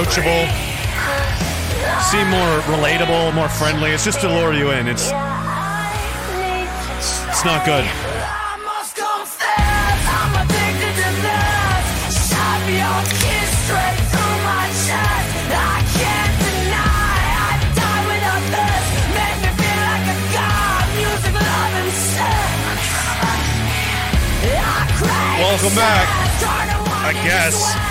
approachable, seem more relatable, more friendly. It's just to lure you in. It's it's not good. I must confess, I'm addicted to this. Shove your kiss straight through my chest. I can't deny, I die without this. Make me feel like a god. Music, love, and sex. I crave Welcome back. sex. Turn to one I guess.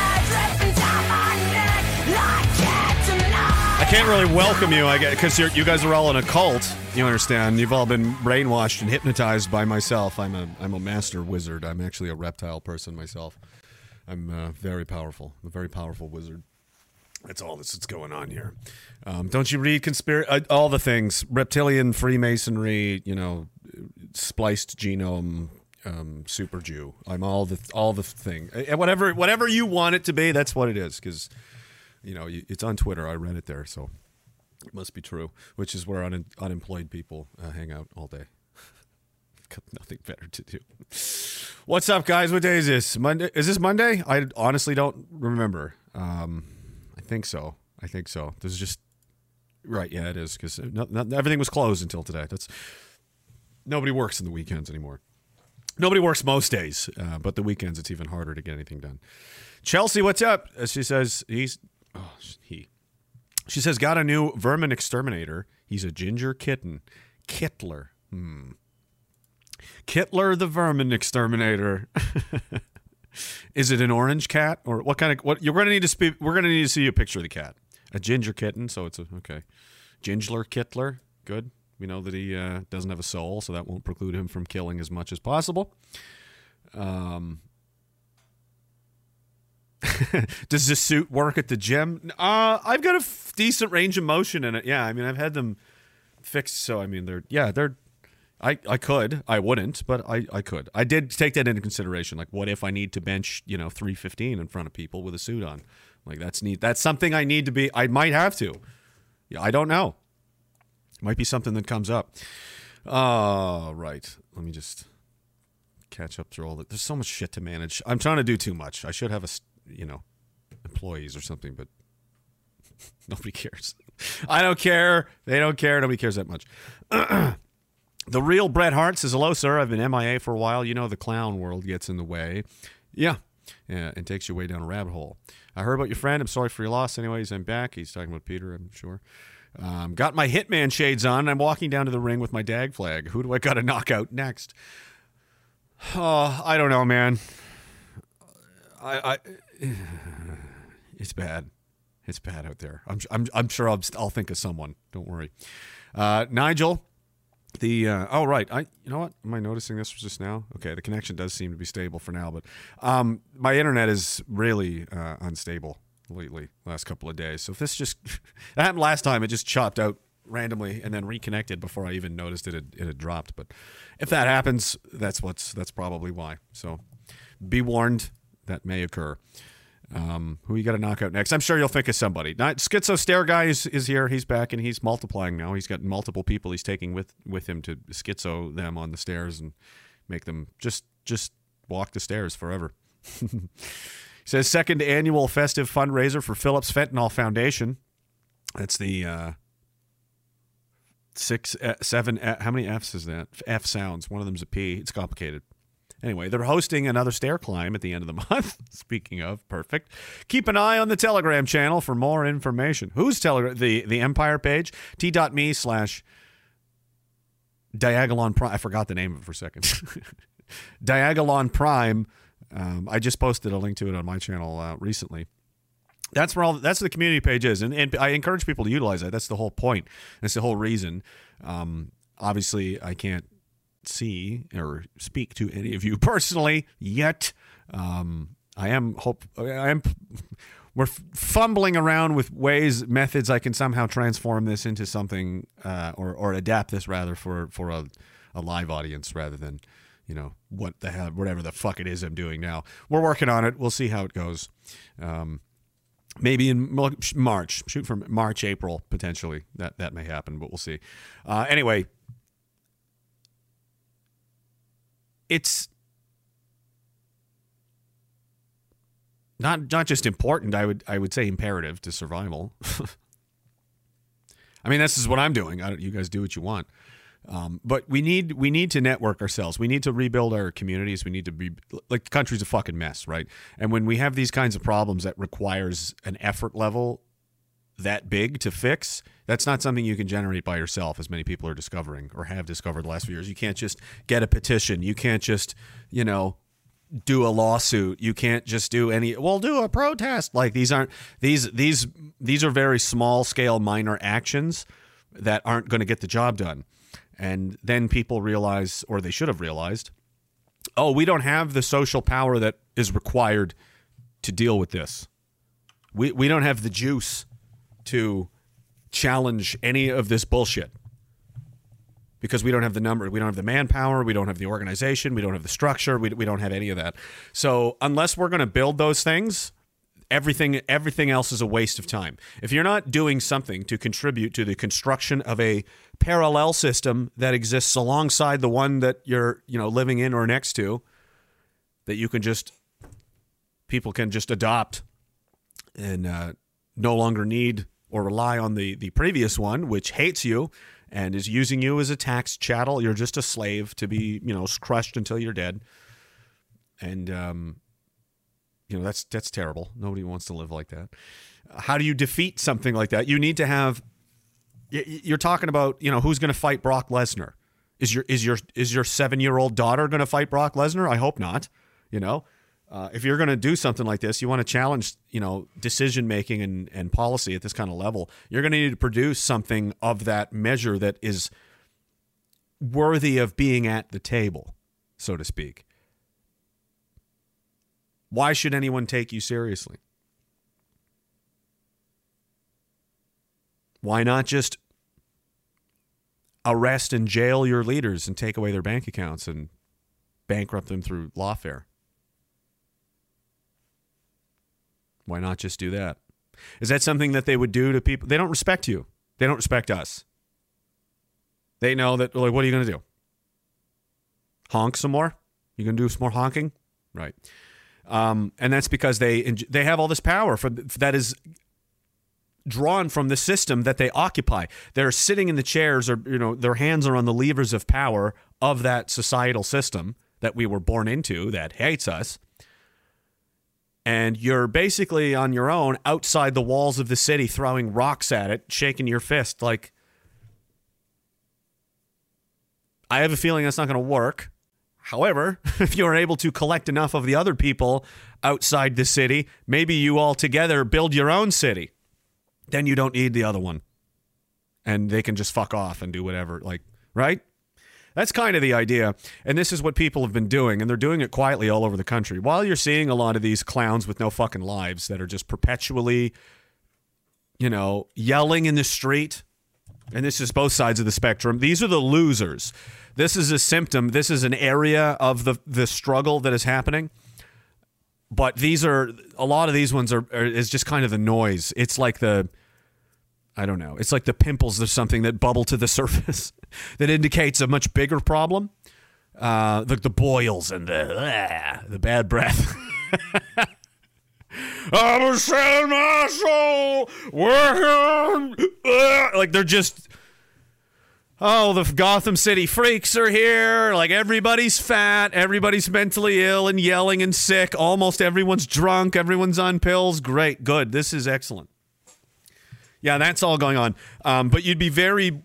Can't really welcome you, I get, because you guys are all in a cult. You understand? You've all been brainwashed and hypnotized by myself. I'm a I'm a master wizard. I'm actually a reptile person myself. I'm uh, very powerful. I'm a very powerful wizard. That's all that's, going on here. Um, don't you read conspiracy? Uh, all the things: reptilian, Freemasonry. You know, spliced genome, um, super Jew. I'm all the all the thing. Uh, whatever whatever you want it to be, that's what it is. Because you know, it's on Twitter. I read it there, so it must be true. Which is where un- unemployed people uh, hang out all day. Got nothing better to do. What's up, guys? What day is this? Monday? Is this Monday? I honestly don't remember. Um, I think so. I think so. There's just right. Yeah, it is because everything was closed until today. That's nobody works in the weekends anymore. Nobody works most days, uh, but the weekends it's even harder to get anything done. Chelsea, what's up? Uh, She says he's oh, he. She says got a new vermin exterminator. He's a ginger kitten, Kittler. Hmm. Kittler the vermin exterminator. Is it an orange cat or what kind of what? You're gonna need to speak. We're gonna need to see a picture of the cat. A ginger kitten. So it's a okay. Gingler Kittler. Good. We know that he uh, doesn't have a soul, so that won't preclude him from killing as much as possible. Um, does this suit work at the gym? Uh, I've got a f- decent range of motion in it. Yeah, I mean, I've had them fixed, so I mean, they're yeah, they're. I, I could, I wouldn't, but I, I could. I did take that into consideration. Like, what if I need to bench, you know, three fifteen in front of people with a suit on? Like, that's neat. That's something I need to be. I might have to. Yeah, I don't know. it Might be something that comes up. Uh, right. Let me just catch up through all that. There's so much shit to manage. I'm trying to do too much. I should have a, you know, employees or something, but nobody cares. I don't care. They don't care. Nobody cares that much. the real Bret Hart says, hello, sir. I've been MIA for a while. You know, the clown world gets in the way. Yeah. Yeah, and takes you way down a rabbit hole. I heard about your friend. I'm sorry for your loss. Anyways, I'm back. He's talking about Peter, I'm sure. Um, got my Hitman shades on. I'm walking down to the ring with my dag flag. Who do I got to knock out next? Oh, I don't know, man. I, I it's bad. It's bad out there. I'm, I'm, I'm sure I'll, I'll think of someone. Don't worry. Uh, Nigel, the uh, oh right, I you know what? Am I noticing this just now? Okay, the connection does seem to be stable for now, but um, my internet is really uh, unstable lately. Last couple of days, so if this just that happened last time, it just chopped out randomly and then reconnected before I even noticed it had, it had dropped. But if that happens, that's what's that's probably why. So be warned that may occur. Um, who you got to knock out next? I'm sure you'll think of somebody. Not Schizo Stare guy is, is here. He's back and he's multiplying now. He's got multiple people he's taking with with him to schizo them on the stairs and make them just just walk the stairs forever. he says second annual festive fundraiser for Phillips Fentanyl Foundation. That's the uh, six, uh, seven. Uh, how many F's is that? F sounds. One of them's a P. It's complicated. Anyway, they're hosting another stair climb at the end of the month. Speaking of, perfect. Keep an eye on the Telegram channel for more information. Who's Telegram? The the Empire page. T.me slash Diagolon Prime. I forgot the name of it for a second. Diagolon Prime. Um, I just posted a link to it on my channel uh, recently. That's where all that's the community page is, and, and I encourage people to utilize that. That's the whole point. That's the whole reason. Um, obviously, I can't see or speak to any of you personally yet. Um, I am hope I am we're fumbling around with ways methods I can somehow transform this into something uh, or or adapt this rather for for a, a live audience rather than you know what the hell whatever the fuck it is I'm doing now. We're working on it. We'll see how it goes. Um, maybe in March, shoot for March, April potentially that that may happen, but we'll see. Uh, anyway, it's not not just important. I would I would say imperative to survival. I mean, this is what I'm doing. You guys do what you want. Um, but we need we need to network ourselves. We need to rebuild our communities. We need to be like the country's a fucking mess, right? And when we have these kinds of problems that requires an effort level that big to fix, that's not something you can generate by yourself, as many people are discovering or have discovered the last few years. You can't just get a petition. You can't just, you know, do a lawsuit. You can't just do any. Well, do a protest. Like these aren't these these these are very small scale minor actions that aren't going to get the job done. And then people realize, or they should have realized, oh, we don't have the social power that is required to deal with this. We we don't have the juice to challenge any of this bullshit because we don't have the number, we don't have the manpower, we don't have the organization, we don't have the structure, we, we don't have any of that. So unless we're going to build those things, everything everything else is a waste of time. If you're not doing something to contribute to the construction of a parallel system that exists alongside the one that you're, you know, living in or next to that you can just people can just adopt and uh, no longer need or rely on the the previous one which hates you and is using you as a tax chattel. You're just a slave to be, you know, crushed until you're dead. And um, you know that's that's terrible. Nobody wants to live like that. How do you defeat something like that? You need to have. You're talking about, you know, who's going to fight Brock Lesnar? Is your is your is your seven year old daughter going to fight Brock Lesnar? I hope not. You know, uh, if you're going to do something like this, you want to challenge, you know, decision making and, and policy at this kind of level. You're going to need to produce something of that measure that is worthy of being at the table, so to speak. Why should anyone take you seriously? Why not just arrest and jail your leaders and take away their bank accounts and bankrupt them through lawfare? Why not just do that? Is that something that they would do to people? They don't respect you. They don't respect us. They know that, like, what are you going to do? Honk some more? You going to do some more honking? Right. Um, and that's because they they have all this power for, that is drawn from the system that they occupy. They're sitting in the chairs, or you know, their hands are on the levers of power of that societal system that we were born into that hates us and you're basically on your own outside the walls of the city throwing rocks at it, shaking your fist like I have a feeling that's not going to work. However, if you're able to collect enough of the other people outside the city, maybe you all together build your own city. Then you don't need the other one. And they can just fuck off and do whatever, like, right? That's kind of the idea. And this is what people have been doing, and they're doing it quietly all over the country. While you're seeing a lot of these clowns with no fucking lives that are just perpetually, you know, yelling in the street, and this is both sides of the spectrum, these are the losers. This is a symptom, this is an area of the, the struggle that is happening. But these are a lot of these ones are, are is just kind of the noise. It's like the I don't know. It's like the pimples or something that bubble to the surface that indicates a much bigger problem. Uh, the, the boils and the uh, the bad breath. I'm selling my soul, working. Uh, like they're just. Oh, the Gotham City freaks are here. Like everybody's fat, everybody's mentally ill and yelling and sick. Almost everyone's drunk, everyone's on pills. Great, good. This is excellent. Yeah, that's all going on. Um, but you'd be very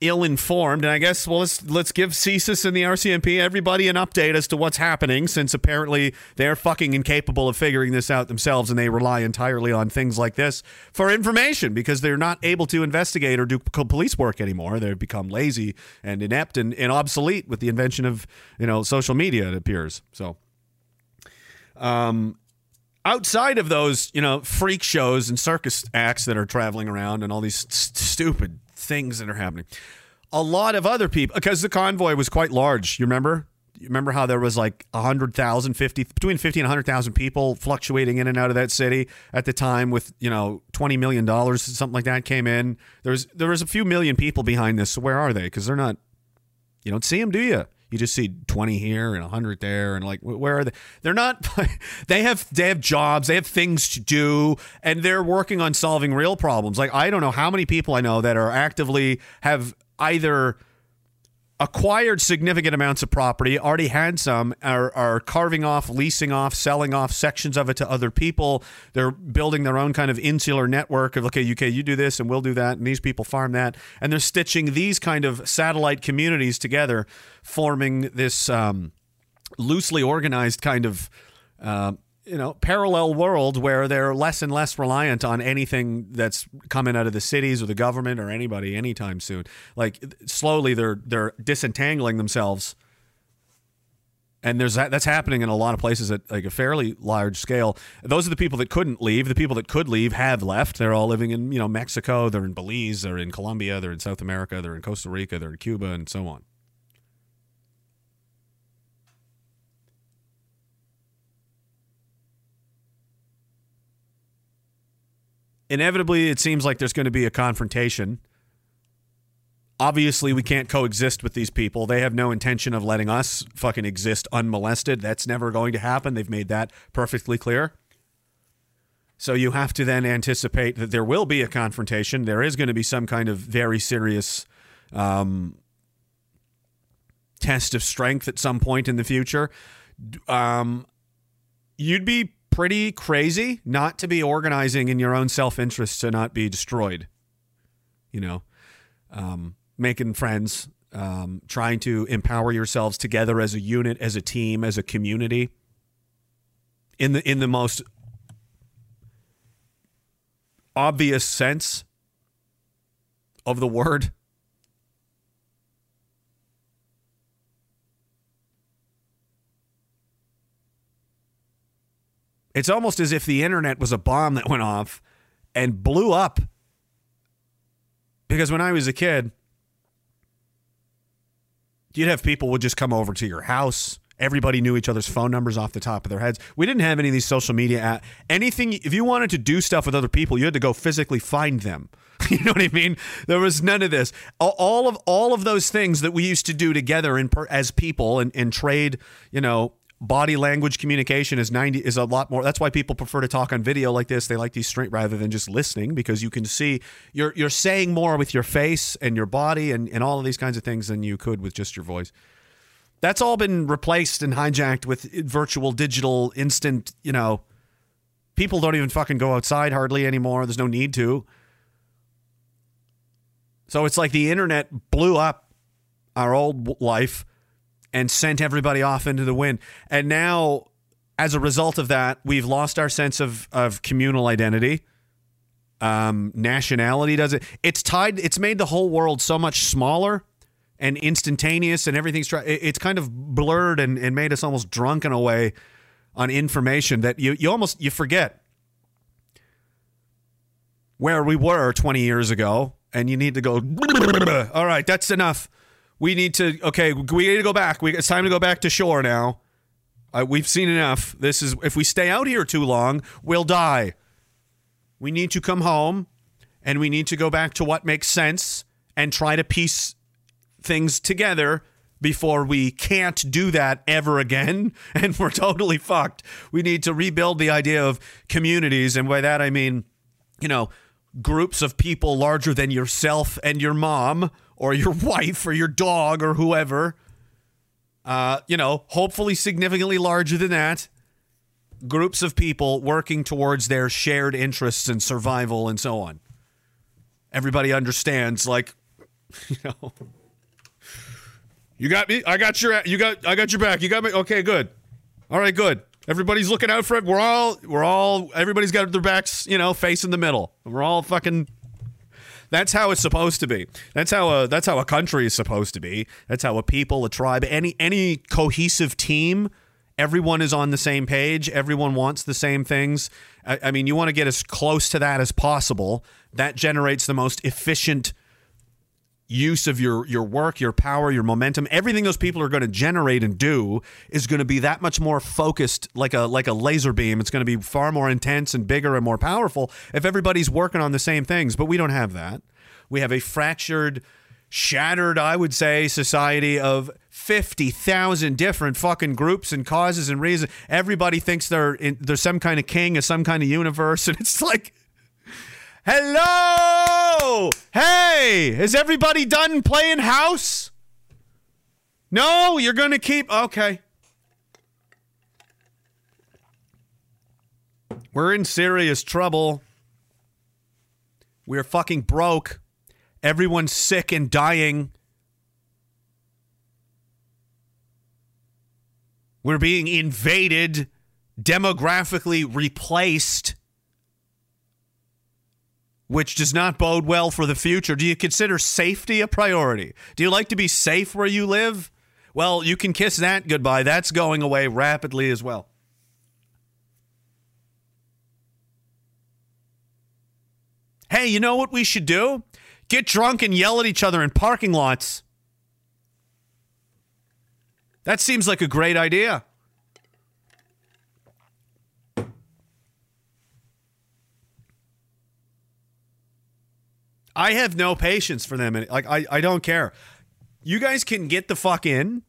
ill-informed, and I guess well, let's let's give CSIS and the RCMP everybody an update as to what's happening, since apparently they're fucking incapable of figuring this out themselves, and they rely entirely on things like this for information because they're not able to investigate or do police work anymore. They've become lazy and inept and, and obsolete with the invention of you know social media. It appears so. Um, outside of those, you know, freak shows and circus acts that are traveling around and all these st- stupid things that are happening, a lot of other people, because the convoy was quite large. You remember? You remember how there was like 100,000, 50, between 50 and 100,000 people fluctuating in and out of that city at the time with, you know, $20 million, something like that came in. There was, there was a few million people behind this. So where are they? Because they're not, you don't see them, do you? You just see 20 here and 100 there and like where are they? They're not they have they have jobs, they have things to do and they're working on solving real problems. Like I don't know how many people I know that are actively have either acquired significant amounts of property, already had some, are, are carving off, leasing off, selling off sections of it to other people. They're building their own kind of insular network of, okay, UK, you do this and we'll do that, and these people farm that. And they're stitching these kind of satellite communities together, forming this um, loosely organized kind of. Uh, you know, parallel world where they're less and less reliant on anything that's coming out of the cities or the government or anybody anytime soon. Like slowly, they're they're disentangling themselves, and there's that, that's happening in a lot of places at like a fairly large scale. Those are the people that couldn't leave. The people that could leave have left. They're all living in you know Mexico. They're in Belize. They're in Colombia. They're in South America. They're in Costa Rica. They're in Cuba, and so on. Inevitably it seems like there's going to be a confrontation. Obviously, we can't coexist with these people. They have no intention of letting us fucking exist unmolested. That's never going to happen. They've made that perfectly clear. So you have to then anticipate that there will be a confrontation. There is going to be some kind of very serious um, test of strength at some point in the future. Um, you'd be pretty crazy not to be organizing in your own self interest to not be destroyed. You know, um, making friends, um, trying to empower yourselves together as a unit, as a team, as a community. In the in the most obvious sense of the word. It's almost as if the internet was a bomb that went off and blew up. Because when I was a kid, you'd have people would just come over to your house. Everybody knew each other's phone numbers off the top of their heads. We didn't have any of these social media. At, anything, if you wanted to do stuff with other people, you had to go physically find them. You know what I mean? There was none of this. All of all of those things that we used to do together in as people and, and trade, you know, body language communication is 90 is a lot more that's why people prefer to talk on video like this. They like these straight rather than just listening because you can see you're you're saying more with your face and your body and, and all of these kinds of things than you could with just your voice. That's all been replaced and hijacked with virtual digital instant you know. People don't even fucking go outside hardly anymore. There's no need to. So it's like the internet blew up our old life and sent everybody off into the wind. And now, as a result of that, we've lost our sense of, of communal identity. Um, nationality does it. It's tied. It's made the whole world so much smaller and instantaneous, and everything's. It's kind of blurred and, and made us almost drunk in a way on information that you you almost you forget where we were 20 years ago, and you need to go. All right, that's enough we need to okay we need to go back. We, it's time to go back to shore now. Uh, we've seen enough. This is if we stay out here too long we'll die. We need to come home and we need to go back to what makes sense and try to piece things together before we can't do that ever again. And we're totally fucked. We need to rebuild the idea of communities and by that i mean you know groups of people larger than yourself and your mom or your wife or your dog or whoever. Uh, you know, hopefully significantly larger than that. Groups of people working towards their shared interests and survival and so on. Everybody understands, like, you know, you got me. I got your. You got. I got your back. You got me. Okay, good. All right, good. Everybody's looking out for it. We're all. We're all. Everybody's got their backs. You know, facing the middle. We're all fucking. That's how it's supposed to be. That's how a. That's how a country is supposed to be. That's how a people, a tribe, any any cohesive team. Everyone is on the same page. Everyone wants the same things. I, I mean, you want to get as close to that as possible. That generates the most efficient use of your your work, your power, your momentum, everything those people are going to generate and do is going to be that much more focused like a like a laser beam. It's going to be far more intense and bigger and more powerful if everybody's working on the same things, but we don't have that. We have a fractured shattered, I would say, society of 50,000 different fucking groups and causes and reasons. Everybody thinks they're in, they're some kind of king of some kind of universe and it's like Hello! Hey, is everybody done playing house? No, you're going to keep. Okay. We're in serious trouble. We're fucking broke. Everyone's sick and dying. We're being invaded, demographically replaced which does not bode well for the future. Do you consider safety a priority? Do you like to be safe where you live? Well, you can kiss that goodbye. That's going away rapidly as well. Hey, you know what we should do? Get drunk and yell at each other in parking lots. That seems like a great idea. I have no patience for them. Like I, I don't care. You guys can get the fuck in.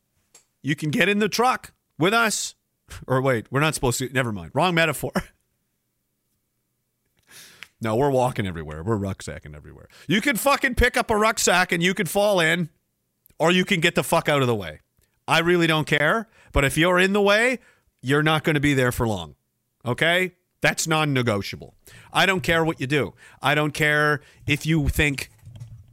You can get in the truck with us. Or wait, we're not supposed to. Never mind. Wrong metaphor. no, we're walking everywhere. We're rucksacking everywhere. You can fucking pick up a rucksack and you can fall in, or you can get the fuck out of the way. I really don't care. But if you're in the way, you're not going to be there for long. Okay? That's non negotiable. I don't care what you do. I don't care if you think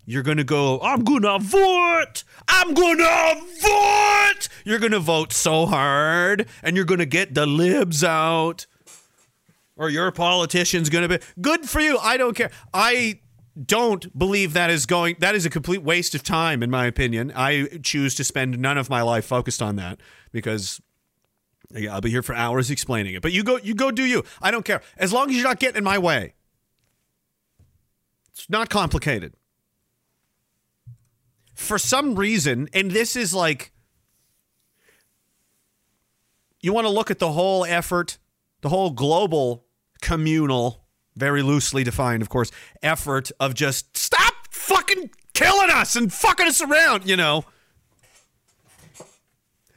you're going to go, I'm going to vote. I'm going to vote. You're going to vote so hard and you're going to get the libs out. Or your politician's going to be good for you. I don't care. I don't believe that is going that is a complete waste of time in my opinion i choose to spend none of my life focused on that because I'll be here for hours explaining it. But you go, you go, do you? I don't care as long as you're not getting in my way. It's not complicated. For some reason, and this is like, you want to look at the whole effort, the whole global communal, very loosely defined, of course, effort of just stop fucking killing us and fucking us around, you know.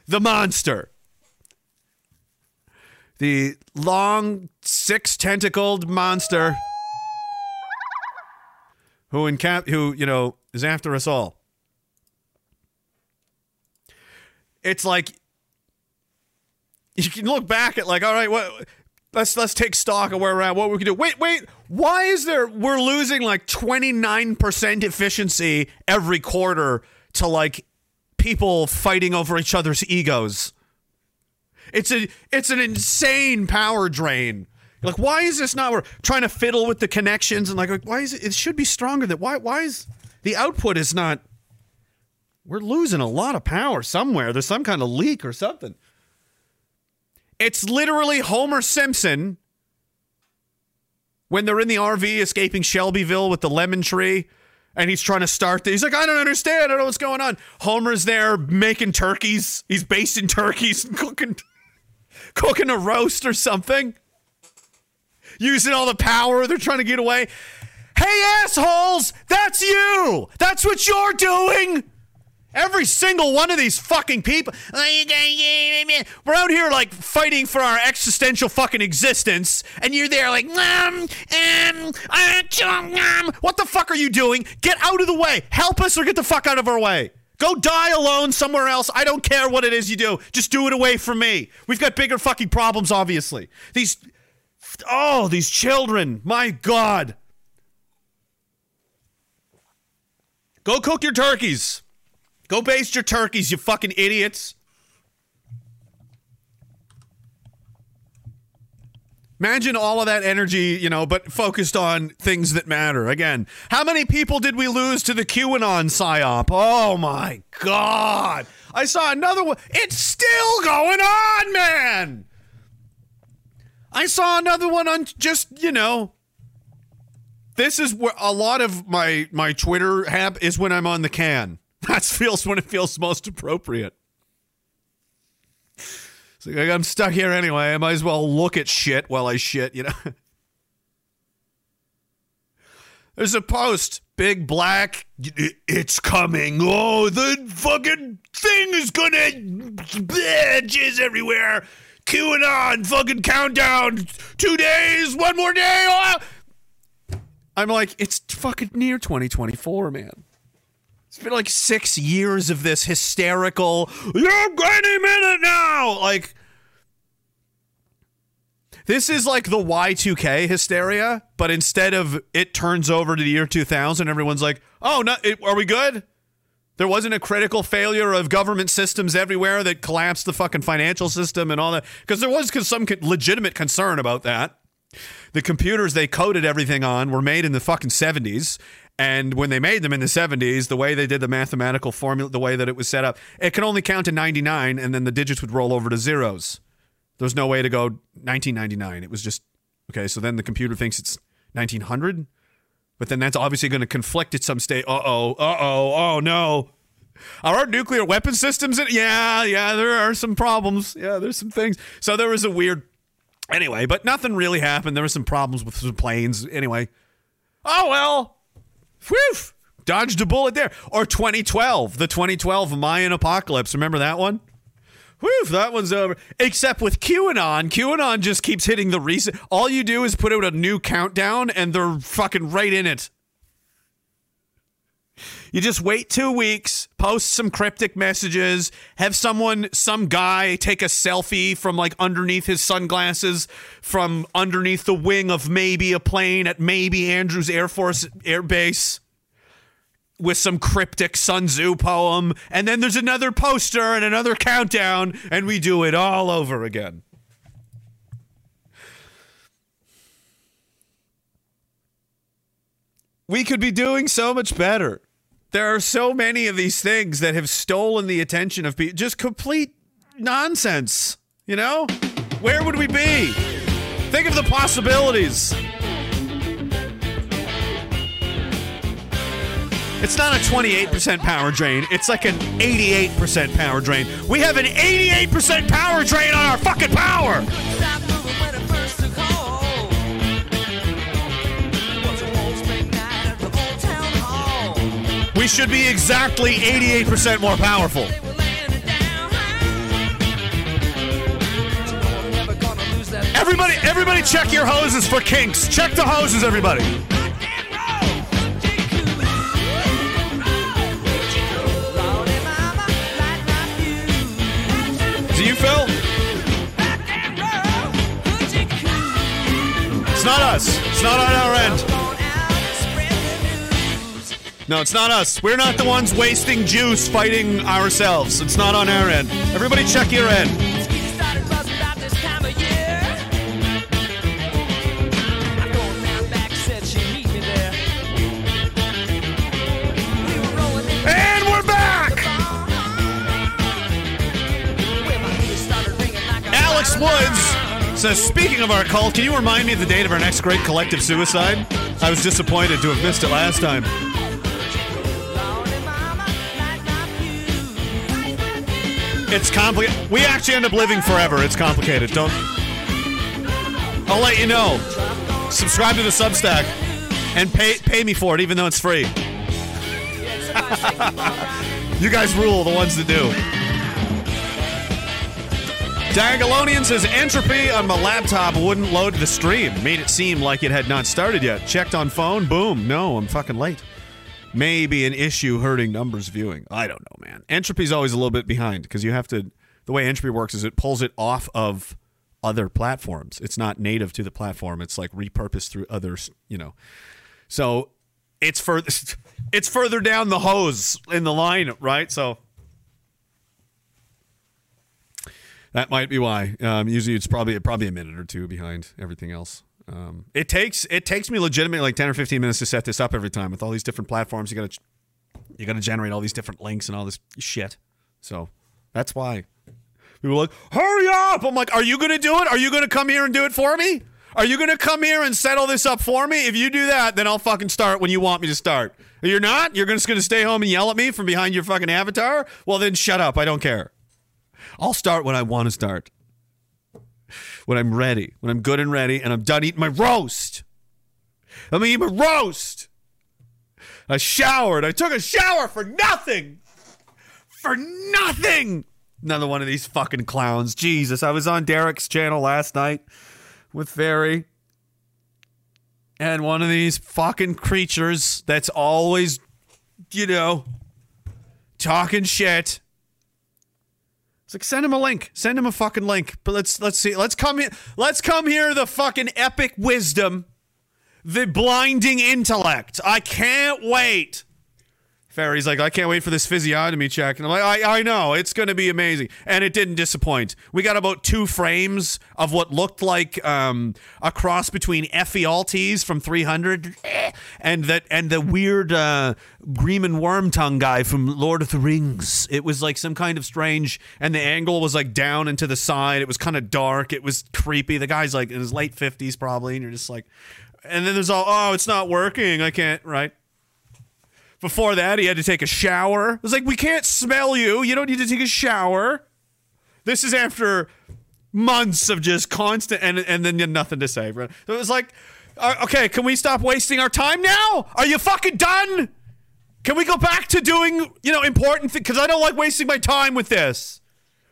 The monster the long, six tentacled monster who in cap who you know is after us all. It's like you can look back at like, all right, what let's let's take stock of where we're at, what we can do. Wait, wait, why is there we're losing like 29% efficiency every quarter to like people fighting over each other's egos? It's a it's an insane power drain. Like, why is this not? We're trying to fiddle with the connections and like, why is it? It should be stronger. That why why is the output is not? We're losing a lot of power somewhere. There's some kind of leak or something. It's literally Homer Simpson when they're in the RV escaping Shelbyville with the lemon tree and he's trying to start the, he's like i don't understand i don't know what's going on homer's there making turkeys he's basting turkeys and cooking cooking a roast or something, using all the power. They're trying to get away. Hey, assholes, that's you. That's what you're doing. Every single one of these fucking people. We're out here like fighting for our existential fucking existence, and you're there like, um, um, um, what the fuck are you doing? Get out of the way. Help us or get the fuck out of our way. Go die alone somewhere else. I don't care what it is you do. Just do it away from me. We've got bigger fucking problems, obviously. These, oh, these children. My God. Go cook your turkeys. Go baste your turkeys, you fucking idiots. Imagine all of that energy, you know, but focused on things that matter. Again, how many people did we lose to the QAnon psyop? Oh my God. I saw another one. It's still going on, man. I saw another one on just, you know, this is where a lot of my my Twitter hab is when I'm on the can. That feels when it feels most appropriate. It's like I'm stuck here anyway. I might as well look at shit while I shit, you know. There's a post, big black. It's coming. Oh, the fucking thing is gonna bleh, jizz everywhere. QAnon, fucking countdown. Two days, one more day. Oh. Ah. I'm like, it's fucking near 2024, man. It's been like six years of this hysterical, you're any minute now. Like, this is like the Y2K hysteria, but instead of it turns over to the year 2000, everyone's like, oh, no, it, are we good? There wasn't a critical failure of government systems everywhere that collapsed the fucking financial system and all that. Because there was some legitimate concern about that. The computers they coded everything on were made in the fucking 70s. And when they made them in the 70s, the way they did the mathematical formula, the way that it was set up, it could only count to 99 and then the digits would roll over to zeros. There was no way to go 1999. It was just, okay, so then the computer thinks it's 1900. But then that's obviously going to conflict at some state. Uh oh, uh oh, oh no. Are our nuclear weapon systems in? Yeah, yeah, there are some problems. Yeah, there's some things. So there was a weird. Anyway, but nothing really happened. There were some problems with some planes. Anyway. Oh, well. Whew. Dodged a bullet there. Or 2012, the 2012 Mayan apocalypse. Remember that one? Whew, that one's over. Except with QAnon, QAnon just keeps hitting the recent. All you do is put out a new countdown, and they're fucking right in it. You just wait two weeks, post some cryptic messages, have someone, some guy take a selfie from like underneath his sunglasses, from underneath the wing of maybe a plane at maybe Andrews Air Force Air Base with some cryptic Sun Tzu poem, and then there's another poster and another countdown, and we do it all over again. We could be doing so much better. There are so many of these things that have stolen the attention of people. Just complete nonsense. You know? Where would we be? Think of the possibilities. It's not a 28% power drain. It's like an 88% power drain. We have an 88% power drain on our fucking power. We should be exactly 88% more powerful. Everybody, everybody check your hoses for kinks. Check the hoses, everybody. Do you, Phil? It's not us. It's not on our end. No, it's not us. We're not the ones wasting juice fighting ourselves. It's not on our end. Everybody check your end. And we're back! Alex. Woods says, speaking of our cult, can you remind me of the date of our next great collective suicide? I was disappointed to have missed it last time. It's complicated. We actually end up living forever. It's complicated. Don't. I'll let you know. Subscribe to the Substack and pay pay me for it, even though it's free. you guys rule, the ones that do. Diagolonian says entropy on my laptop wouldn't load the stream. Made it seem like it had not started yet. Checked on phone, boom. No, I'm fucking late. Maybe an issue hurting numbers viewing. I don't know, man. Entropy's always a little bit behind because you have to. The way entropy works is it pulls it off of other platforms. It's not native to the platform. It's like repurposed through others. You know, so it's for it's further down the hose in the line, right? So that might be why. Um, usually, it's probably probably a minute or two behind everything else. Um, it takes it takes me legitimately like ten or fifteen minutes to set this up every time with all these different platforms. You gotta you gotta generate all these different links and all this shit. So that's why people like, hurry up! I'm like, are you gonna do it? Are you gonna come here and do it for me? Are you gonna come here and settle this up for me? If you do that, then I'll fucking start when you want me to start. If you're not, you're just gonna stay home and yell at me from behind your fucking avatar. Well, then shut up. I don't care. I'll start when I want to start. When I'm ready, when I'm good and ready, and I'm done eating my roast. Let me eat my roast. I showered. I took a shower for nothing. For nothing. Another one of these fucking clowns. Jesus, I was on Derek's channel last night with Fairy. And one of these fucking creatures that's always, you know, talking shit. It's like send him a link. Send him a fucking link. But let's let's see. Let's come here. Let's come here. The fucking epic wisdom, the blinding intellect. I can't wait. Fairy's like, I can't wait for this physiognomy check. And I'm like, I, I know, it's going to be amazing. And it didn't disappoint. We got about two frames of what looked like um, a cross between Ephialtes from 300 and that and the weird uh, Grima Wormtongue guy from Lord of the Rings. It was like some kind of strange, and the angle was like down and to the side. It was kind of dark. It was creepy. The guy's like in his late 50s probably. And you're just like, and then there's all, oh, it's not working. I can't, right? Before that, he had to take a shower. It was like, we can't smell you. You don't need to take a shower. This is after months of just constant, and and then nothing to say. So it was like, uh, okay, can we stop wasting our time now? Are you fucking done? Can we go back to doing, you know, important things? Because I don't like wasting my time with this.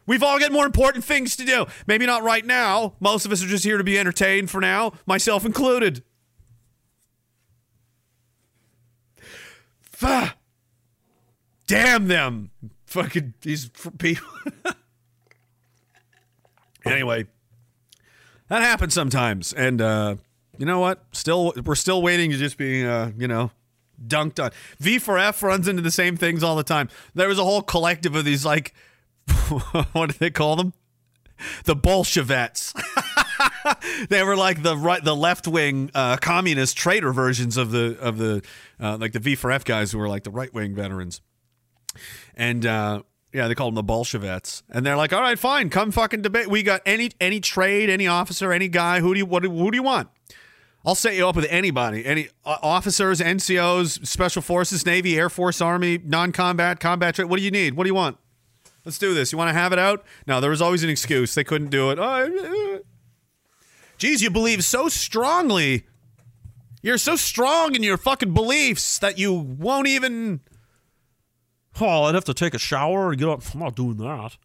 We've all got more important things to do. Maybe not right now. Most of us are just here to be entertained for now, myself included. Fuck. Damn them. Fucking these people. anyway, that happens sometimes. And uh, you know what? Still, we're still waiting to just be, uh, you know, dunked on. V4F runs into the same things all the time. There was a whole collective of these, like, what do they call them? The Bolsheviks. they were like the right, the left wing uh, communist traitor versions of the of the uh, like the V4F guys who were like the right wing veterans, and uh, yeah, they called them the Bolsheviks, and they're like, all right, fine, come fucking debate. We got any any trade, any officer, any guy. Who do you what who do you want? I'll set you up with anybody, any uh, officers, NCOs, special forces, Navy, Air Force, Army, non-combat, combat trade. What do you need? What do you want? Let's do this. You want to have it out? No, there was always an excuse. They couldn't do it. Oh, geez, you believe so strongly. You're so strong in your fucking beliefs that you won't even. Oh, I'd have to take a shower and get up. I'm not doing that.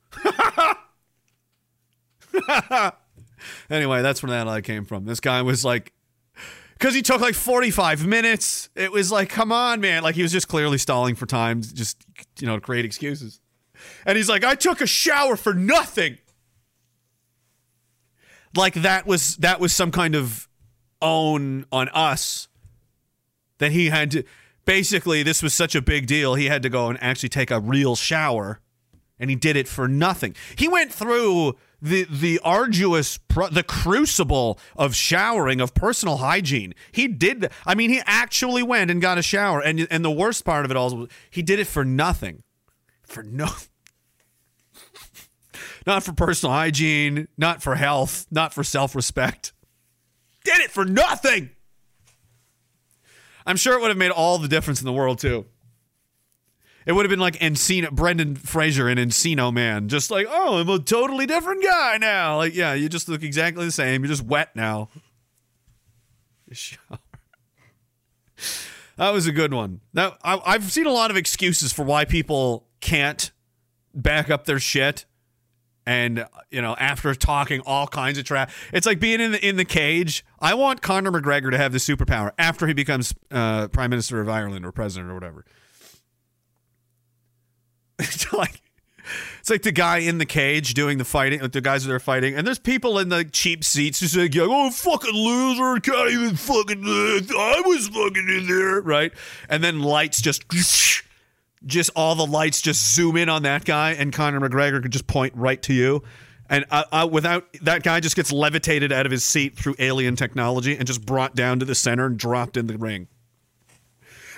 anyway, that's where that lie came from. This guy was like, because he took like 45 minutes. It was like, come on, man. Like he was just clearly stalling for time, just, you know, to create excuses. And he's like, I took a shower for nothing. Like that was that was some kind of own on us that he had to basically this was such a big deal he had to go and actually take a real shower and he did it for nothing. He went through the the arduous the crucible of showering of personal hygiene. He did i mean he actually went and got a shower and and the worst part of it all was he did it for nothing. For no not for personal hygiene not for health not for self-respect did it for nothing. I'm sure it would have made all the difference in the world too. It would have been like Encino, Brendan Fraser in Encino Man, just like, oh, I'm a totally different guy now. Like, yeah, you just look exactly the same. You're just wet now. That was a good one. Now, I've seen a lot of excuses for why people can't back up their shit and you know after talking all kinds of trash it's like being in the in the cage i want conor mcgregor to have the superpower after he becomes uh, prime minister of ireland or president or whatever It's like It's like the guy in the cage doing the fighting, like the guys that are fighting, and there's people in the cheap seats who's like, "Oh, fucking loser! Can't even fucking. Uh, I was fucking in there, right?" And then lights just, just all the lights just zoom in on that guy, and Conor McGregor could just point right to you, and uh, uh, without that guy just gets levitated out of his seat through alien technology and just brought down to the center and dropped in the ring.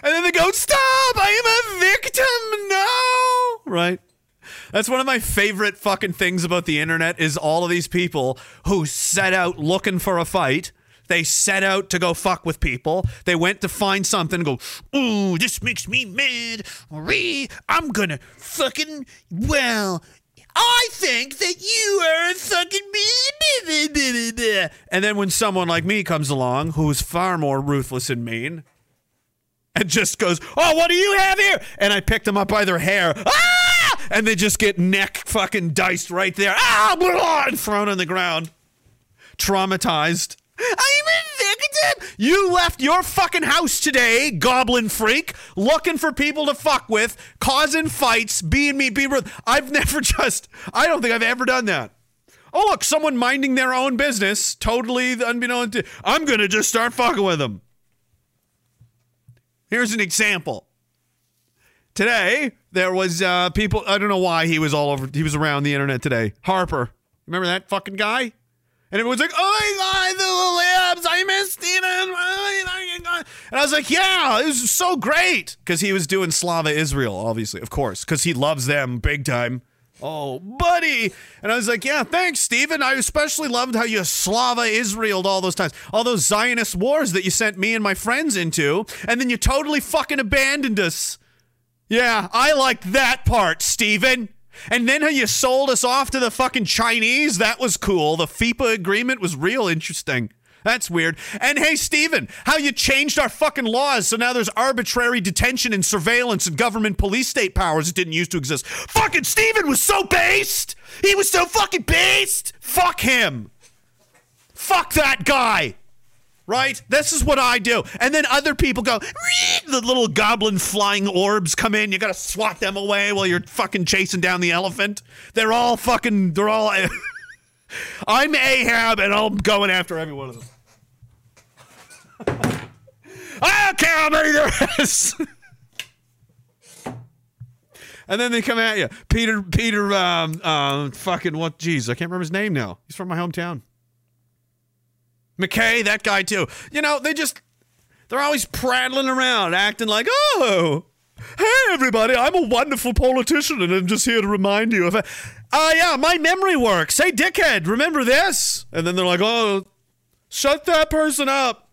And then they go, "Stop! I am a victim! No!" Right? That's one of my favorite fucking things about the internet is all of these people who set out looking for a fight. They set out to go fuck with people. They went to find something and go, ooh, this makes me mad. Ree, I'm gonna fucking, well, I think that you are a fucking. And then when someone like me comes along who's far more ruthless and mean, and just goes, "Oh, what do you have here?" And I picked them up by their hair. Ah! And they just get neck fucking diced right there. Ah! Blah! And thrown on the ground. Traumatized. I'm a victim. You left your fucking house today, goblin freak, looking for people to fuck with, causing fights, being me, being. I've never just. I don't think I've ever done that. Oh look, someone minding their own business, totally unbeknown to. I'm gonna just start fucking with them. Here's an example. Today there was uh, people. I don't know why he was all over. He was around the internet today. Harper, remember that fucking guy? And everyone's like, "Oh my God, the libs! I miss Stephen." And I was like, "Yeah, it was so great," because he was doing Slava Israel, obviously, of course, because he loves them big time. Oh, buddy. And I was like, yeah, thanks, Stephen. I especially loved how you Slava Israeled all those times. All those Zionist wars that you sent me and my friends into. And then you totally fucking abandoned us. Yeah, I liked that part, Stephen. And then how you sold us off to the fucking Chinese. That was cool. The FIPA agreement was real interesting. That's weird. And hey, Stephen, how you changed our fucking laws so now there's arbitrary detention and surveillance and government police state powers that didn't used to exist. Fucking Stephen was so based. He was so fucking based. Fuck him. Fuck that guy. Right? This is what I do. And then other people go, the little goblin flying orbs come in. You got to swat them away while you're fucking chasing down the elephant. They're all fucking, they're all. I'm Ahab and I'm going after every one of them. I don't care how many there is. and then they come at you. Peter, Peter, um, um, fucking what? Geez, I can't remember his name now. He's from my hometown. MacKay, that guy too. You know, they just, they're always prattling around, acting like, oh, hey everybody, I'm a wonderful politician and I'm just here to remind you of it. Uh, yeah, my memory works. Hey, dickhead, remember this? And then they're like, oh, shut that person up.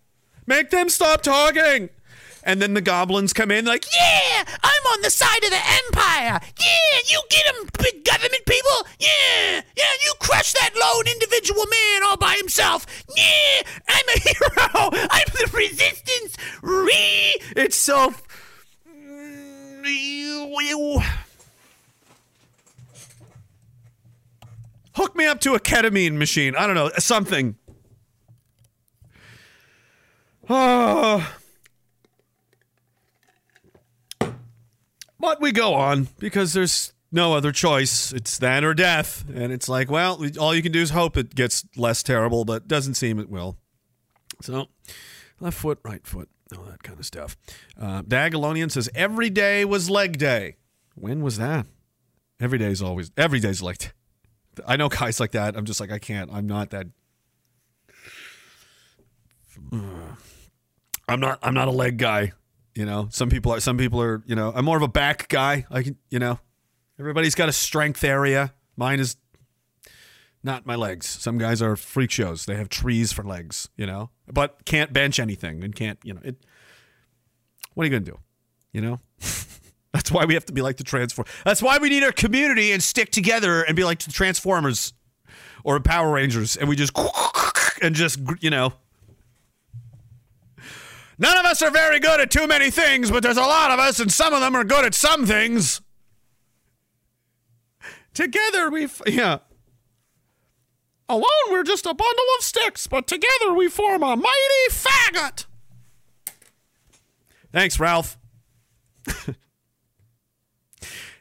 Make them stop talking. And then the goblins come in like, Yeah, I'm on the side of the empire. Yeah, you get him, big government people. Yeah, yeah, you crush that lone individual man all by himself. Yeah, I'm a hero. I'm the resistance. Re. it's so. Hook me up to a ketamine machine. I don't know, something. Ah. But we go on because there's no other choice. It's that or death. And it's like, well, all you can do is hope it gets less terrible, but doesn't seem it will. So, left foot, right foot, all that kind of stuff. Uh, Diagolonian says, every day was leg day. When was that? Every day is always, every day's leg day. I know guys like that. I'm just like, I can't. I'm not that. I'm not. I'm not a leg guy. You know, some people are. Some people are. You know, I'm more of a back guy. I can. You know, everybody's got a strength area. Mine is not my legs. Some guys are freak shows. They have trees for legs. You know, but can't bench anything and can't. You know, it. What are you gonna do? You know. That's why we have to be like the Transform. That's why we need our community and stick together and be like the Transformers or Power Rangers, and we just and just you know. None of us are very good at too many things, but there's a lot of us, and some of them are good at some things. Together we, f- yeah. Alone we're just a bundle of sticks, but together we form a mighty faggot. Thanks, Ralph.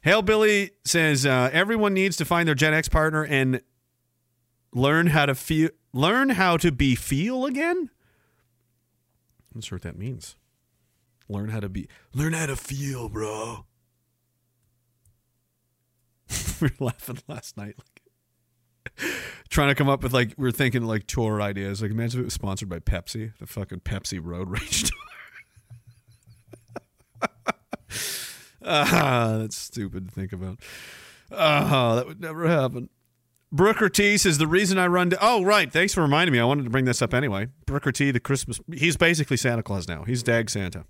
Hail Billy says uh, everyone needs to find their Gen X partner and learn how to feel, learn how to be feel again. I'm not sure what that means. Learn how to be, learn how to feel, bro. we were laughing last night, like trying to come up with like we are thinking like tour ideas. Like imagine if it was sponsored by Pepsi, the fucking Pepsi Road Rage tour. Ah, that's stupid to think about. Ah, that would never happen. Brooker T says the reason I run. To, oh, right. Thanks for reminding me. I wanted to bring this up anyway. Brooker T, the Christmas. He's basically Santa Claus now. He's Dag Santa.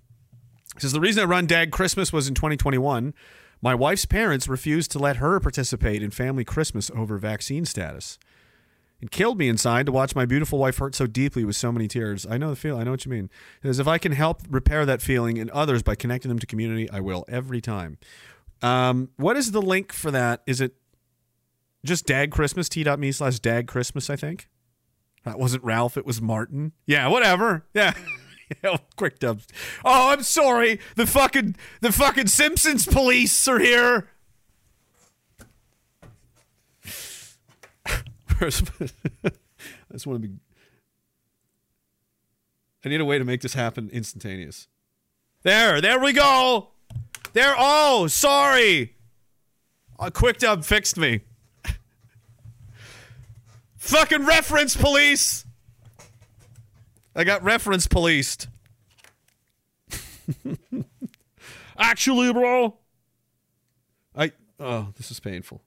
Says the reason I run Dag Christmas was in 2021. My wife's parents refused to let her participate in family Christmas over vaccine status. It killed me inside to watch my beautiful wife hurt so deeply with so many tears. I know the feel. I know what you mean. Because if I can help repair that feeling in others by connecting them to community, I will every time. Um, what is the link for that? Is it just Dag Christmas? T.me slash Dag Christmas, I think. That wasn't Ralph. It was Martin. Yeah, whatever. Yeah. yeah quick dubs. Oh, I'm sorry. The fucking the fucking Simpsons police are here. I just want to be. I need a way to make this happen instantaneous. There, there we go. There. Oh, sorry. A quick dub fixed me. Fucking reference police. I got reference policed. Actually, bro. I. Oh, this is painful.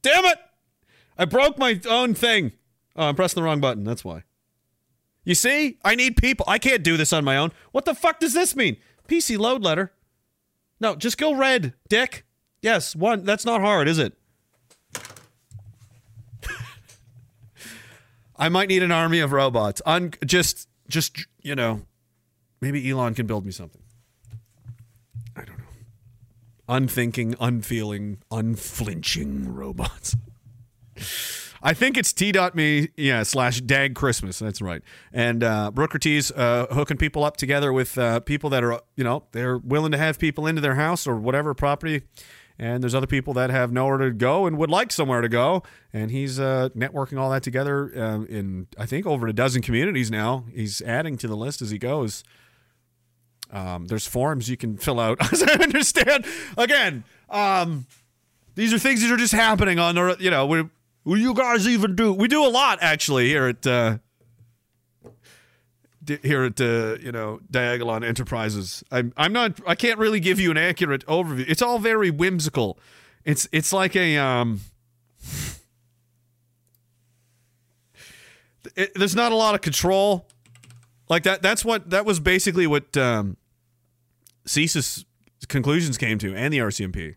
Damn it! I broke my own thing. Oh, I'm pressing the wrong button. That's why. You see? I need people. I can't do this on my own. What the fuck does this mean? PC load letter. No, just go red, dick. Yes, one. That's not hard, is it? I might need an army of robots. Un- just, just, you know, maybe Elon can build me something. I don't know. Unthinking, unfeeling, unflinching robots. I think it's t.me, yeah, slash dag Christmas. That's right. And uh, Brooker T's uh, hooking people up together with uh, people that are, you know, they're willing to have people into their house or whatever property. And there's other people that have nowhere to go and would like somewhere to go. And he's uh, networking all that together uh, in, I think, over a dozen communities now. He's adding to the list as he goes. Um, there's forms you can fill out, as I understand. Again, um, these are things that are just happening on you know, we what do you guys even do? We do a lot actually here at uh, here at uh, you know Diagolon Enterprises. I'm I'm not I can't really give you an accurate overview. It's all very whimsical. It's it's like a um. It, there's not a lot of control, like that. That's what that was basically what um, CSIS conclusions came to, and the RCMP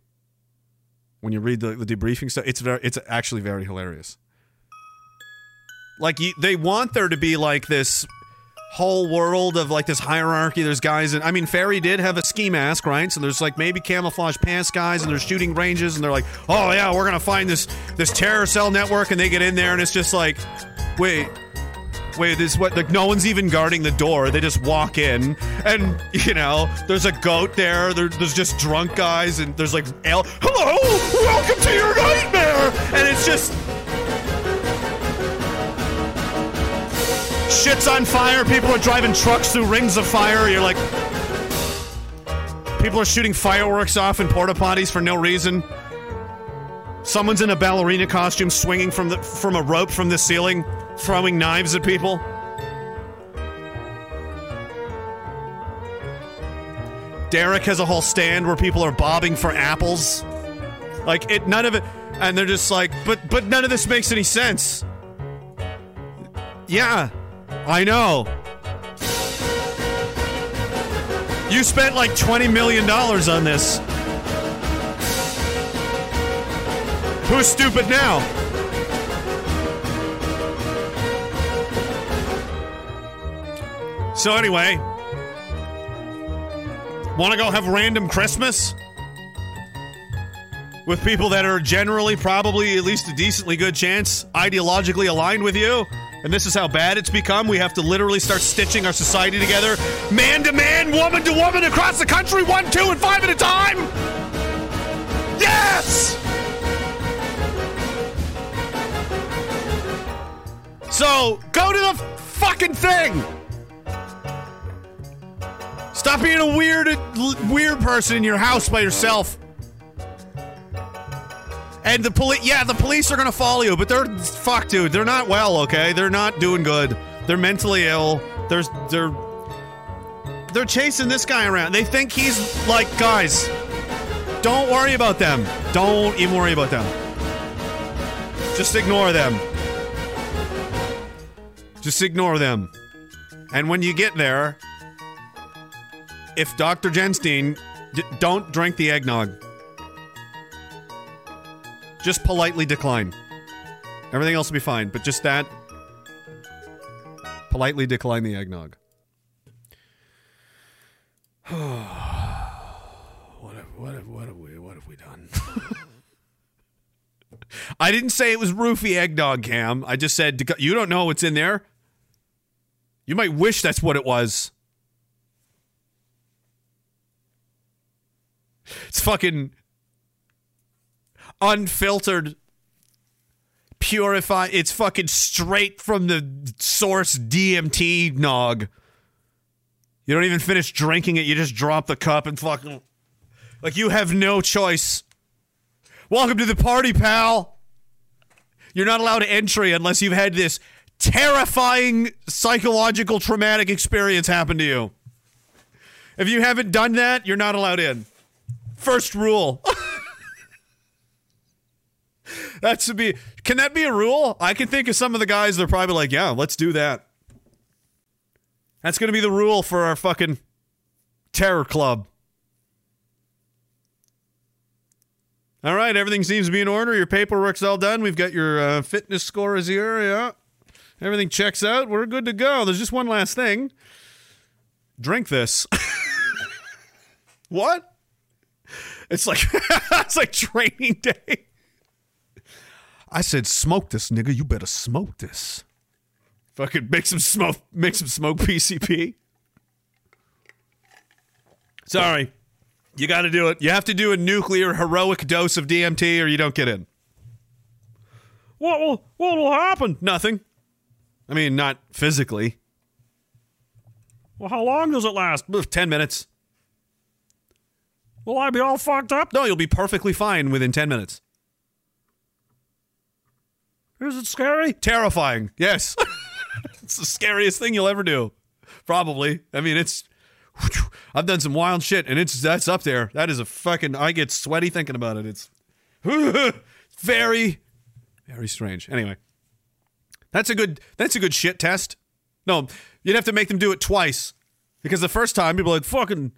when you read the, the debriefing stuff. It's very, it's actually very hilarious. Like they want there to be like this whole world of like this hierarchy. There's guys, and I mean, Ferry did have a ski mask, right? So there's like maybe camouflage pants guys, and there's shooting ranges, and they're like, oh yeah, we're gonna find this this terror cell network, and they get in there, and it's just like, wait, wait, this what like no one's even guarding the door. They just walk in, and you know, there's a goat there. there there's just drunk guys, and there's like, El- hello, welcome to your nightmare, and it's just. Shit's on fire. People are driving trucks through rings of fire. You're like, people are shooting fireworks off in porta potties for no reason. Someone's in a ballerina costume, swinging from the from a rope from the ceiling throwing knives at people? Derek has a whole stand where people are bobbing for apples. Like it none of it and they're just like, but but none of this makes any sense. Yeah. I know. You spent like 20 million dollars on this. Who's stupid now? So anyway, want to go have random Christmas with people that are generally probably at least a decently good chance ideologically aligned with you? And this is how bad it's become. We have to literally start stitching our society together, man to man, woman to woman, across the country, one, two, and five at a time. Yes! So go to the fucking thing. Stop being a weird, weird person in your house by yourself. And the police, yeah, the police are gonna follow you, but they're fuck, dude. They're not well, okay? They're not doing good. They're mentally ill. There's, they're, they're chasing this guy around. They think he's like, guys, don't worry about them. Don't even worry about them. Just ignore them. Just ignore them. And when you get there, if Dr. Genstein, d- don't drink the eggnog. Just politely decline. Everything else will be fine, but just that. Politely decline the eggnog. what have, what have, what have we what have we done? I didn't say it was roofie eggnog, Cam. I just said you don't know what's in there. You might wish that's what it was. It's fucking unfiltered, purified. It's fucking straight from the source DMT nog. You don't even finish drinking it. You just drop the cup and fucking. Like you have no choice. Welcome to the party, pal. You're not allowed entry unless you've had this terrifying psychological traumatic experience happen to you. If you haven't done that, you're not allowed in. First rule. that should be. Can that be a rule? I can think of some of the guys. They're probably like, "Yeah, let's do that." That's going to be the rule for our fucking terror club. All right, everything seems to be in order. Your paperwork's all done. We've got your uh, fitness scores here. Yeah, everything checks out. We're good to go. There's just one last thing. Drink this. what? It's like it's like training day. I said, smoke this, nigga. You better smoke this. Fucking make some smoke. Make some smoke PCP. Sorry, you got to do it. You have to do a nuclear heroic dose of DMT, or you don't get in. What will what will happen? Nothing. I mean, not physically. Well, how long does it last? Ten minutes. Will I be all fucked up? No, you'll be perfectly fine within 10 minutes. Is it scary? Terrifying. Yes. it's the scariest thing you'll ever do. Probably. I mean, it's I've done some wild shit and it's that's up there. That is a fucking I get sweaty thinking about it. It's very very strange. Anyway. That's a good that's a good shit test. No, you'd have to make them do it twice. Because the first time people are like fucking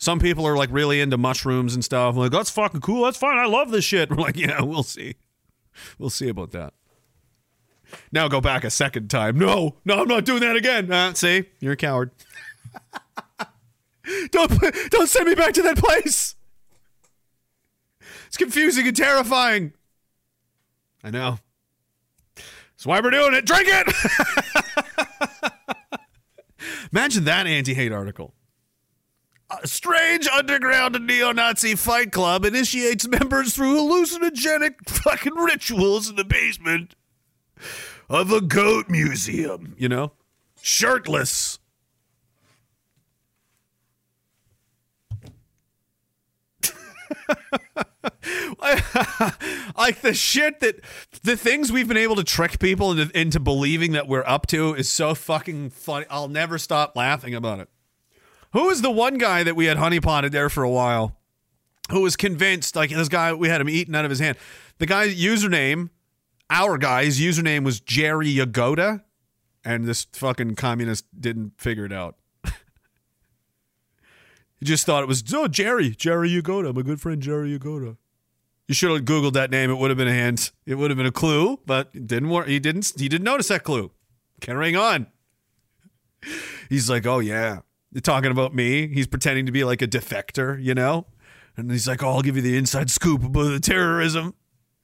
some people are like really into mushrooms and stuff. like, that's fucking cool. That's fine. I love this shit. We're like, yeah, we'll see. We'll see about that. Now go back a second time. No, no, I'm not doing that again. Uh, see, you're a coward. don't don't send me back to that place. It's confusing and terrifying. I know. That's why we're doing it. Drink it. Imagine that anti-hate article. A strange underground neo-Nazi fight club initiates members through hallucinogenic fucking rituals in the basement of a goat museum. You know, shirtless. like the shit that the things we've been able to trick people into, into believing that we're up to is so fucking funny. I'll never stop laughing about it. Who was the one guy that we had honeypotted there for a while? Who was convinced, like this guy, we had him eaten out of his hand. The guy's username, our guy's username was Jerry Yagoda, and this fucking communist didn't figure it out. he just thought it was, oh, Jerry, Jerry Yagoda, my good friend Jerry Yagoda. You should have googled that name. It would have been a hint. It would have been a clue, but it didn't work. He didn't. He didn't notice that clue. Carrying on. He's like, oh yeah, talking about me. He's pretending to be like a defector, you know? And he's like, oh, I'll give you the inside scoop about the terrorism.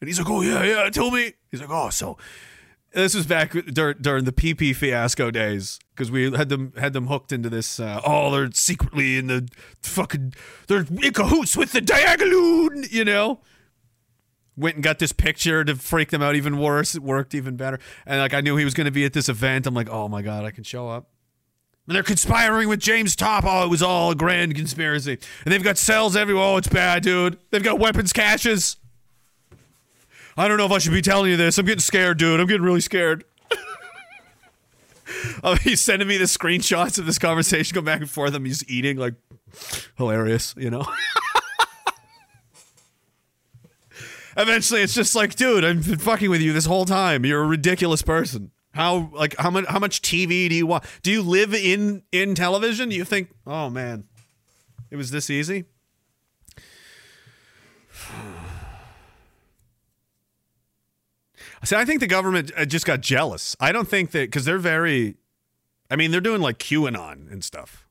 And he's like, oh, yeah, yeah, tell me. He's like, oh, so this was back dur- during the PP fiasco days because we had them had them hooked into this. Uh, oh, they're secretly in the fucking they're in cahoots with the Diagolon, you know. Went and got this picture to freak them out even worse. It worked even better. And like I knew he was going to be at this event. I'm like, oh my god, I can show up. And they're conspiring with James Topp. Oh, it was all a grand conspiracy. And they've got cells everywhere. Oh, it's bad, dude. They've got weapons caches. I don't know if I should be telling you this. I'm getting scared, dude. I'm getting really scared. oh, he's sending me the screenshots of this conversation, go back and forth. I'm just eating, like, hilarious, you know? Eventually, it's just like, dude, I've been fucking with you this whole time. You're a ridiculous person. How like how much how much TV do you want? Do you live in in television? Do you think, oh man, it was this easy? See, I think the government uh, just got jealous. I don't think that because they're very, I mean, they're doing like QAnon and stuff.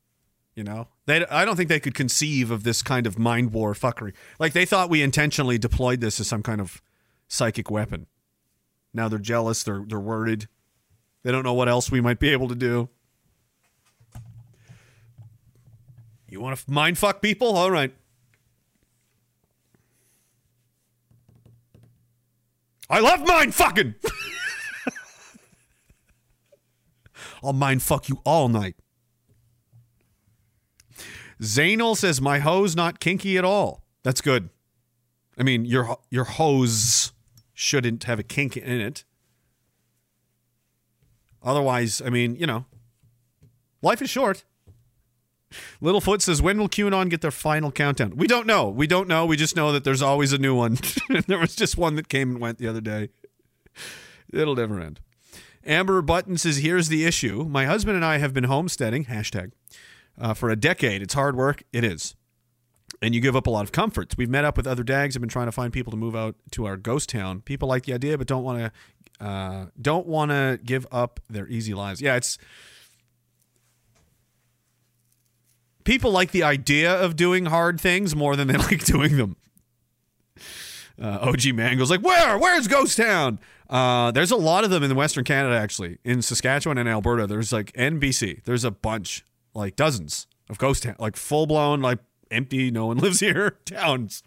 You know, they. I don't think they could conceive of this kind of mind war fuckery. Like they thought we intentionally deployed this as some kind of psychic weapon. Now they're jealous. They're they're worried. They don't know what else we might be able to do. You want to mind fuck people? All right. I love mind fucking. I'll mind fuck you all night. Zainal says my hose not kinky at all. That's good. I mean, your your hose shouldn't have a kink in it. Otherwise, I mean, you know, life is short. Littlefoot says, when will QAnon get their final countdown? We don't know. We don't know. We just know that there's always a new one. there was just one that came and went the other day. It'll never end. Amber Button says, here's the issue. My husband and I have been homesteading, hashtag, uh, for a decade. It's hard work. It is. And you give up a lot of comforts. We've met up with other dags. Have been trying to find people to move out to our ghost town. People like the idea, but don't want to uh, don't want to give up their easy lives. Yeah, it's people like the idea of doing hard things more than they like doing them. Uh, OG Mango's like, where? Where's Ghost Town? Uh, there's a lot of them in Western Canada, actually. In Saskatchewan and Alberta, there's like NBC. There's a bunch, like dozens of ghost town, like full blown, like empty, no one lives here towns.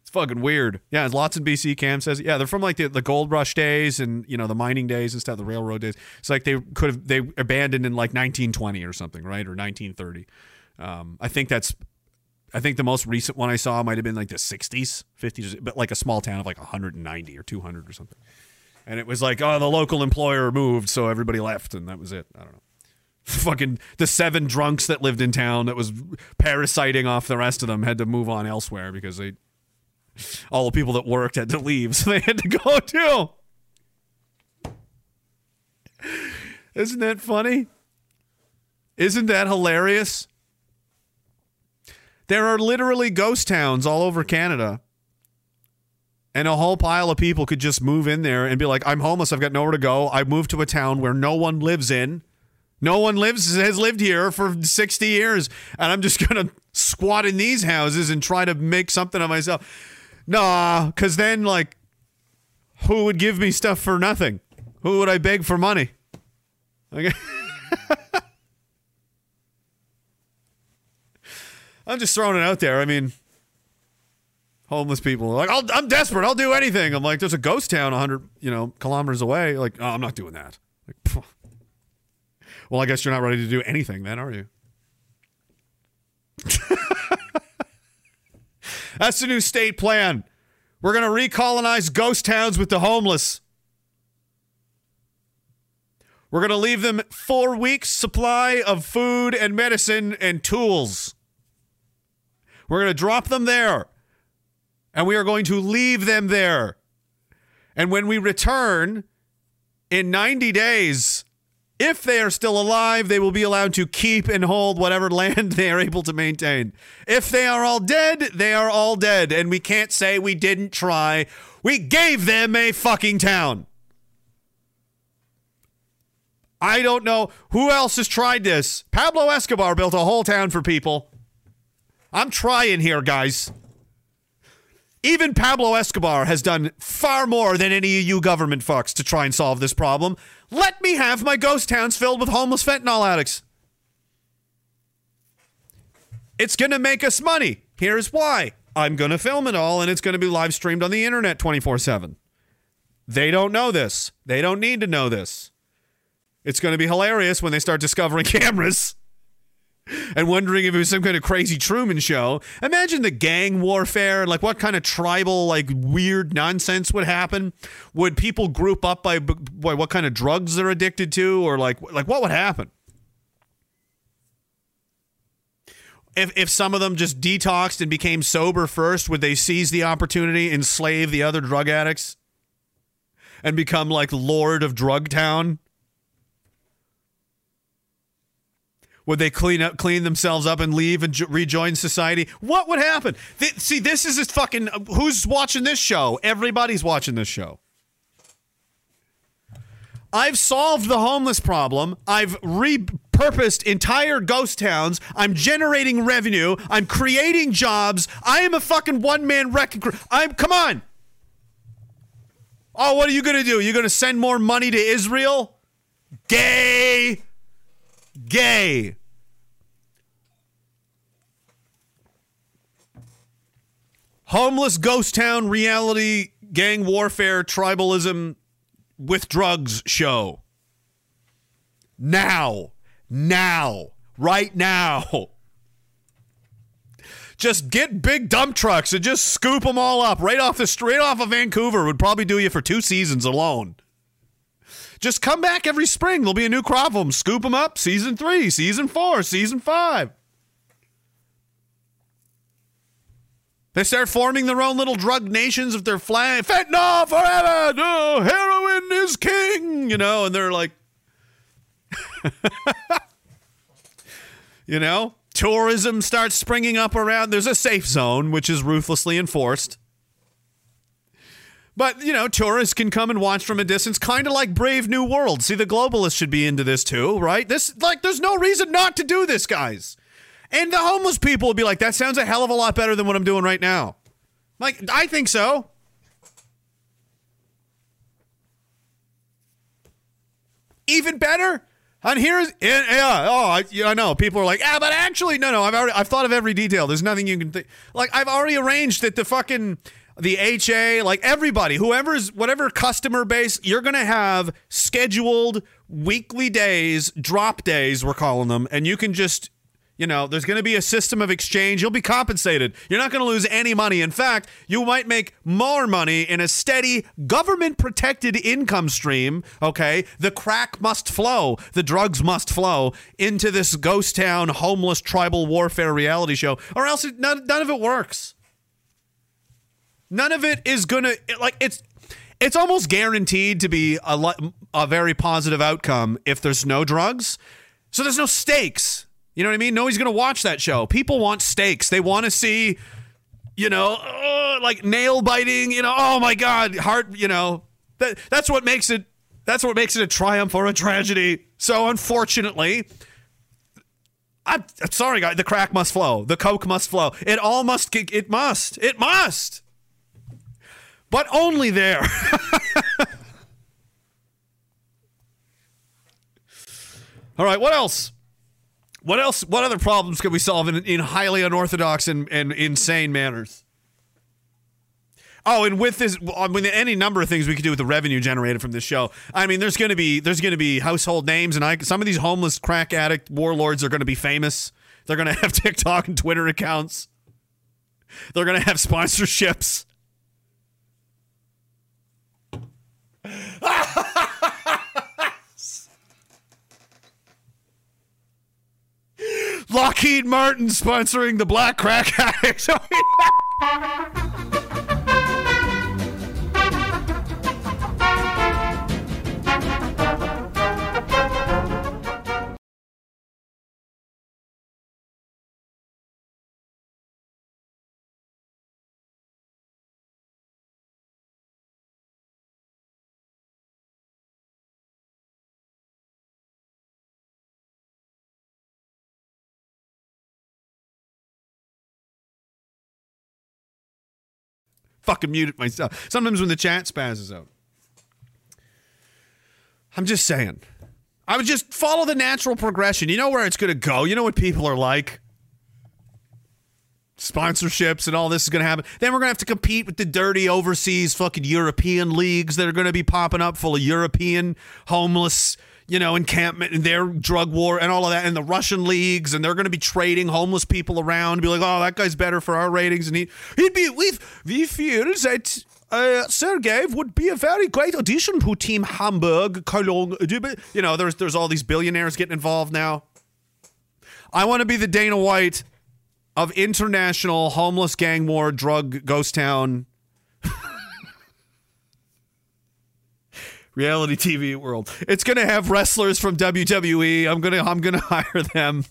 It's fucking weird. Yeah, lots in BC. Cam says, yeah, they're from like the, the gold rush days and you know the mining days and stuff, the railroad days. It's like they could have they abandoned in like 1920 or something, right, or 1930. Um, I think that's. I think the most recent one I saw might have been like the 60s, 50s, but like a small town of like 190 or 200 or something. And it was like, oh, the local employer moved, so everybody left, and that was it. I don't know. Fucking the seven drunks that lived in town that was parasiting off the rest of them had to move on elsewhere because they all the people that worked had to leave, so they had to go too. Isn't that funny? Isn't that hilarious? There are literally ghost towns all over Canada. And a whole pile of people could just move in there and be like, I'm homeless. I've got nowhere to go. I moved to a town where no one lives in. No one lives has lived here for 60 years. And I'm just to squat in these houses and try to make something of myself. Nah, because then, like, who would give me stuff for nothing? Who would I beg for money? Okay. I'm just throwing it out there. I mean, homeless people like, I'll, I'm desperate. I'll do anything. I'm like, there's a ghost town 100, you know, kilometers away. Like, oh, I'm not doing that. Like. well, I guess you're not ready to do anything then, are you? That's the new state plan. We're going to recolonize ghost towns with the homeless. We're going to leave them four weeks' supply of food and medicine and tools. We're going to drop them there. And we are going to leave them there. And when we return in 90 days, if they are still alive, they will be allowed to keep and hold whatever land they are able to maintain. If they are all dead, they are all dead. And we can't say we didn't try. We gave them a fucking town. I don't know who else has tried this. Pablo Escobar built a whole town for people. I'm trying here, guys. Even Pablo Escobar has done far more than any of you government fucks to try and solve this problem. Let me have my ghost towns filled with homeless fentanyl addicts. It's going to make us money. Here's why I'm going to film it all and it's going to be live streamed on the internet 24 7. They don't know this. They don't need to know this. It's going to be hilarious when they start discovering cameras and wondering if it was some kind of crazy Truman show. Imagine the gang warfare, like what kind of tribal, like weird nonsense would happen. Would people group up by, by what kind of drugs they're addicted to, or like like what would happen? If if some of them just detoxed and became sober first, would they seize the opportunity, enslave the other drug addicts, and become like Lord of Drug Town? Would they clean up, clean themselves up, and leave and jo- rejoin society? What would happen? Th- see, this is a fucking. Who's watching this show? Everybody's watching this show. I've solved the homeless problem. I've repurposed entire ghost towns. I'm generating revenue. I'm creating jobs. I am a fucking one man wrecking crew. I'm come on. Oh, what are you gonna do? You're gonna send more money to Israel? Gay. Gay. Homeless ghost town reality gang warfare tribalism with drugs show. Now. Now. Right now. Just get big dump trucks and just scoop them all up right off the straight off of Vancouver would probably do you for two seasons alone. Just come back every spring. There'll be a new crop of them. Scoop them up. Season three, season four, season five. They start forming their own little drug nations of their flag. Fentanyl forever. No, heroin is king. You know, and they're like, you know, tourism starts springing up around. There's a safe zone, which is ruthlessly enforced. But, you know, tourists can come and watch from a distance, kind of like Brave New World. See, the globalists should be into this too, right? This, like, there's no reason not to do this, guys. And the homeless people will be like, that sounds a hell of a lot better than what I'm doing right now. Like, I think so. Even better. And here's yeah, oh, I, yeah, I know. People are like, ah, but actually, no, no. I've already, I've thought of every detail. There's nothing you can think. Like, I've already arranged that the fucking the HA, like everybody, whoever's whatever customer base, you're gonna have scheduled weekly days, drop days, we're calling them, and you can just you know, there's going to be a system of exchange. You'll be compensated. You're not going to lose any money. In fact, you might make more money in a steady government protected income stream. Okay. The crack must flow, the drugs must flow into this ghost town, homeless tribal warfare reality show, or else none, none of it works. None of it is to, like, it's. It's almost guaranteed to be a, a very positive outcome if there's no drugs. So there's no stakes. You know what I mean? Nobody's to watch that show. People want stakes. They want to see, you know, uh, like nail biting. You know, oh my god, heart. You know, that that's what makes it. That's what makes it a triumph or a tragedy. So unfortunately, I'm, sorry, guys. The crack must flow. The coke must flow. It all must. It must. It must. But only there. all right. What else? What else? What other problems can we solve in, in highly unorthodox and, and insane manners? Oh, and with this, I mean, any number of things we could do with the revenue generated from this show. I mean, there's going to be there's going to be household names, and I, some of these homeless crack addict warlords are going to be famous. They're going to have TikTok and Twitter accounts. They're going to have sponsorships. Lockheed Martin sponsoring the Black Crack Addicts. Fucking muted myself. Sometimes when the chat spazzes out. I'm just saying. I would just follow the natural progression. You know where it's going to go. You know what people are like. sponsorships and all this is going to happen. Then we're going to have to compete with the dirty overseas fucking European leagues that are going to be popping up full of European homeless, you know, encampment and their drug war and all of that, and the Russian leagues, and they're going to be trading homeless people around, be like, oh, that guy's better for our ratings, and he he'd be we we feel that. Uh, Sergey would be a very great addition to Team Hamburg, Cologne. You know, there's there's all these billionaires getting involved now. I want to be the Dana White of international homeless gang war drug ghost town reality TV world. It's going to have wrestlers from WWE. I'm going to I'm going to hire them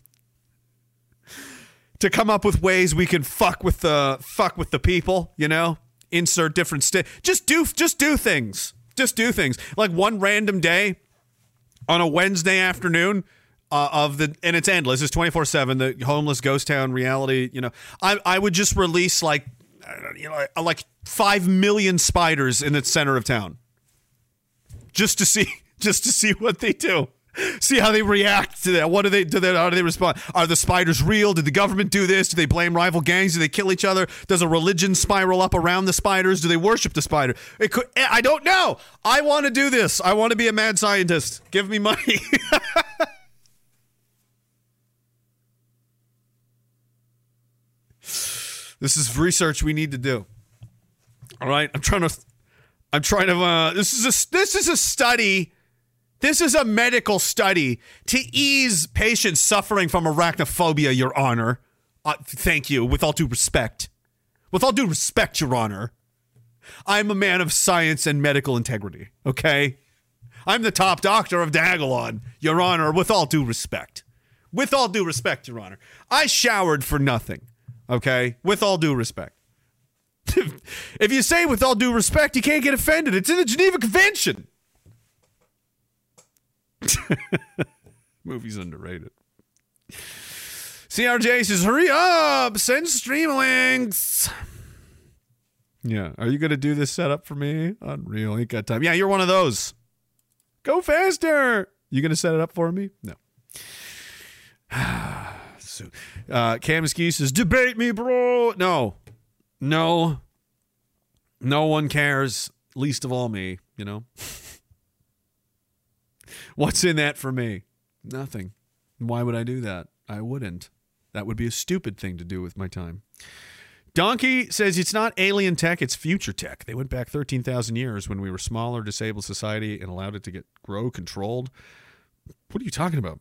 to come up with ways we can fuck with the fuck with the people, you know? Insert different sti- just do just do things. Just do things. Like one random day on a Wednesday afternoon, uh, of the and it's endless. It's twenty four seven. The homeless ghost town reality. You know, I I would just release like you know like five million spiders in the center of town, just to see just to see what they do. See how they react to that. What do they do? That how do they respond? Are the spiders real? Did the government do this? Do they blame rival gangs? Do they kill each other? Does a religion spiral up around the spiders? Do they worship the spider? It could. Eh, I don't know. I want to do this. I want to be a mad scientist. Give me money. This is research we need to do. All right, I'm trying to. I'm trying to. Uh, this is a. This is a study. This is a medical study to ease patients suffering from arachnophobia, Your Honor. Uh, thank you. With all due respect. With all due respect, Your Honor. I'm a man of science and medical integrity. Okay. I'm the top doctor of Diagolon, Your Honor. With all due respect. With all due respect, Your Honor. I showered for nothing okay? With all due respect. if you say with all due respect, you can't get offended. It's in the Geneva Convention. Movie's underrated. CRJ says, hurry up, send stream links. Yeah, are you going to do this setup for me? Unreal, ain't got time. Yeah, you're one of those. Go faster. You going to set it up for me? No. So, uh, Cam says, debate me, bro. No, no, no one cares, least of all me, you know? What's in that for me? Nothing. Why would I do that? I wouldn't. That would be a stupid thing to do with my time. Donkey says it's not alien tech, it's future tech. They went back 13,000 years when we were smaller, disabled society and allowed it to get grow controlled. What are you talking about?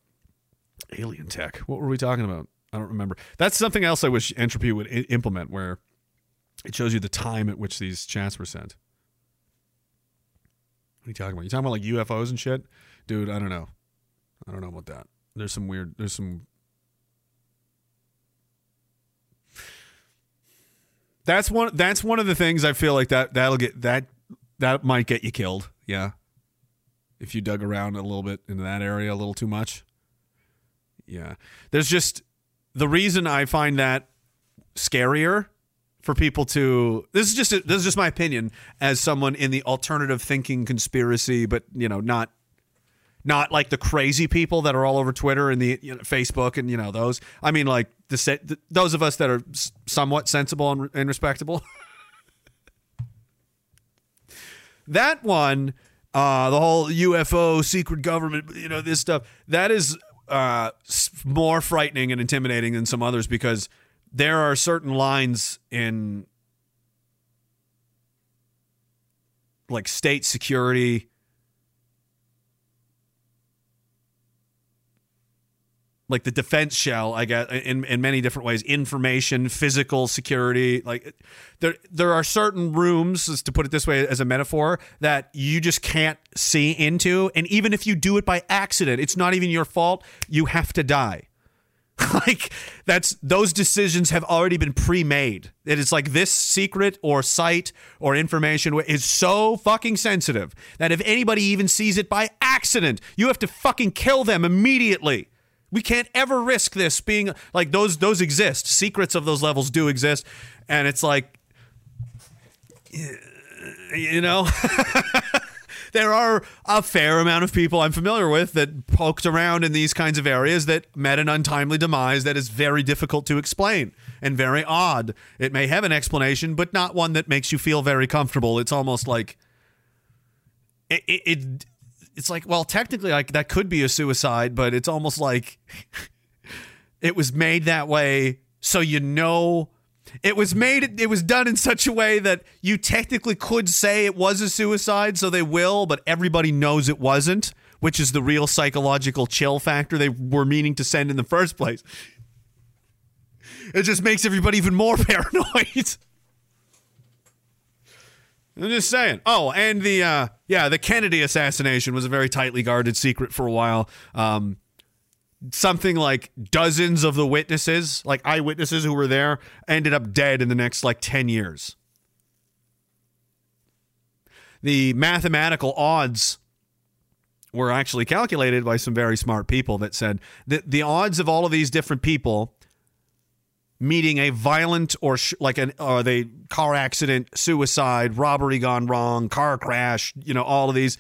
alien tech. What were we talking about? I don't remember. That's something else I wish Entropy would I- implement, where it shows you the time at which these chats were sent. What are you talking about? You talking about like UFOs and shit, dude? I don't know. I don't know about that. There's some weird. There's some. That's one. That's one of the things I feel like that that'll get that that might get you killed. Yeah, if you dug around a little bit in that area a little too much. Yeah. There's just the reason I find that scarier for people to this is just this is just my opinion as someone in the alternative thinking conspiracy but you know not not like the crazy people that are all over Twitter and the you know, Facebook and you know those. I mean like the, the those of us that are somewhat sensible and, and respectable. That one uh the whole UFO secret government you know this stuff that is uh, more frightening and intimidating than some others because there are certain lines in like state security like the defense shell i guess in, in many different ways. Information physical security like there there are certain rooms to put it this way as a metaphor that you just can't see into. And even if you do it by accident it's not even your fault. You have to die like that's those decisions have already been pre-made. It is like this secret or site or information is so fucking sensitive that if anybody even sees it by accident you have to fucking kill them immediately. We can't ever risk this being like those those exist. Secrets of those levels do exist. And it's like you know there are a fair amount of people I'm familiar with that poked around in these kinds of areas that met an untimely demise that is very difficult to explain and very odd. It may have an explanation, but not one that makes you feel very comfortable. It's almost like it, it, it it's like well technically like that could be a suicide but it's almost like it was made that way so you know it was made it was done in such a way that you technically could say it was a suicide so they will but everybody knows it wasn't which is the real psychological chill factor they were meaning to send in the first place it just makes everybody even more paranoid I'm just saying. Oh, and the uh, yeah, the Kennedy assassination was a very tightly guarded secret for a while. Um, something like dozens of the witnesses, like eyewitnesses who were there, ended up dead in the next like ten years. The mathematical odds were actually calculated by some very smart people that said that the odds of all of these different people meeting a violent or sh- like an or they car accident, suicide, robbery gone wrong, car crash, you know, all of these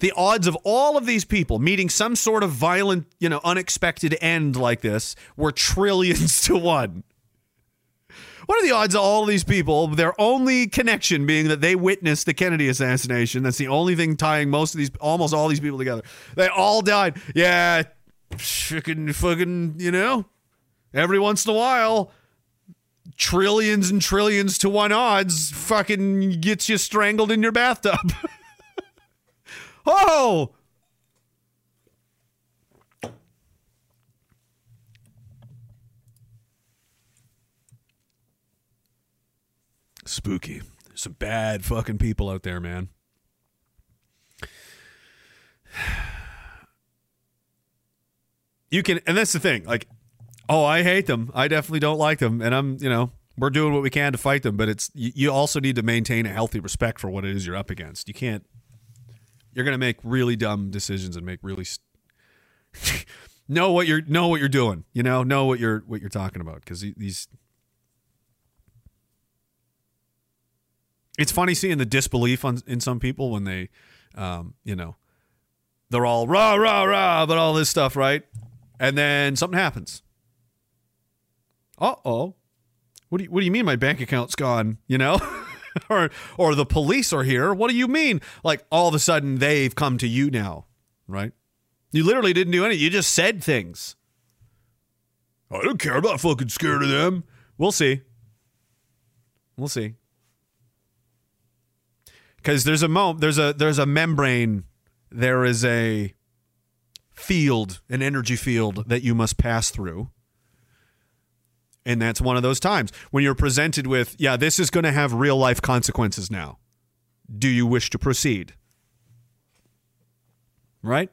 the odds of all of these people meeting some sort of violent, you know, unexpected end like this were trillions to 1. What are the odds of all of these people, their only connection being that they witnessed the Kennedy assassination? That's the only thing tying most of these, almost all these people together. They all died. Yeah, fucking, fucking, you know, every once in a while, trillions and trillions to one odds fucking gets you strangled in your bathtub. oh! Spooky. Some bad fucking people out there, man. You can, and that's the thing. Like, Oh, I hate them. I definitely don't like them, and I'm, you know, we're doing what we can to fight them. But it's you, you also need to maintain a healthy respect for what it is you're up against. You can't. You're gonna make really dumb decisions and make really st- know what you're know what you're doing. You know, know what you're what you're talking about because these. It's funny seeing the disbelief on in some people when they, um, you know, they're all rah rah rah, but all this stuff, right? And then something happens uh oh, what do you, what do you mean my bank account's gone? You know, or or the police are here. What do you mean? Like all of a sudden they've come to you now, right? You literally didn't do anything. You just said things. I don't care. Not fucking scared of them. We'll see. We'll see. Because there's a mo- there's a there's a membrane, there is a field, an energy field that you must pass through and that's one of those times when you're presented with, yeah, this is going to have real life consequences now. Do you wish to proceed? Right?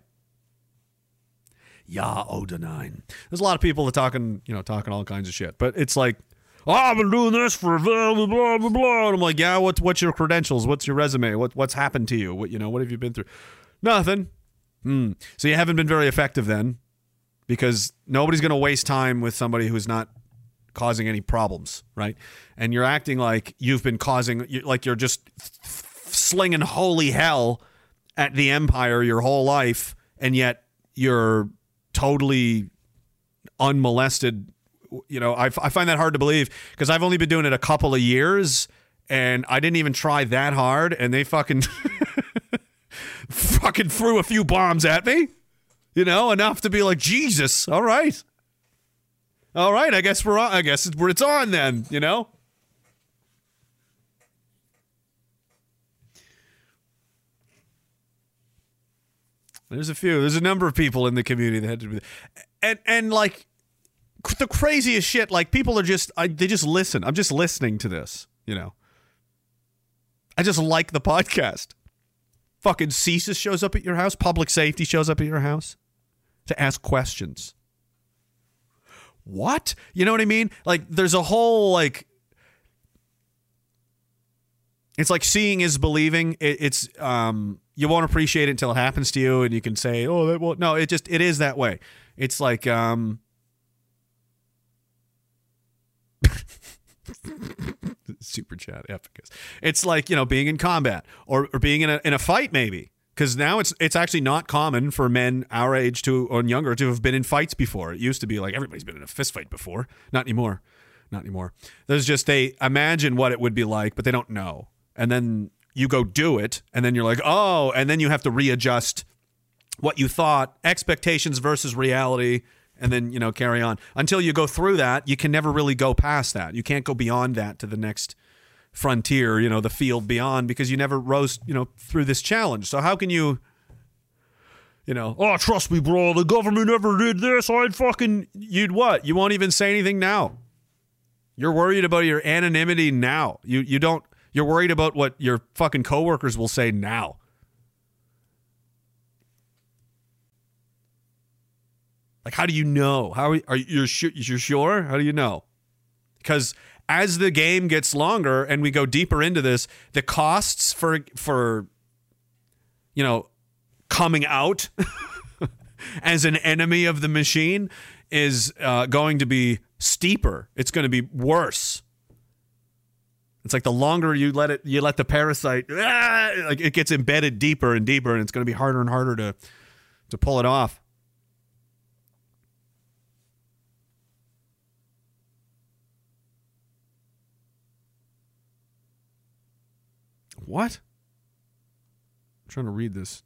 Yeah, Odinine. There's a lot of people that talking, you know, talking all kinds of shit. But it's like, oh, I've been doing this for blah blah blah blah blah. And I'm like, yeah, what's what's your credentials? What's your resume? What what's happened to you? What you know, what have you been through? Nothing. Hmm. So you haven't been very effective then, because nobody's going to waste time with somebody who's not causing any problems, right? And you're acting like you've been causing, like you're just slinging holy hell at the empire your whole life, and yet you're totally unmolested. You know, I, I find that hard to believe because I've only been doing it a couple of years, and I didn't even try that hard, and they fucking fucking threw a few bombs at me. You know, enough to be like, Jesus, all right all right, I guess we're on. I guess it's, on then, you know? There's a few. There's a number of people in the community that had to be, and and like the craziest shit. Like people are just, I, they just listen. I'm just listening to this. You know, I just like the podcast. Fucking CSIS shows up at your house. Public safety shows up at your house to ask questions what? You know what I mean? Like there's a whole like it's like seeing is believing. It, it's um you won't appreciate it until it happens to you and you can say, "Oh, that well no, it just it is that way." It's like um Super chat, epicus. It's like you know being in combat or, or being in a in a fight maybe because now it's it's actually not common for men our age to or younger to have been in fights before. It used to be like everybody's been in a fist fight before. Not anymore. Not anymore. There's just they imagine what it would be like, but they don't know. And then you go do it, and then you're like, oh, and then you have to readjust what you thought, expectations versus reality, and then you know carry on until you go through that. You can never really go past that. You can't go beyond that to the next frontier, you know, the field beyond, because you never rose, you know, through this challenge. So how can you? You know, oh, trust me, bro. The government never did this. I'd fucking. You'd what? You won't even say anything now. You're worried about your anonymity now. You you don't. You're worried about what your fucking coworkers will say now. Like, how do you know? How are you you're sure? You're sure? How do you know? Because as the game gets longer and we go deeper into this, the costs for for you know coming out as an enemy of the machine is uh, going to be steeper. It's going to be worse. It's like the longer you let it, you let the parasite, ah, like it gets embedded deeper and deeper, and it's going to be harder and harder to to pull it off. What? I'm trying to read this.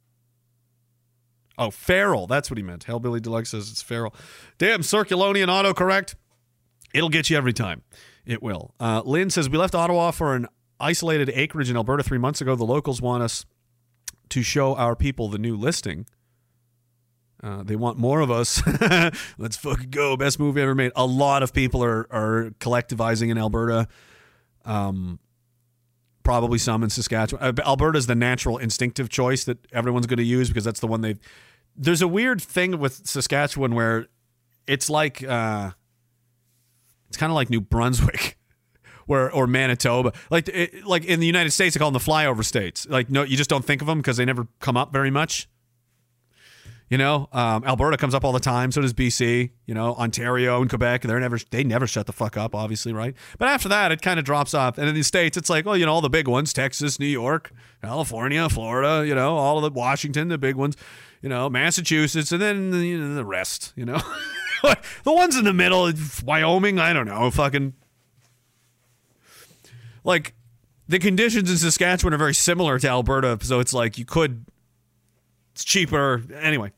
Oh, feral. That's what he meant. Hellbilly Deluxe says it's feral. Damn, Circulonian autocorrect. It'll get you every time. It will. Uh, Lynn says we left Ottawa for an isolated acreage in Alberta three months ago. The locals want us to show our people the new listing. Uh, they want more of us. Let's fucking go. Best movie ever made. A lot of people are are collectivizing in Alberta. Um, probably some in Saskatchewan. Uh, Alberta's the natural instinctive choice that everyone's going to use because that's the one they've. There's a weird thing with Saskatchewan where it's like uh, it's kind of like New Brunswick. Where, or Manitoba, like it, like in the United States, they call them the flyover states. Like no, you just don't think of them because they never come up very much. You know, um, Alberta comes up all the time. So does BC. You know, Ontario and Quebec. They're never they never shut the fuck up, obviously, right? But after that, it kind of drops off. And in the states, it's like, well, you know, all the big ones: Texas, New York, California, Florida. You know, all of the Washington, the big ones. You know, Massachusetts, and then you know, the rest. You know, the ones in the middle, Wyoming. I don't know, fucking like the conditions in Saskatchewan are very similar to Alberta, so it's like you could. It's cheaper anyway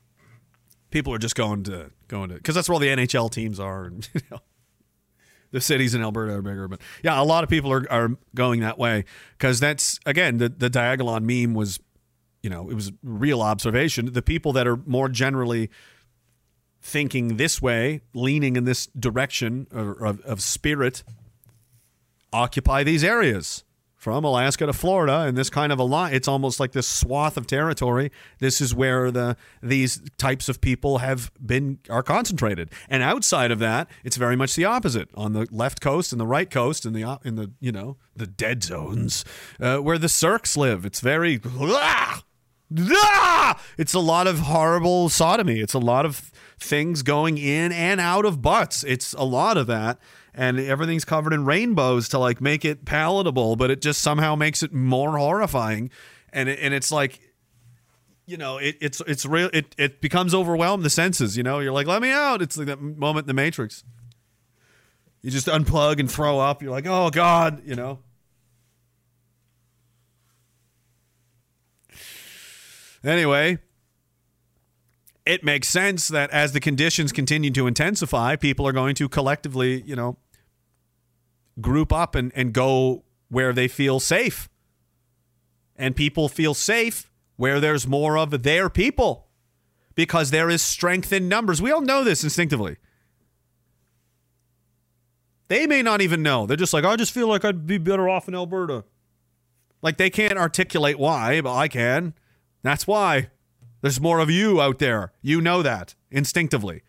people are just going to going to because that's where all the NHL teams are, and you know, the cities in Alberta are bigger. But yeah, a lot of people are, are going that way because that's again the the Diagolon meme was, you know, it was real observation. The people that are more generally thinking this way, leaning in this direction of, of, of spirit, occupy these areas from Alaska to Florida and this kind of a lot. It's almost like this swath of territory. This is where the these types of people have been are concentrated. And outside of that, it's very much the opposite. On the left coast and the right coast and the in the you know the dead zones uh, where the Cirques live. It's very. Ah! Ah! It's a lot of horrible sodomy. It's a lot of things going in and out of butts. It's a lot of that and everything's covered in rainbows to like make it palatable, but it just somehow makes it more horrifying. And it, and it's like you know, it, it's it's real. It it becomes overwhelmed the senses. You know, you're like, let me out. It's like that moment in the Matrix. You just unplug and throw up. You're like, oh god, you know. Anyway, it makes sense that as the conditions continue to intensify, people are going to collectively, you know, group up and, and go where they feel safe. And people feel safe where there's more of their people because there is strength in numbers. We all know this instinctively. They may not even know. They're just like, I just feel like I'd be better off in Alberta. Like they can't articulate why, but I can. That's why. There's more of you out there. You know that instinctively.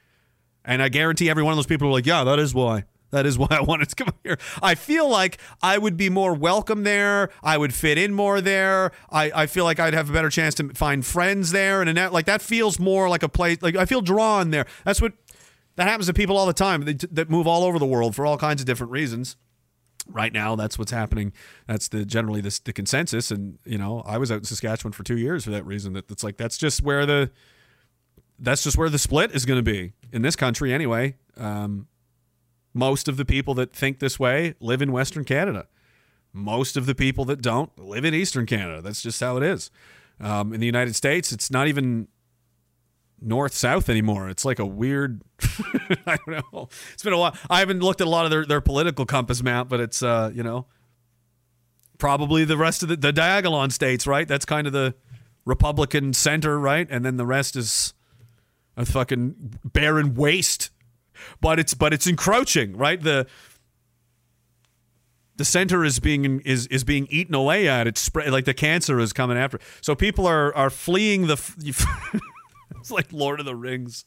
And I guarantee every one of those people are like, yeah, that is why. That is why I wanted to come here. I feel like I would be more welcome there. I would fit in more there. I, I feel like I'd have a better chance to find friends there. And that, like that feels more like a place. Like I feel drawn there. That's what that happens to people all the time. They, that move all over the world for all kinds of different reasons. right now that's what's happening that's the generally the, the consensus and you know i was out in saskatchewan for two years for that reason that it's like that's just where the that's just where the split is going to be in this country anyway um, most of the people that think this way live in western canada most of the people that don't live in eastern canada that's just how it is um, in the united states it's not even north south anymore. It's like a weird. I don't know. It's been a while. I haven't looked at a lot of their, their political compass map, but it's uh you know probably the rest of the, the diagolon states, right? That's kind of the Republican center, right? And then the rest is a fucking barren waste. But it's but it's encroaching, right? The the center is being is is being eaten away at. It's spread like the cancer is coming after. So people are are fleeing the. It's like Lord of the Rings.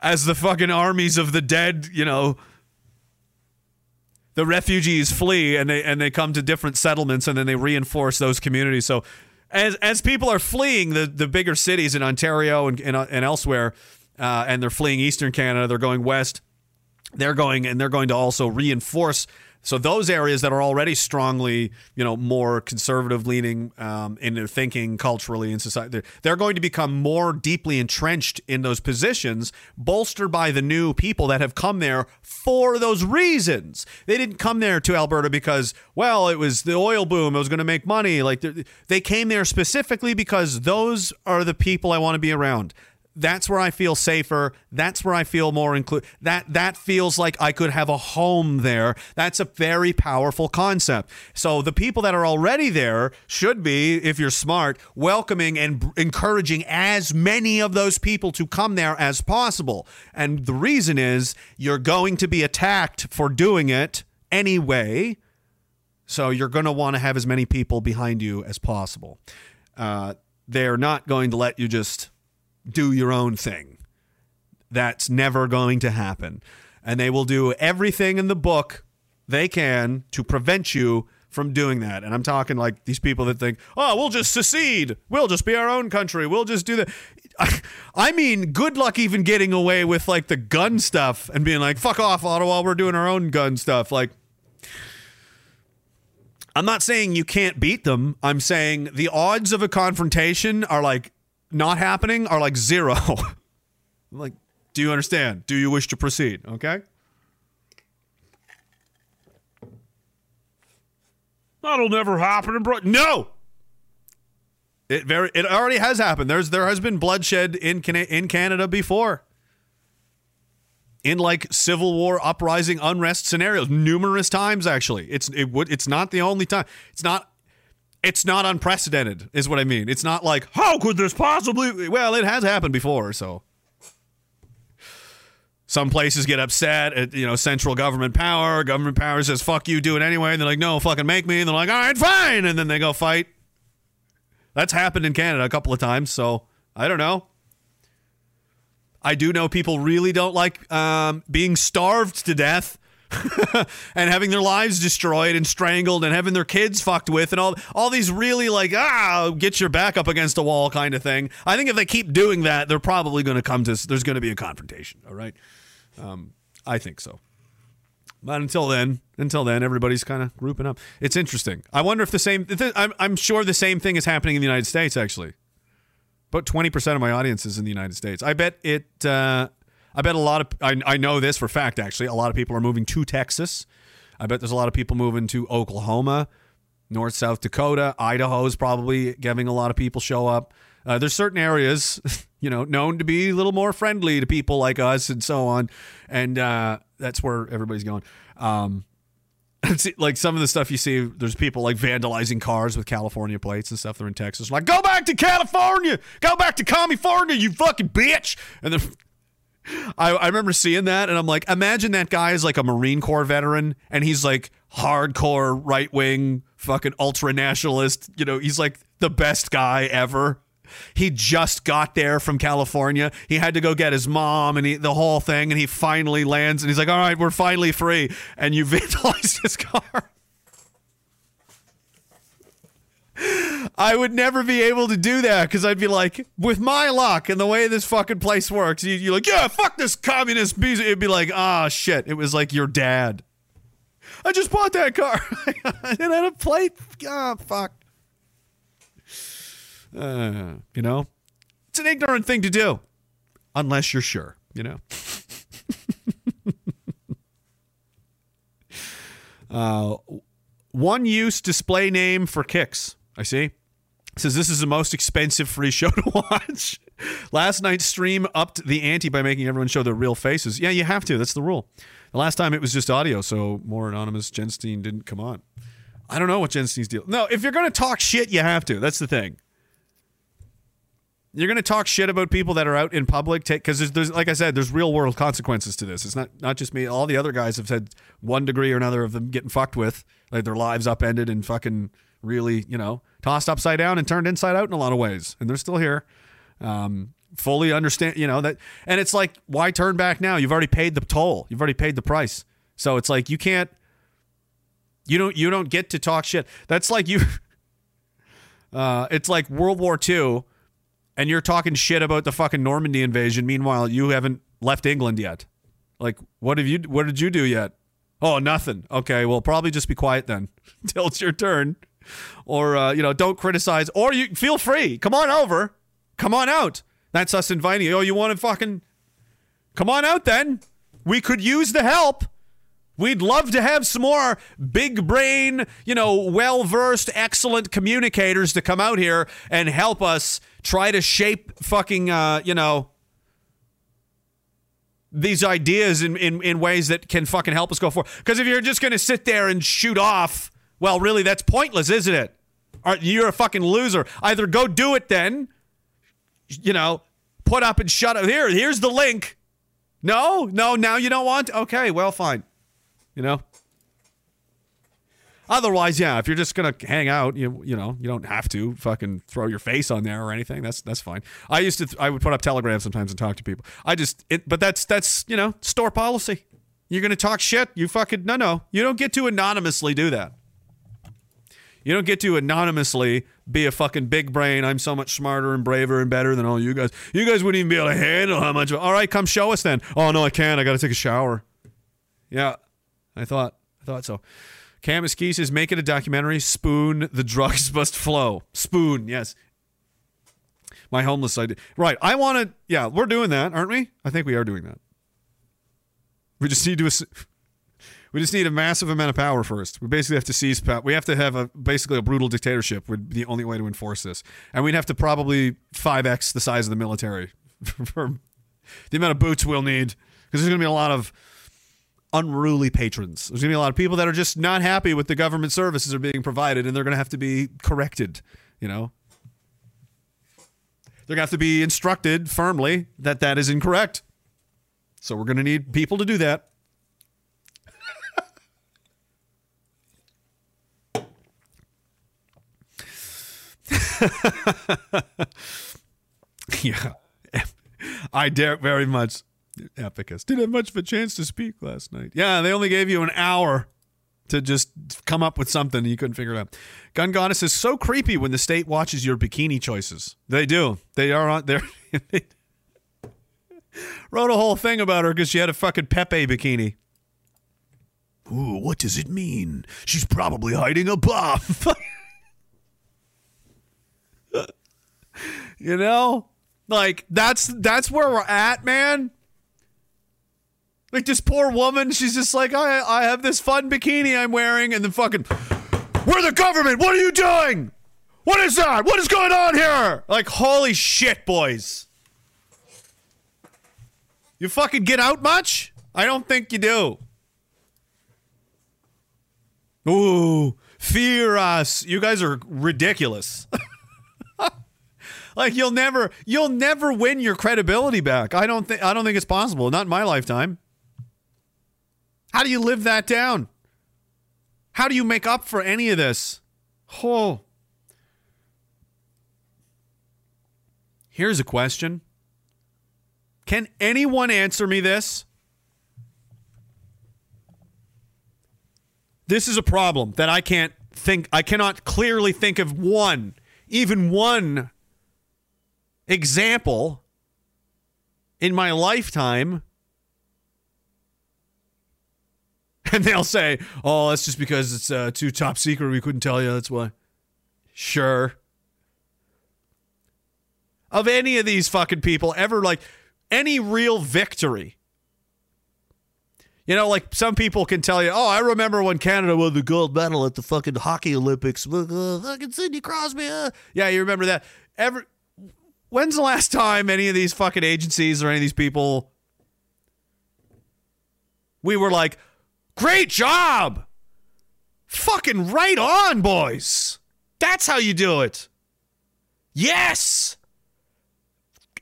As the fucking armies of the dead, you know, the refugees flee and they and they come to different settlements and then they reinforce those communities. So as as people are fleeing the the bigger cities in Ontario and and, and elsewhere, uh, and they're fleeing Eastern Canada, they're going west. They're going and they're going to also reinforce so those areas that are already strongly, you know, more conservative leaning um, in their thinking culturally in society, they're, they're going to become more deeply entrenched in those positions, bolstered by the new people that have come there for those reasons. They didn't come there to Alberta because, well, it was the oil boom, it was going to make money. Like they came there specifically because those are the people I want to be around that's where I feel safer. That's where I feel more included. That that feels like I could have a home there. That's a very powerful concept. So the people that are already there should be, if you're smart, welcoming and b- encouraging as many of those people to come there as possible. And the reason is you're going to be attacked for doing it anyway. So you're going to want to have as many people behind you as possible. Uh, they're not going to let you just do your own thing. That's never going to happen. And they will do everything in the book they can to prevent you from doing that. And I'm talking like these people that think, oh, we'll just secede. We'll just be our own country. We'll just do that. I mean, good luck even getting away with like the gun stuff and being like, fuck off, Ottawa. We're doing our own gun stuff. Like, I'm not saying you can't beat them. I'm saying the odds of a confrontation are like not happening are like zero. like, do you understand? Do you wish to proceed? Okay. That'll never happen in Britain. No. It very it already has happened. There's there has been bloodshed in in Canada before. In like civil war, uprising, unrest scenarios, numerous times actually. It's it would it's not the only time. It's not it's not unprecedented, is what I mean. It's not like, how could this possibly? Well, it has happened before, so. Some places get upset at, you know, central government power. Government power says, fuck you, do it anyway. And they're like, no, fucking make me. And they're like, all right, fine. And then they go fight. That's happened in Canada a couple of times, so I don't know. I do know people really don't like um, being starved to death and having their lives destroyed and strangled and having their kids fucked with and all all these really like ah get your back up against a wall kind of thing. I think if they keep doing that, they're probably going to come to there's going to be a confrontation. All right, um, I think so. But until then, until then, everybody's kind of grouping up. It's interesting. I wonder if the same. I'm, I'm sure the same thing is happening in the United States. Actually, but 20 percent of my audience is in the United States. I bet it. Uh, I bet a lot of I, I know this for fact actually. A lot of people are moving to Texas. I bet there's a lot of people moving to Oklahoma, North South Dakota, Idaho is probably having a lot of people show up. Uh, there's certain areas, you know, known to be a little more friendly to people like us and so on, and uh, that's where everybody's going. Um, like some of the stuff you see, there's people like vandalizing cars with California plates and stuff. They're in Texas, like go back to California, go back to California, you fucking bitch, and then I, I remember seeing that and I'm like, imagine that guy is like a Marine Corps veteran and he's like hardcore right wing, fucking ultra nationalist. You know, he's like the best guy ever. He just got there from California. He had to go get his mom and he, the whole thing, and he finally lands and he's like, "All right, we're finally free." And you vandalized his car. I would never be able to do that because I'd be like, with my luck and the way this fucking place works, you, are like, yeah, fuck this communist piece. It'd be like, ah, oh, shit. It was like your dad. I just bought that car. it had a plate. Ah, fuck. Uh, you know, it's an ignorant thing to do, unless you're sure. You know. uh, one use display name for kicks. I see. Says this is the most expensive free show to watch. Last night's stream upped the ante by making everyone show their real faces. Yeah, you have to. That's the rule. The last time it was just audio, so more anonymous Jenstein didn't come on. I don't know what Jenstein's deal. No, if you're going to talk shit, you have to. That's the thing. You're going to talk shit about people that are out in public, because there's, there's, like I said, there's real world consequences to this. It's not not just me. All the other guys have said one degree or another of them getting fucked with, like their lives upended and fucking really, you know, tossed upside down and turned inside out in a lot of ways, and they're still here. Um, fully understand, you know that, and it's like, why turn back now? You've already paid the toll. You've already paid the price. So it's like you can't, you don't, you don't get to talk shit. That's like you. Uh, it's like World War II, and you're talking shit about the fucking Normandy invasion. Meanwhile, you haven't left England yet. Like, what have you? What did you do yet? Oh, nothing. Okay, well, probably just be quiet then till it's your turn, or uh, you know, don't criticize, or you feel free. Come on over. Come on out. That's us inviting you. Oh, you want to fucking come on out then? We could use the help. We'd love to have some more big brain, you know, well versed, excellent communicators to come out here and help us try to shape fucking, uh, you know, these ideas in, in, in ways that can fucking help us go forward. Because if you're just going to sit there and shoot off, well, really, that's pointless, isn't it? You're a fucking loser. Either go do it then, you know, put up and shut up. Here, here's the link. No, no, now you don't want. Okay, well, fine. You know. Otherwise, yeah, if you're just gonna hang out, you you know, you don't have to fucking throw your face on there or anything. That's that's fine. I used to, I would put up telegrams sometimes and talk to people. I just, it, but that's that's you know, store policy. You're gonna talk shit. You fucking no no. You don't get to anonymously do that. You don't get to anonymously be a fucking big brain. I'm so much smarter and braver and better than all you guys. You guys wouldn't even be able to handle how much. All right, come show us then. Oh no, I can't. I got to take a shower. Yeah, I thought. I thought so. Cam says, make it a documentary. Spoon, the drugs must flow. Spoon, yes. My homeless idea. Right. I want to. Yeah, we're doing that, aren't we? I think we are doing that. We just need to. We just need a massive amount of power first. We basically have to seize power. We have to have a basically a brutal dictatorship. Would be the only way to enforce this, and we'd have to probably five x the size of the military for the amount of boots we'll need. Because there's going to be a lot of unruly patrons. There's going to be a lot of people that are just not happy with the government services that are being provided, and they're going to have to be corrected. You know, they're going to have to be instructed firmly that that is incorrect. So we're going to need people to do that. yeah. I dare very much. Epicus didn't have much of a chance to speak last night. Yeah, they only gave you an hour to just come up with something you couldn't figure it out. Gun Goddess is so creepy when the state watches your bikini choices. They do. They are on there. wrote a whole thing about her because she had a fucking Pepe bikini. Ooh, what does it mean? She's probably hiding a bomb. you know? Like that's that's where we're at, man. Like this poor woman, she's just like, I I have this fun bikini I'm wearing, and then fucking We're the government, what are you doing? What is that? What is going on here? Like, holy shit, boys. You fucking get out much? I don't think you do. Ooh, fear us. You guys are ridiculous. like you'll never you'll never win your credibility back. I don't think I don't think it's possible. Not in my lifetime. How do you live that down? How do you make up for any of this? Oh. Here's a question. Can anyone answer me this? This is a problem that I can't think, I cannot clearly think of one, even one example in my lifetime And they'll say, "Oh, that's just because it's uh, too top secret. We couldn't tell you. That's why." Sure. Of any of these fucking people ever like any real victory. You know, like some people can tell you, "Oh, I remember when Canada won the gold medal at the fucking hockey Olympics." Uh, fucking Sidney Crosby. Uh. Yeah, you remember that? Ever? When's the last time any of these fucking agencies or any of these people we were like, "Great job, fucking right on, boys." That's how you do it. Yes.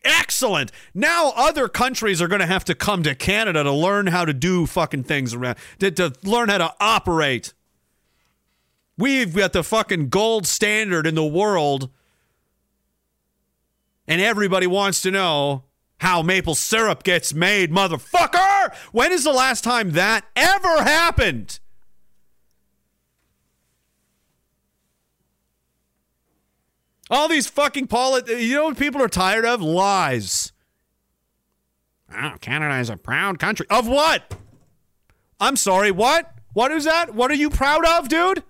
Excellent. Now other countries are going to have to come to Canada to learn how to do fucking things around, to, to learn how to operate. We've got the fucking gold standard in the world, and everybody wants to know how maple syrup gets made, motherfucker. When is the last time that ever happened? All these fucking polit you know what people are tired of? Lies. Oh, Canada is a proud country. Of what? I'm sorry, what? What is that? What are you proud of, dude?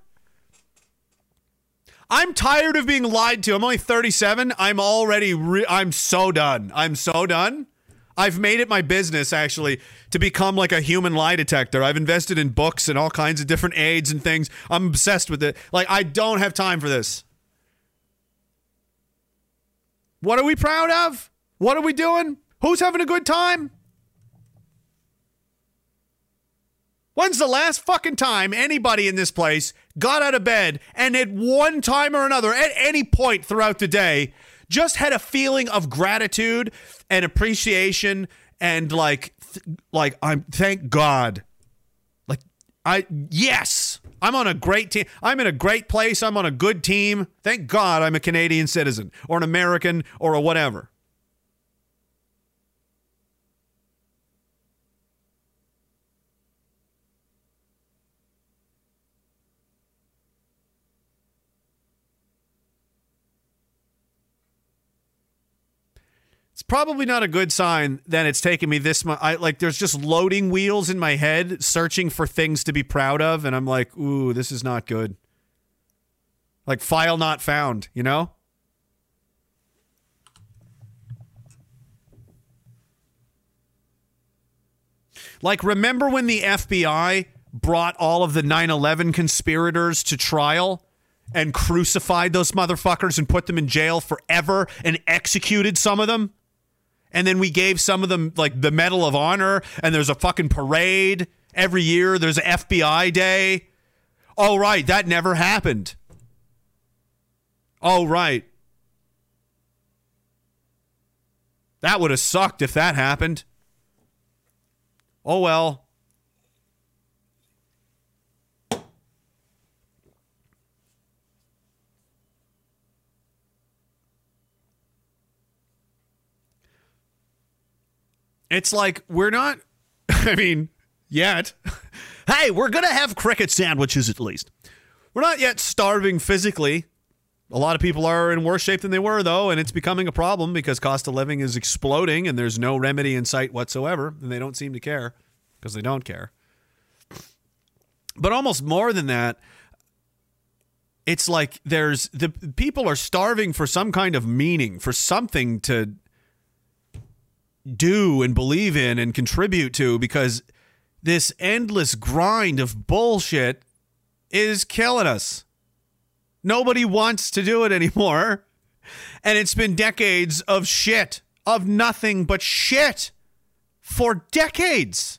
I'm tired of being lied to. I'm only 37. I'm already re- I'm so done. I'm so done. I've made it my business actually to become like a human lie detector. I've invested in books and all kinds of different aids and things. I'm obsessed with it. Like I don't have time for this. What are we proud of? What are we doing? Who's having a good time? When's the last fucking time anybody in this place got out of bed and at one time or another, at any point throughout the day, just had a feeling of gratitude and appreciation and like, th- like I'm thank God, like I yes, I'm on a great team. I'm in a great place. I'm on a good team. Thank God I'm a Canadian citizen or an American or a whatever. Probably not a good sign that it's taken me this much. I like there's just loading wheels in my head searching for things to be proud of and I'm like, "Ooh, this is not good." Like file not found, you know? Like remember when the FBI brought all of the 9/11 conspirators to trial? and crucified those motherfuckers and put them in jail forever and executed some of them? And then we gave some of them like the Medal of Honor, and there's a fucking parade every year. There's an FBI day. Oh, right. That never happened. Oh, right. That would have sucked if that happened. Oh, well. It's like we're not. I mean, yet. hey, we're gonna have cricket sandwiches at least. We're not yet starving physically. A lot of people are in worse shape than they were, though, and it's becoming a problem because cost of living is exploding and there's no remedy in sight whatsoever, and they don't seem to care because they don't care. But almost more than that, it's like there's the people are starving for some kind of meaning, for something to do and believe in and contribute to because this endless grind of bullshit is killing us. Nobody wants to do it anymore. And it's been decades of shit, of nothing but shit for decades.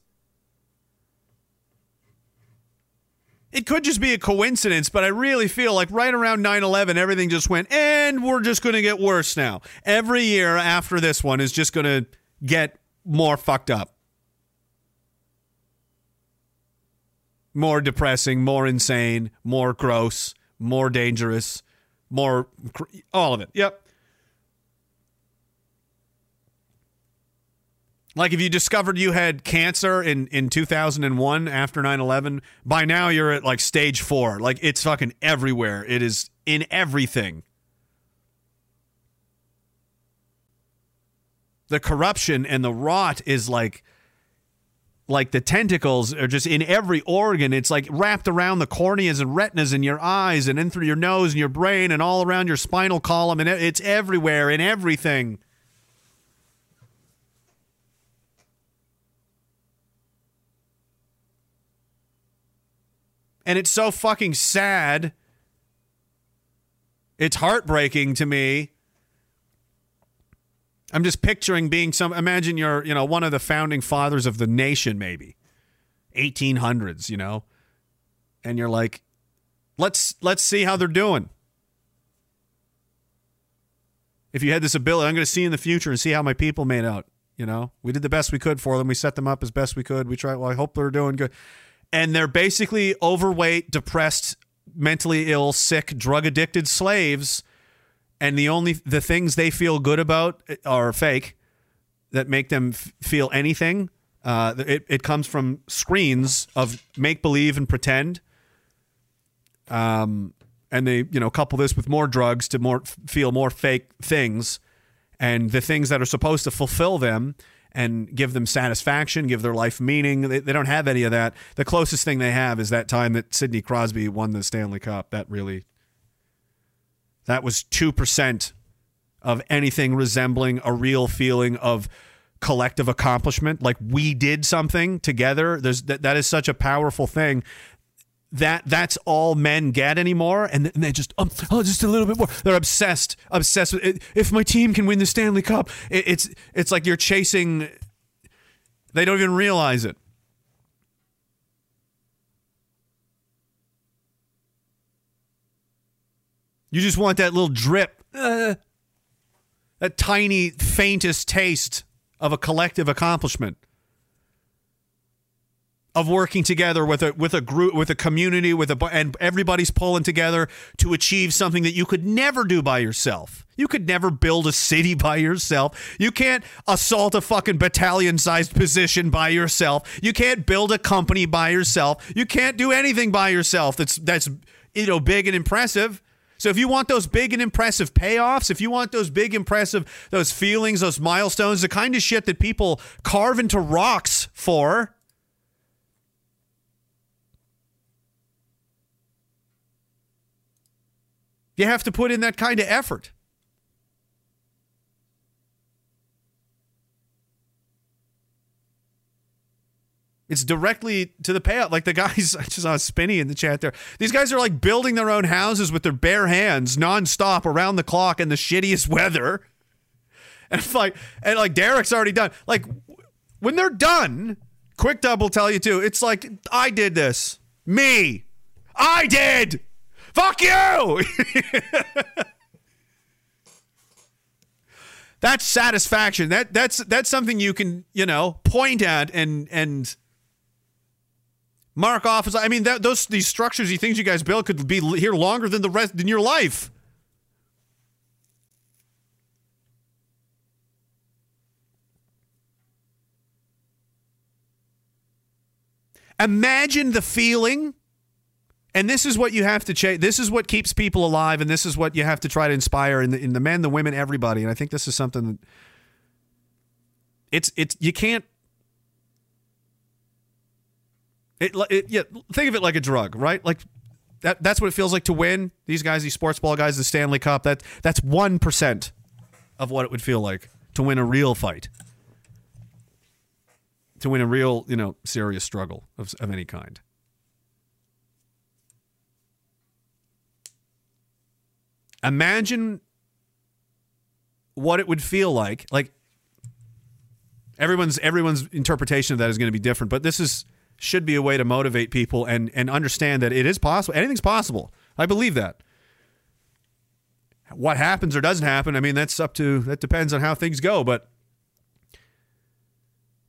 It could just be a coincidence, but I really feel like right around 9 11, everything just went, and we're just going to get worse now. Every year after this one is just going to get more fucked up. More depressing, more insane, more gross, more dangerous, more cr- all of it. Yep. Like if you discovered you had cancer in, in 2001 after 9 11, by now you're at like stage four. Like it's fucking everywhere. It is in everything. The corruption and the rot is like, like the tentacles are just in every organ. It's like wrapped around the corneas and retinas in your eyes and in through your nose and your brain and all around your spinal column and it's everywhere in everything. And it's so fucking sad. It's heartbreaking to me. I'm just picturing being some imagine you're, you know, one of the founding fathers of the nation maybe. 1800s, you know. And you're like let's let's see how they're doing. If you had this ability, I'm going to see in the future and see how my people made out, you know. We did the best we could for them. We set them up as best we could. We tried well, I hope they're doing good. And they're basically overweight, depressed, mentally ill, sick, drug addicted slaves and the only the things they feel good about are fake that make them f- feel anything. Uh, it, it comes from screens of make believe and pretend. Um, and they you know couple this with more drugs to more feel more fake things. And the things that are supposed to fulfill them and give them satisfaction give their life meaning they, they don't have any of that. The closest thing they have is that time that sidney crosby won the stanley cup. That really that was 2% of anything resembling a real feeling of collective accomplishment. Like we did something together. There's that, that is such a powerful thing. That that's all men get anymore, and, and they just um, oh just a little bit more. They're obsessed, obsessed with it. If my team can win the Stanley Cup, it, it's it's like you're chasing. They don't even realize it. You just want that little drip, uh, that tiny, faintest taste of a collective accomplishment, of working together with a with a group, with a community, with a and everybody's pulling together to achieve something that you could never do by yourself. You could never build a city by yourself. You can't assault a fucking battalion-sized position by yourself. You can't build a company by yourself. You can't do anything by yourself. That's that's you know big and impressive. So if you want those big and impressive payoffs, if you want those big impressive those feelings, those milestones, the kind of shit that people carve into rocks for, you have to put in that kind of effort. It's directly to the payout. Like the guys, I just saw Spinny in the chat there. These guys are like building their own houses with their bare hands nonstop around the clock in the shittiest weather. And like, and like Derek's already done. Like when they're done, Quick Dub will tell you too. It's like, I did this. Me. I did. Fuck you. that's satisfaction. That that's that's something you can, you know, point at and and mark off as I mean that those these structures, these things you guys build, could be here longer than the rest in your life. Imagine the feeling and this is what you have to chase. This is what keeps people alive, and this is what you have to try to inspire in the, in the men, the women, everybody. And I think this is something that it's it's you can't. It, it yeah, think of it like a drug, right? Like that. That's what it feels like to win. These guys, these sports ball guys, the Stanley Cup. That that's one percent of what it would feel like to win a real fight. To win a real, you know, serious struggle of, of any kind. imagine what it would feel like like everyone's everyone's interpretation of that is going to be different but this is should be a way to motivate people and and understand that it is possible anything's possible i believe that what happens or doesn't happen i mean that's up to that depends on how things go but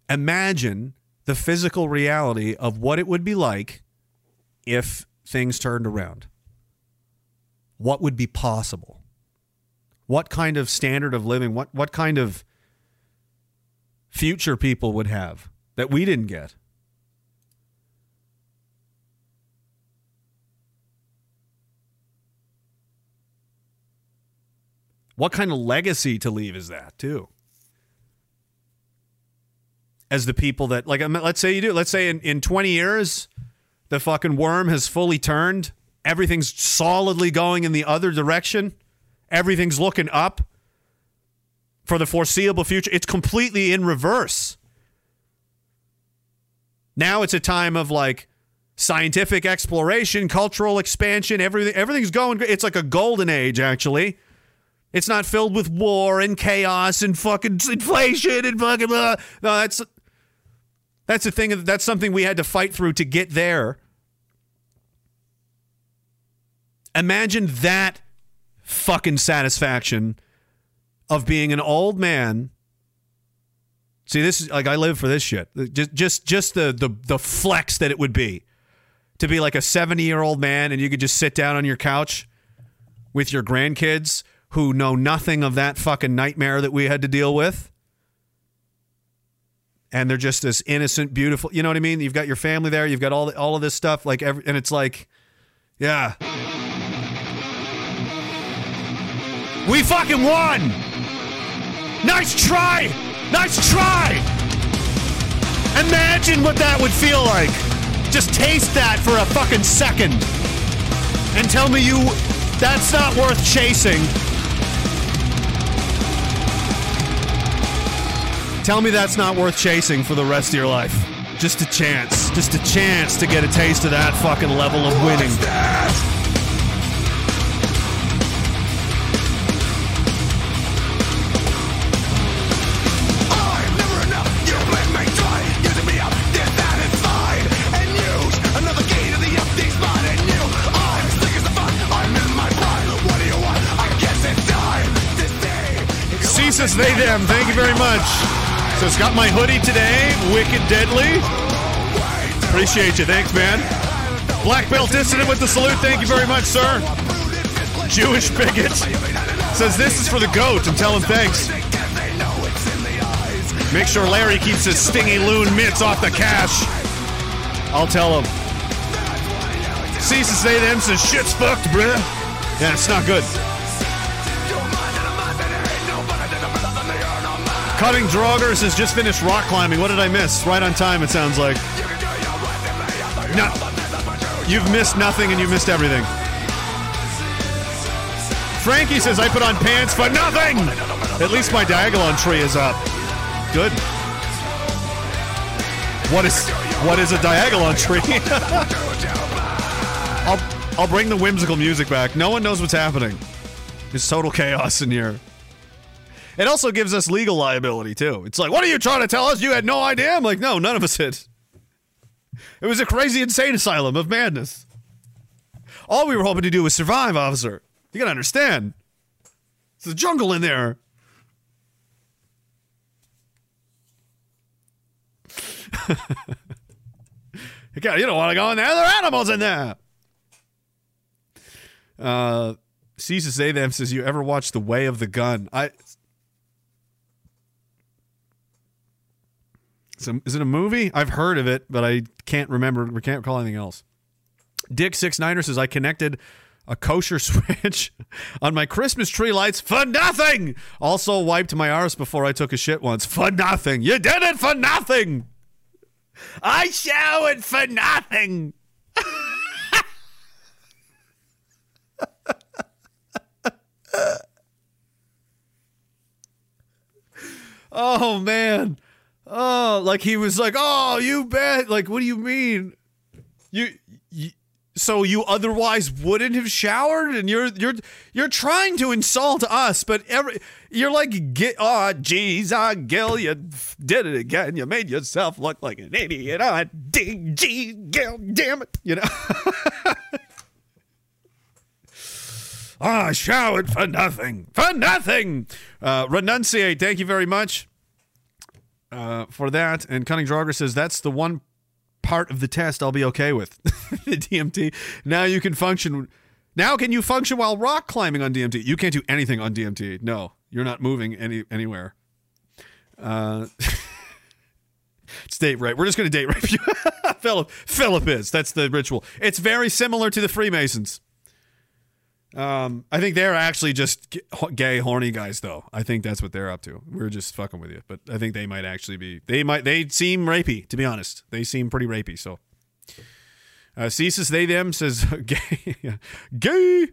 imagine the physical reality of what it would be like if things turned around what would be possible? What kind of standard of living, what, what kind of future people would have that we didn't get? What kind of legacy to leave is that, too? as the people that like let's say you do let's say in, in 20 years the fucking worm has fully turned everything's solidly going in the other direction everything's looking up for the foreseeable future it's completely in reverse now it's a time of like scientific exploration cultural expansion everything everything's going it's like a golden age actually it's not filled with war and chaos and fucking inflation and fucking blah. no that's that's the thing. That's something we had to fight through to get there. Imagine that fucking satisfaction of being an old man. See, this is like I live for this shit. Just, just, just the the the flex that it would be to be like a seventy year old man, and you could just sit down on your couch with your grandkids who know nothing of that fucking nightmare that we had to deal with and they're just this innocent, beautiful. You know what I mean? You've got your family there. You've got all the, all of this stuff. Like every, and it's like, yeah, we fucking won. Nice try. Nice try. Imagine what that would feel like. Just taste that for a fucking second, and tell me you that's not worth chasing. Tell me that's not worth chasing for the rest of your life. Just a chance. Just a chance to get a taste of that fucking level of winning. Ceases they them. Thank you very much. So it's got my hoodie today. Wicked Deadly. Appreciate you. Thanks, man. Black Belt Dissident with the salute. Thank you very much, sir. Jewish bigot says this is for the goat and tell him thanks. Make sure Larry keeps his stingy loon mitts off the cash. I'll tell him. Ceases say them says shit's fucked, bruh. Yeah, it's not good. Cutting Drogger says just finished rock climbing. What did I miss? Right on time, it sounds like. No, you've missed nothing and you missed everything. Frankie says I put on pants for nothing. At least my Diagolon tree is up. Good. What is what is a Diagolon tree? I'll I'll bring the whimsical music back. No one knows what's happening. It's total chaos in here. It also gives us legal liability too. It's like, what are you trying to tell us? You had no idea. I'm like, no, none of us did. It was a crazy, insane asylum of madness. All we were hoping to do was survive, officer. You gotta understand. It's a jungle in there. God, you don't want to go in there. There are animals in there. Uh, say them says you ever watch The Way of the Gun? I Is it a movie? I've heard of it, but I can't remember. We can't recall anything else. Dick Six Niner says I connected a kosher switch on my Christmas tree lights for nothing. Also wiped my arse before I took a shit once for nothing. You did it for nothing. I showered for nothing. oh man. Oh, like he was like, "Oh, you bet." Like, what do you mean? You, you so you otherwise wouldn't have showered and you're you're you're trying to insult us, but every you're like, "Get oh, geez, ah, Gil, you did it again. You made yourself look like an idiot. Ah, dig, geez, Gil, damn it." You know? Ah, oh, showered for nothing. For nothing. Uh, renunciate. Thank you very much uh, for that. And Cunning Drogger says that's the one part of the test I'll be okay with. The DMT. Now you can function. Now can you function while rock climbing on DMT? You can't do anything on DMT. No, you're not moving any anywhere. Uh, it's date rape. We're just going to date rape you. Philip, Philip is. That's the ritual. It's very similar to the Freemasons. Um, I think they're actually just gay, horny guys, though. I think that's what they're up to. We're just fucking with you, but I think they might actually be. They might. They seem rapey, to be honest. They seem pretty rapey. So, uh, Ceases they them says gay, gay,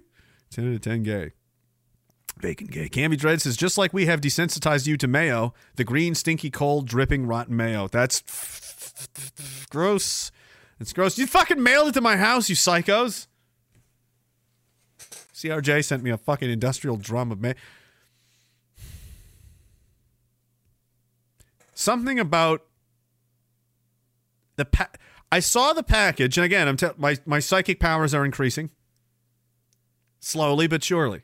ten out of ten gay. Bacon gay. Camby Dread says just like we have desensitized you to mayo, the green, stinky, cold, dripping, rotten mayo. That's gross. It's gross. You fucking mailed it to my house, you psychos. CRJ sent me a fucking industrial drum of mayo. Something about the pa- I saw the package, and again, I'm te- my my psychic powers are increasing slowly but surely.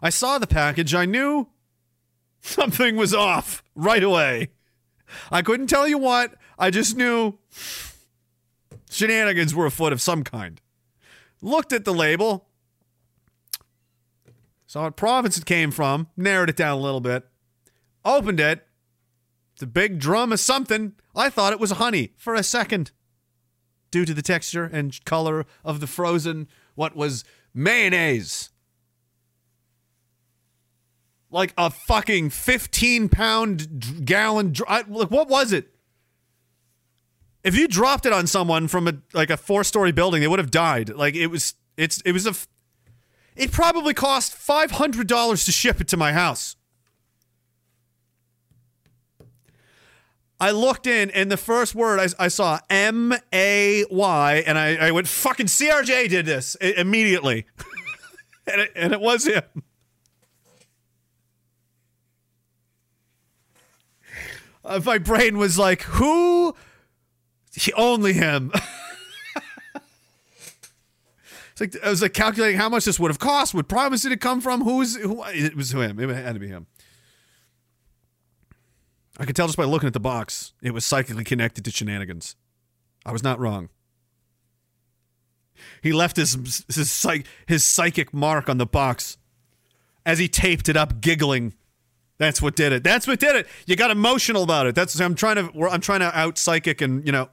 I saw the package. I knew something was off right away. I couldn't tell you what. I just knew shenanigans were afoot of some kind. Looked at the label, saw what province it came from, narrowed it down a little bit, opened it. It's a big drum of something. I thought it was honey for a second due to the texture and color of the frozen, what was mayonnaise. Like a fucking 15 pound gallon. dr- like, what was it? If you dropped it on someone from a like a four story building, they would have died. Like it was, it's it was a. It probably cost five hundred dollars to ship it to my house. I looked in, and the first word I, I saw M A Y, and I, I went fucking CRJ did this immediately, and it, and it was him. Uh, my brain was like, who? He, only him. it's like I was like calculating how much this would have cost. Would promise did it come from? Who's who? It was who him. It had to be him. I could tell just by looking at the box, it was psychically connected to shenanigans. I was not wrong. He left his his psych, his psychic mark on the box as he taped it up, giggling. That's what did it. That's what did it. You got emotional about it. That's I'm trying to I'm trying to out psychic and you know.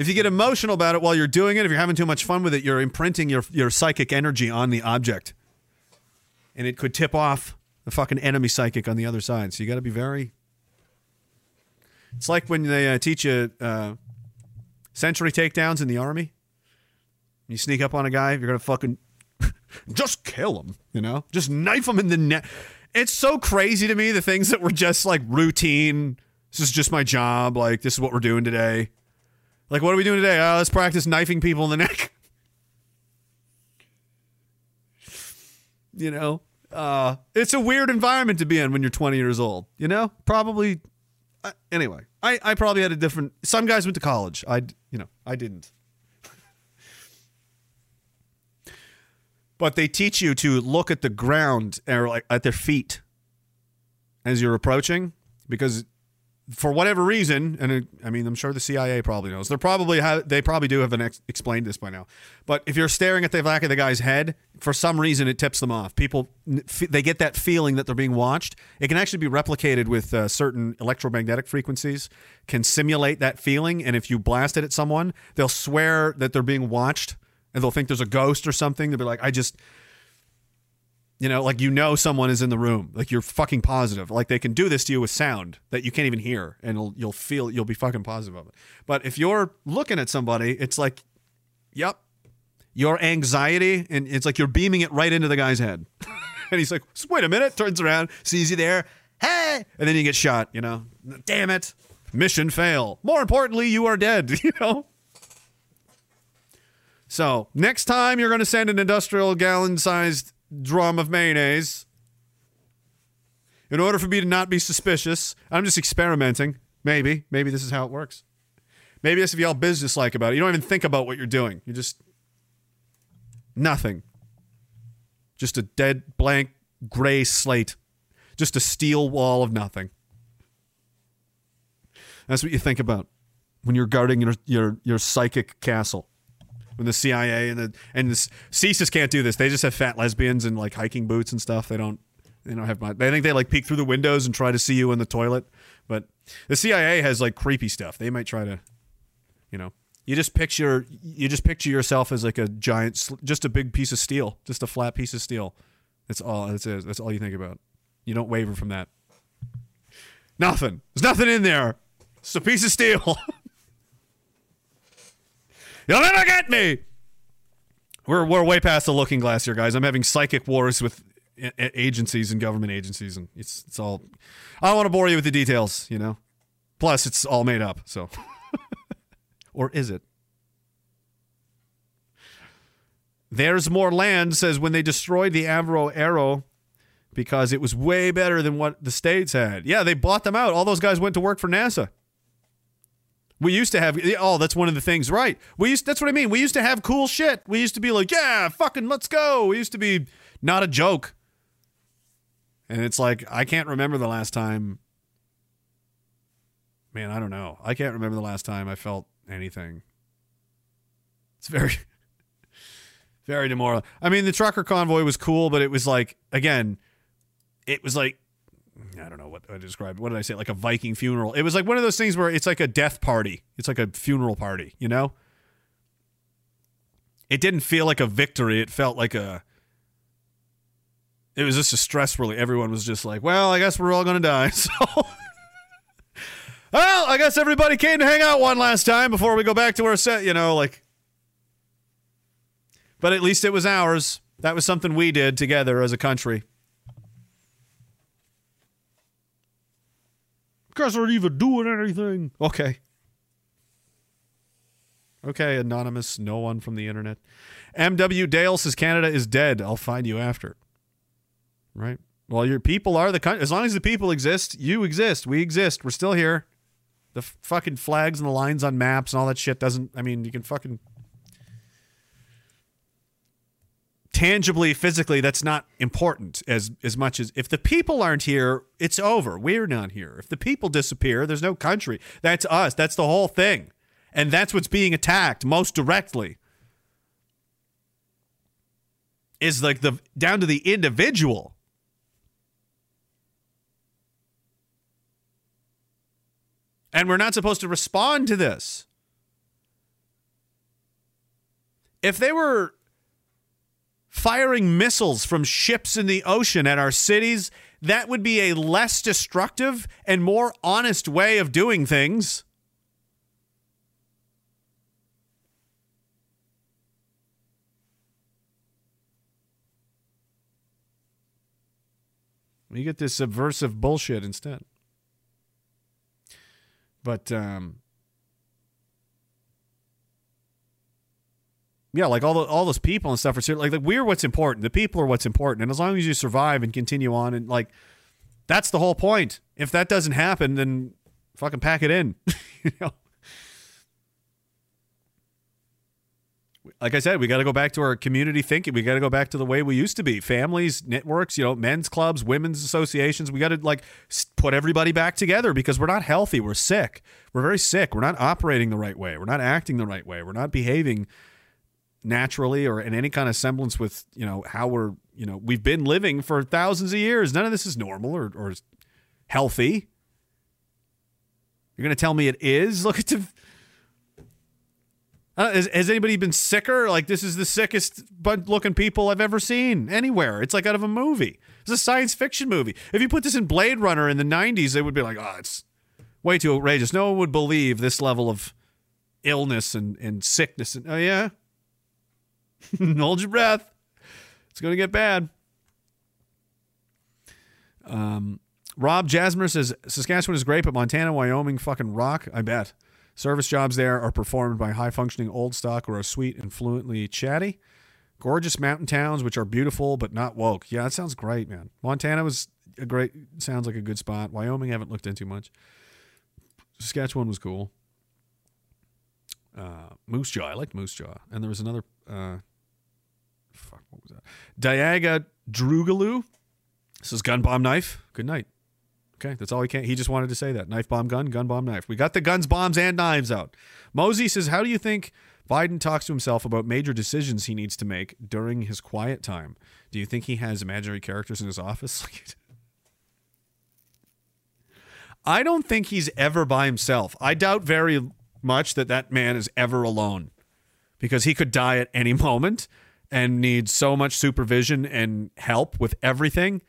If you get emotional about it while you're doing it, if you're having too much fun with it, you're imprinting your your psychic energy on the object, and it could tip off the fucking enemy psychic on the other side. So you got to be very. It's like when they uh, teach you uh, sentry takedowns in the army. You sneak up on a guy, you're gonna fucking just kill him. You know, just knife him in the neck. It's so crazy to me the things that were just like routine. This is just my job. Like this is what we're doing today. Like what are we doing today? Oh, let's practice knifing people in the neck. you know, uh, it's a weird environment to be in when you're 20 years old. You know, probably. Uh, anyway, I, I probably had a different. Some guys went to college. I, you know, I didn't. but they teach you to look at the ground or like at their feet as you're approaching because for whatever reason and i mean i'm sure the cia probably knows. They're probably have they probably do have an ex- explained this by now. But if you're staring at the back of the guy's head for some reason it tips them off. People they get that feeling that they're being watched. It can actually be replicated with uh, certain electromagnetic frequencies can simulate that feeling and if you blast it at someone they'll swear that they're being watched and they'll think there's a ghost or something. They'll be like i just you know, like you know someone is in the room. Like you're fucking positive. Like they can do this to you with sound that you can't even hear, and you'll feel you'll be fucking positive of it. But if you're looking at somebody, it's like, yep, your anxiety, and it's like you're beaming it right into the guy's head. and he's like, wait a minute, turns around, sees you there, hey, and then you get shot. You know, damn it, mission fail. More importantly, you are dead. You know. So next time you're going to send an industrial gallon-sized drum of mayonnaise, in order for me to not be suspicious, I'm just experimenting. Maybe, maybe this is how it works. Maybe this if y'all business-like about it. You don't even think about what you're doing. You just nothing. Just a dead blank gray slate. Just a steel wall of nothing. That's what you think about when you're guarding your your your psychic castle when the CIA and the and the CSIS can't do this. They just have fat lesbians and like hiking boots and stuff. They don't they don't have much. They think they like peek through the windows and try to see you in the toilet. But the CIA has like creepy stuff. They might try to, you know, You just picture you just picture yourself as like a giant, just a big piece of steel, just a flat piece of steel. That's all. That's it. That's all you think about. You don't waver from that. Nothing. There's nothing in there. It's a piece of steel. You'll never get me. We're we're way past the looking glass here, guys. I'm having psychic wars with agencies and government agencies, and it's it's all. I don't want to bore you with the details, you know. Plus, it's all made up. So, or is it? There's more land says when they destroyed the Avro Arrow because it was way better than what the states had. Yeah, they bought them out. All those guys went to work for NASA. We used to have oh, that's one of the things, right? We used that's what I mean. We used to have cool shit. We used to be like, yeah, fucking let's go. We used to be not a joke. And it's like I can't remember the last time Man, I don't know. I can't remember the last time I felt anything. It's very very demoralizing. I mean, the trucker convoy was cool, but it was like again, it was like I don't know what I described. What did I say? Like a Viking funeral. It was like one of those things where it's like a death party. It's like a funeral party, you know? It didn't feel like a victory. It felt like a it was just a stress relief. Everyone was just like, well, I guess we're all to die. So Well, I guess everybody came to hang out one last time before we go back to our set, you know, like But at least it was ours. That was something we did together as a country. Guys aren't even doing anything. Okay. Okay, anonymous, no one from the internet. MW Dale says Canada is dead. I'll find you after. Right? Well, your people are the country. As long as the people exist, you exist. We exist. We're still here. The fucking flags and the lines on maps and all that shit doesn't. I mean, you can fucking. Tangibly, physically, that's not important as as much as if the people aren't here, it's over. We're not here. If the people disappear, there's no country. That's us. That's the whole thing, and that's what's being attacked most directly. Is like the down to the individual. And we're not supposed to respond to this. If they were firing missiles from ships in the ocean at our cities, that would be a less destructive and more honest way of doing things. You get this subversive bullshit instead. But um yeah, like all the, all those people and stuff are like, like we're what's important. The people are what's important, and as long as you survive and continue on, and like that's the whole point. If that doesn't happen, then fucking pack it in. you know. Like I said, we got to go back to our community thinking. We got to go back to the way we used to be. Families, networks, you know, men's clubs, women's associations. We got to like put everybody back together because we're not healthy. We're sick. We're very sick. We're not operating the right way. We're not acting the right way. We're not behaving naturally or in any kind of semblance with you know how we're you know we've been living for thousands of years. None of this is normal or, or healthy. You're going to tell me it is? Look at the uh, has, has anybody been sicker? Like this is the sickest looking people i've ever seen anywhere. It's like out of a movie. It's a science fiction movie. If you put this in blade runner in the 90s they would be like oh it's way too outrageous. No one would believe this level of illness and, and sickness. And oh yeah Hold your breath. It's going to get bad. Um, Rob Jasmer says Saskatchewan is great, but Montana, Wyoming, fucking rock. I bet. Service jobs there are performed by high functioning old stock who are sweet and fluently chatty. Gorgeous mountain towns, which are beautiful but not woke. Yeah, that sounds great, man. Montana was a great, sounds like a good spot. Wyoming, I haven't looked into much. Saskatchewan was cool. Uh, Moose Jaw, I liked Moose Jaw. And there was another, uh, fuck, what was that? Diaga Drugaloo. This is gun bomb knife. Good night. Okay, that's all he can. He just wanted to say that. Knife bomb gun, gun bomb knife. We got the guns, bombs, and knives out. Mosey says, How do you think Biden talks to himself about major decisions he needs to make during his quiet time? Do you think he has imaginary characters in his office? I don't think he's ever by himself. I doubt very much that that man is ever alone because he could die at any moment and needs so much supervision and help with everything.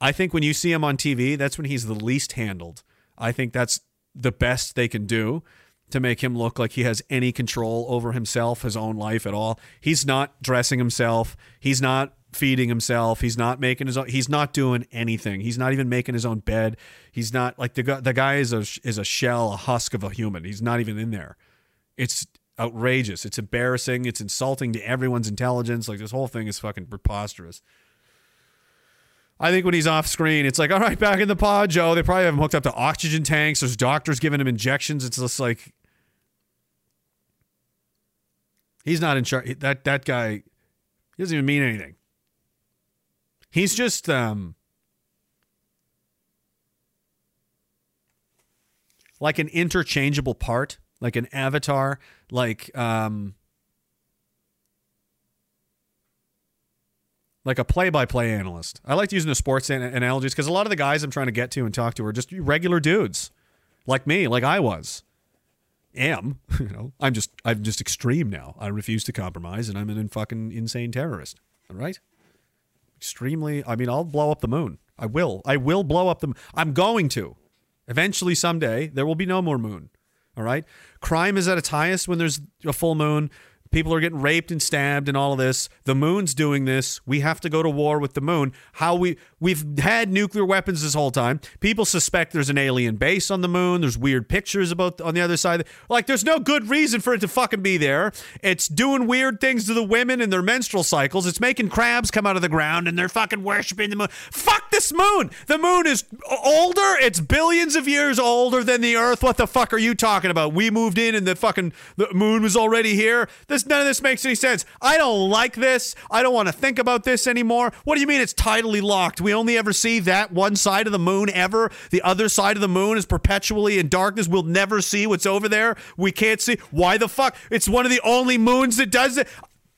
I think when you see him on TV, that's when he's the least handled. I think that's the best they can do to make him look like he has any control over himself, his own life at all. He's not dressing himself. He's not feeding himself. He's not making his own. He's not doing anything. He's not even making his own bed. He's not like the guy. The guy is a is a shell, a husk of a human. He's not even in there. It's outrageous. It's embarrassing. It's insulting to everyone's intelligence. Like this whole thing is fucking preposterous. I think when he's off screen, it's like, all right, back in the pod, Joe. They probably have him hooked up to oxygen tanks. There's doctors giving him injections. It's just like he's not in charge. That that guy he doesn't even mean anything. He's just um like an interchangeable part, like an avatar, like um like a play-by-play analyst. I like using the sports an- analogies because a lot of the guys I'm trying to get to and talk to are just regular dudes, like me, like I was, am. You know, I'm just I'm just extreme now. I refuse to compromise, and I'm an fucking insane terrorist. All right, extremely. I mean, I'll blow up the moon. I will. I will blow up the. I'm going to. Eventually, someday, there will be no more moon. All right. Crime is at its highest when there's a full moon. People are getting raped and stabbed and all of this. The moon's doing this. We have to go to war with the moon. How we we've had nuclear weapons this whole time. People suspect there's an alien base on the moon. There's weird pictures about on the other side. Like there's no good reason for it to fucking be there. It's doing weird things to the women and their menstrual cycles. It's making crabs come out of the ground and they're fucking worshiping the moon. Fuck this moon. The moon is older. It's billions of years older than the earth. What the fuck are you talking about? We moved in and the fucking the moon was already here. None of this makes any sense. I don't like this. I don't want to think about this anymore. What do you mean it's tidally locked? We only ever see that one side of the moon ever. The other side of the moon is perpetually in darkness. We'll never see what's over there. We can't see. Why the fuck? It's one of the only moons that does it.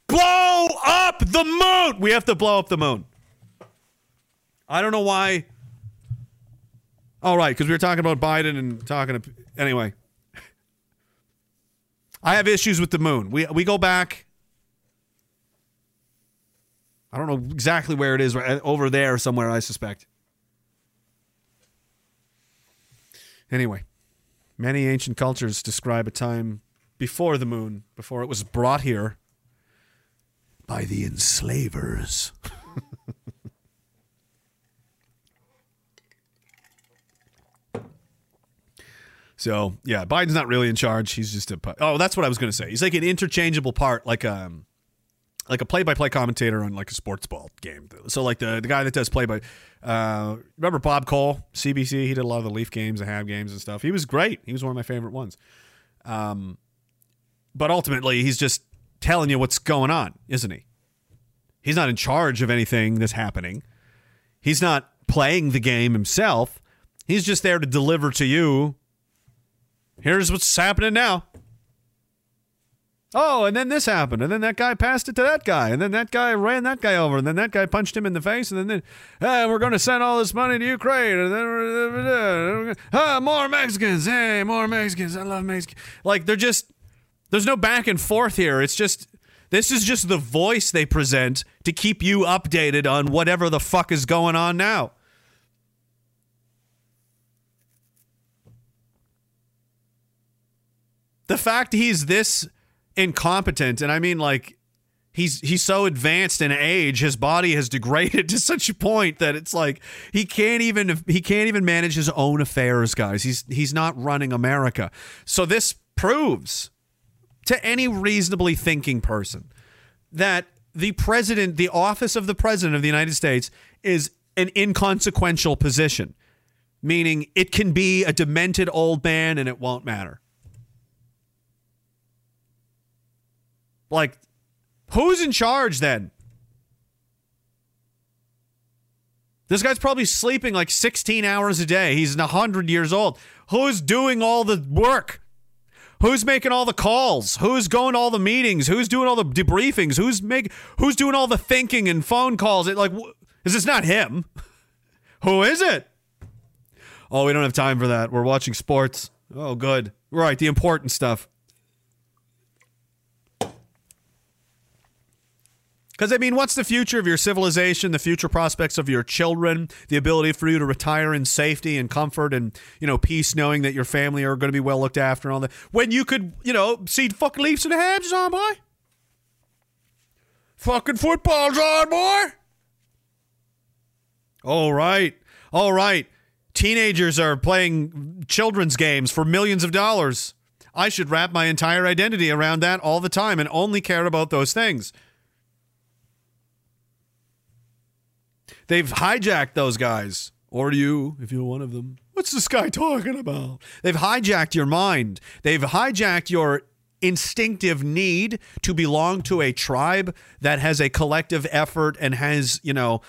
Blow up the moon. We have to blow up the moon. I don't know why. All right, because we were talking about Biden and talking to anyway. I have issues with the moon. We we go back. I don't know exactly where it is, right uh, over there somewhere. I suspect. Anyway, many ancient cultures describe a time before the moon, before it was brought here by the enslavers. So yeah, Biden's not really in charge. He's just a oh, that's what I was going to say. He's like an interchangeable part, like um, like a play-by-play commentator on like a sports ball game. So like the the guy that does play-by, uh, remember Bob Cole, CBC? He did a lot of the Leaf games, the Habs games, and stuff. He was great. He was one of my favorite ones. Um, but ultimately, he's just telling you what's going on, isn't he? He's not in charge of anything that's happening. He's not playing the game himself. He's just there to deliver to you here's what's happening now. Oh, and then this happened, and then that guy passed it to that guy, and then that guy ran that guy over, and then that guy punched him in the face, and then, hey, we're going to send all this money to Ukraine, and then, more Mexicans, hey, more Mexicans, I love Mexicans. Like they're just, there's no back and forth here. It's just, this is just the voice they present to keep you updated on whatever the fuck is going on now. The fact he's this incompetent, and I mean like he's he's so advanced in age, his body has degraded to such a point that it's like he can't even he can't even manage his own affairs, guys. He's he's not running America. So this proves to any reasonably thinking person that the president, the office of the president of the United States is an inconsequential position, meaning it can be a demented old man and it won't matter. Like, who's in charge then? This guy's probably sleeping like 16 hours a day. He's 100 years old. Who's doing all the work? Who's making all the calls? Who's going to all the meetings? Who's doing all the debriefings? Who's make who's doing all the thinking and phone calls? It like is this not him? Who is it? Oh, we don't have time for that. We're watching sports. Oh, good. Right, the important stuff. Because, I mean, what's the future of your civilization, the future prospects of your children, the ability for you to retire in safety and comfort and, you know, peace knowing that your family are going to be well looked after and all that, when you could, you know, see fucking Leafs and Habs on, boy? Fucking football's on, boy? All right. All right. Teenagers are playing children's games for millions of dollars. I should wrap my entire identity around that all the time and only care about those things. They've hijacked those guys. Or you, if you're one of them. What's this guy talking about? They've hijacked your mind. They've hijacked your instinctive need to belong to a tribe that has a collective effort and has, you know,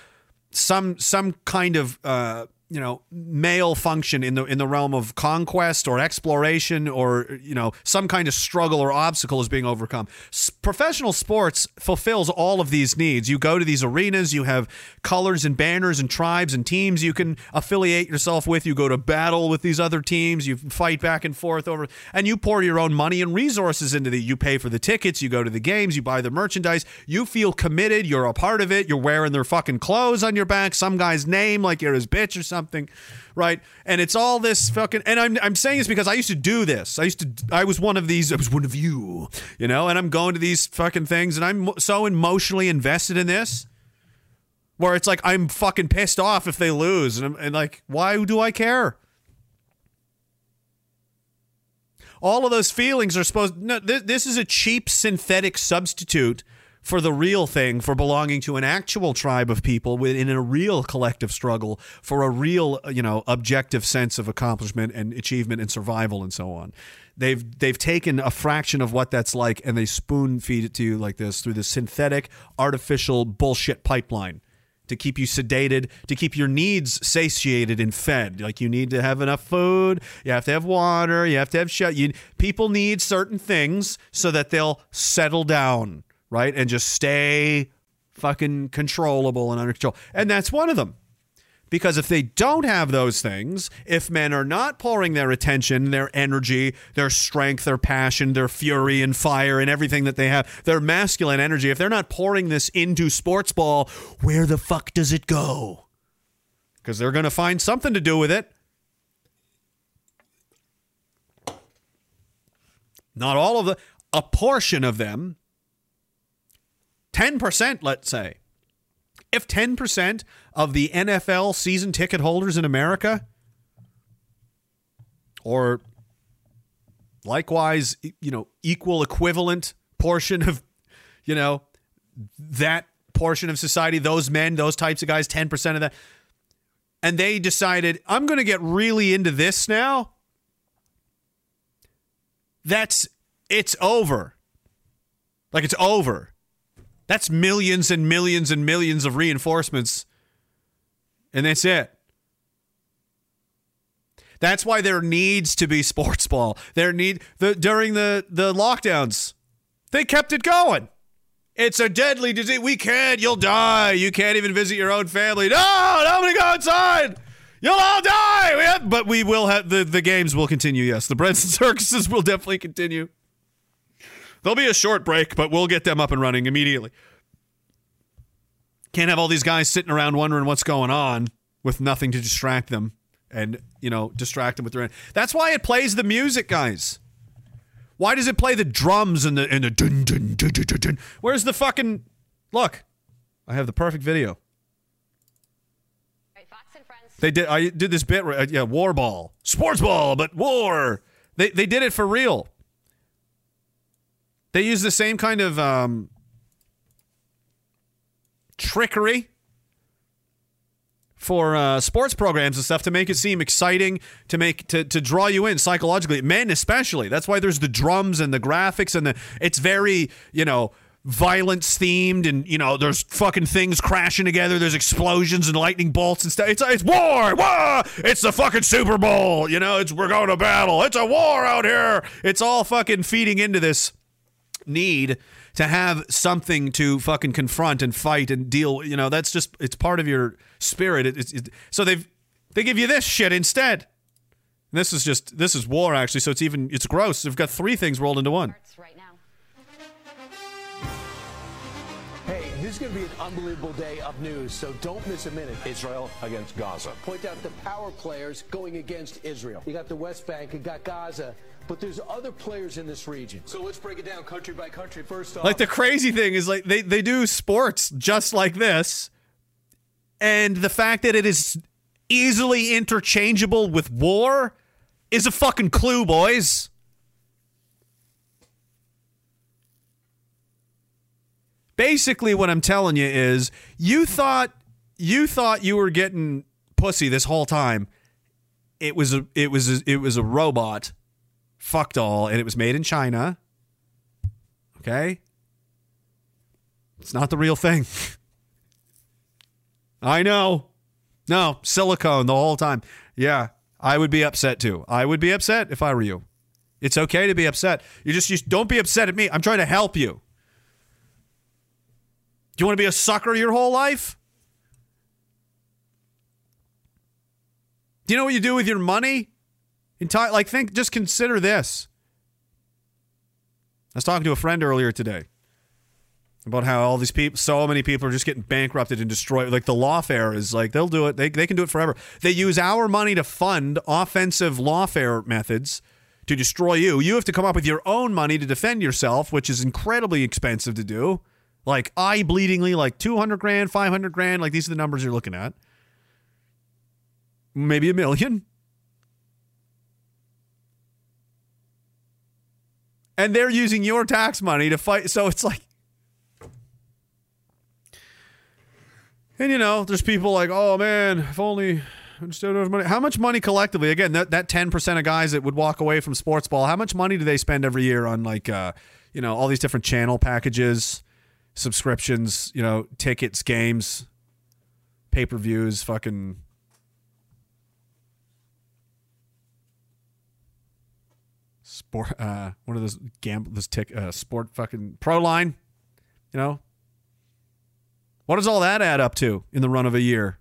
some some kind of uh, you know male function in the in the realm of conquest or exploration or you know some kind of struggle or obstacle is being overcome. S- professional sports fulfills all of these needs. You go to these arenas, you have colors and banners and tribes and teams you can affiliate yourself with. You go to battle with these other teams. You fight back and forth over, and you pour your own money and resources into the. You pay for the tickets. You go to the games. You buy the merchandise. You feel committed. You're a part of it. You're wearing their fucking clothes on your back. Some guy's name, like you're his bitch or something, right? And it's all this fucking. And I'm I'm saying this because I used to do this. I used to. I was one of these. I was one of you, you know. And I'm going to these fucking things, and I'm so emotionally invested in this where it's like I'm fucking pissed off if they lose, and, and like, why do I care? All of those feelings are supposed. No, this, this is a cheap synthetic substitute for the real thing, for belonging to an actual tribe of people within a real collective struggle for a real, you know, objective sense of accomplishment and achievement and survival and so on. They've they've taken a fraction of what that's like and they spoon feed it to you like this through this synthetic, artificial bullshit pipeline to keep you sedated, to keep your needs satiated and fed. Like you need to have enough food, you have to have water, you have to have shit. You people need certain things so that they'll settle down, right? And just stay fucking controllable and under control. And that's one of them. Because if they don't have those things, if men are not pouring their attention, their energy, their strength, their passion, their fury and fire and everything that they have, their masculine energy, if they're not pouring this into sports ball, where the fuck does it go? Because they're going to find something to do with it. Not all of the, a portion of them, 10%, let's say. If 10% of the NFL season ticket holders in America, or likewise, you know, equal equivalent portion of, you know, that portion of society, those men, those types of guys, 10% of that, and they decided, I'm going to get really into this now, that's, it's over. Like it's over. That's millions and millions and millions of reinforcements. And that's it. That's why there needs to be sports ball. There need the during the the lockdowns. They kept it going. It's a deadly disease. We can't. You'll die. You can't even visit your own family. No, nobody go outside. You'll all die. We have, but we will have the the games will continue. Yes, the breads and circuses will definitely continue. There'll be a short break, but we'll get them up and running immediately. Can't have all these guys sitting around wondering what's going on with nothing to distract them and, you know, distract them with their. That's why it plays the music, guys. Why does it play the drums and the and the dun dun dun dun dun? dun? Where's the fucking look? I have the perfect video. They did. I did this bit. Uh, yeah, war ball, sports ball, but war. They they did it for real. They use the same kind of um, trickery for uh, sports programs and stuff to make it seem exciting, to make to, to draw you in psychologically, men especially. That's why there's the drums and the graphics and the. It's very you know violence themed and you know there's fucking things crashing together. There's explosions and lightning bolts and stuff. It's it's war! War! It's the fucking super bowl! You know it's we're going to battle. It's a war out here! It's all fucking feeding into this need to have something to fucking confront and fight and deal. You know, that's just it's part of your spirit. It, it's it, so they've they give you this shit instead. This is just this is war actually, so it's even it's gross. They've got three things rolled into one. right. Hey, this is going to be an unbelievable day of news, so don't miss a minute. Israel against Gaza. Point out the power players going against Israel. You got the West Bank, you got Gaza, but there's other players in this region. So let's break it down country by country. First off, Like the crazy thing is like they they do sports just like this, and the fact that it is easily interchangeable with war is a fucking clue, boys. Basically, what I'm telling you is you thought you thought you were getting pussy this whole time. It was a it was a, it was a robot, fucked all, and it was made in China. Okay, it's not the real thing. I know. No, silicone the whole time. Yeah, I would be upset too. I would be upset if I were you. It's okay to be upset. You just don't be upset at me. I'm trying to help you. Do you want to be a sucker your whole life? Do you know what you do with your money? Entire like think just consider this. I was talking to a friend earlier today about how all these people so many people are just getting bankrupted and destroyed. Like the lawfare is like they'll do it. They, they can do it forever. They use our money to fund offensive lawfare methods to destroy you. You have to come up with your own money to defend yourself which is incredibly expensive to do. Like eye bleedingly like 200 grand 500 grand like these are the numbers you're looking at. Maybe a million and they're using your tax money to fight so it's like And you know, there's people like, oh man, if only I just money. How much money collectively? Again, that that ten percent of guys that would walk away from sports ball, how much money do they spend every year on like, uh, you know, all these different channel packages, subscriptions, you know, tickets, games, pay per views, fucking. Sport, uh, what are those gamble, this tick, uh, sport fucking pro line, you know, what does all that add up to in the run of a year?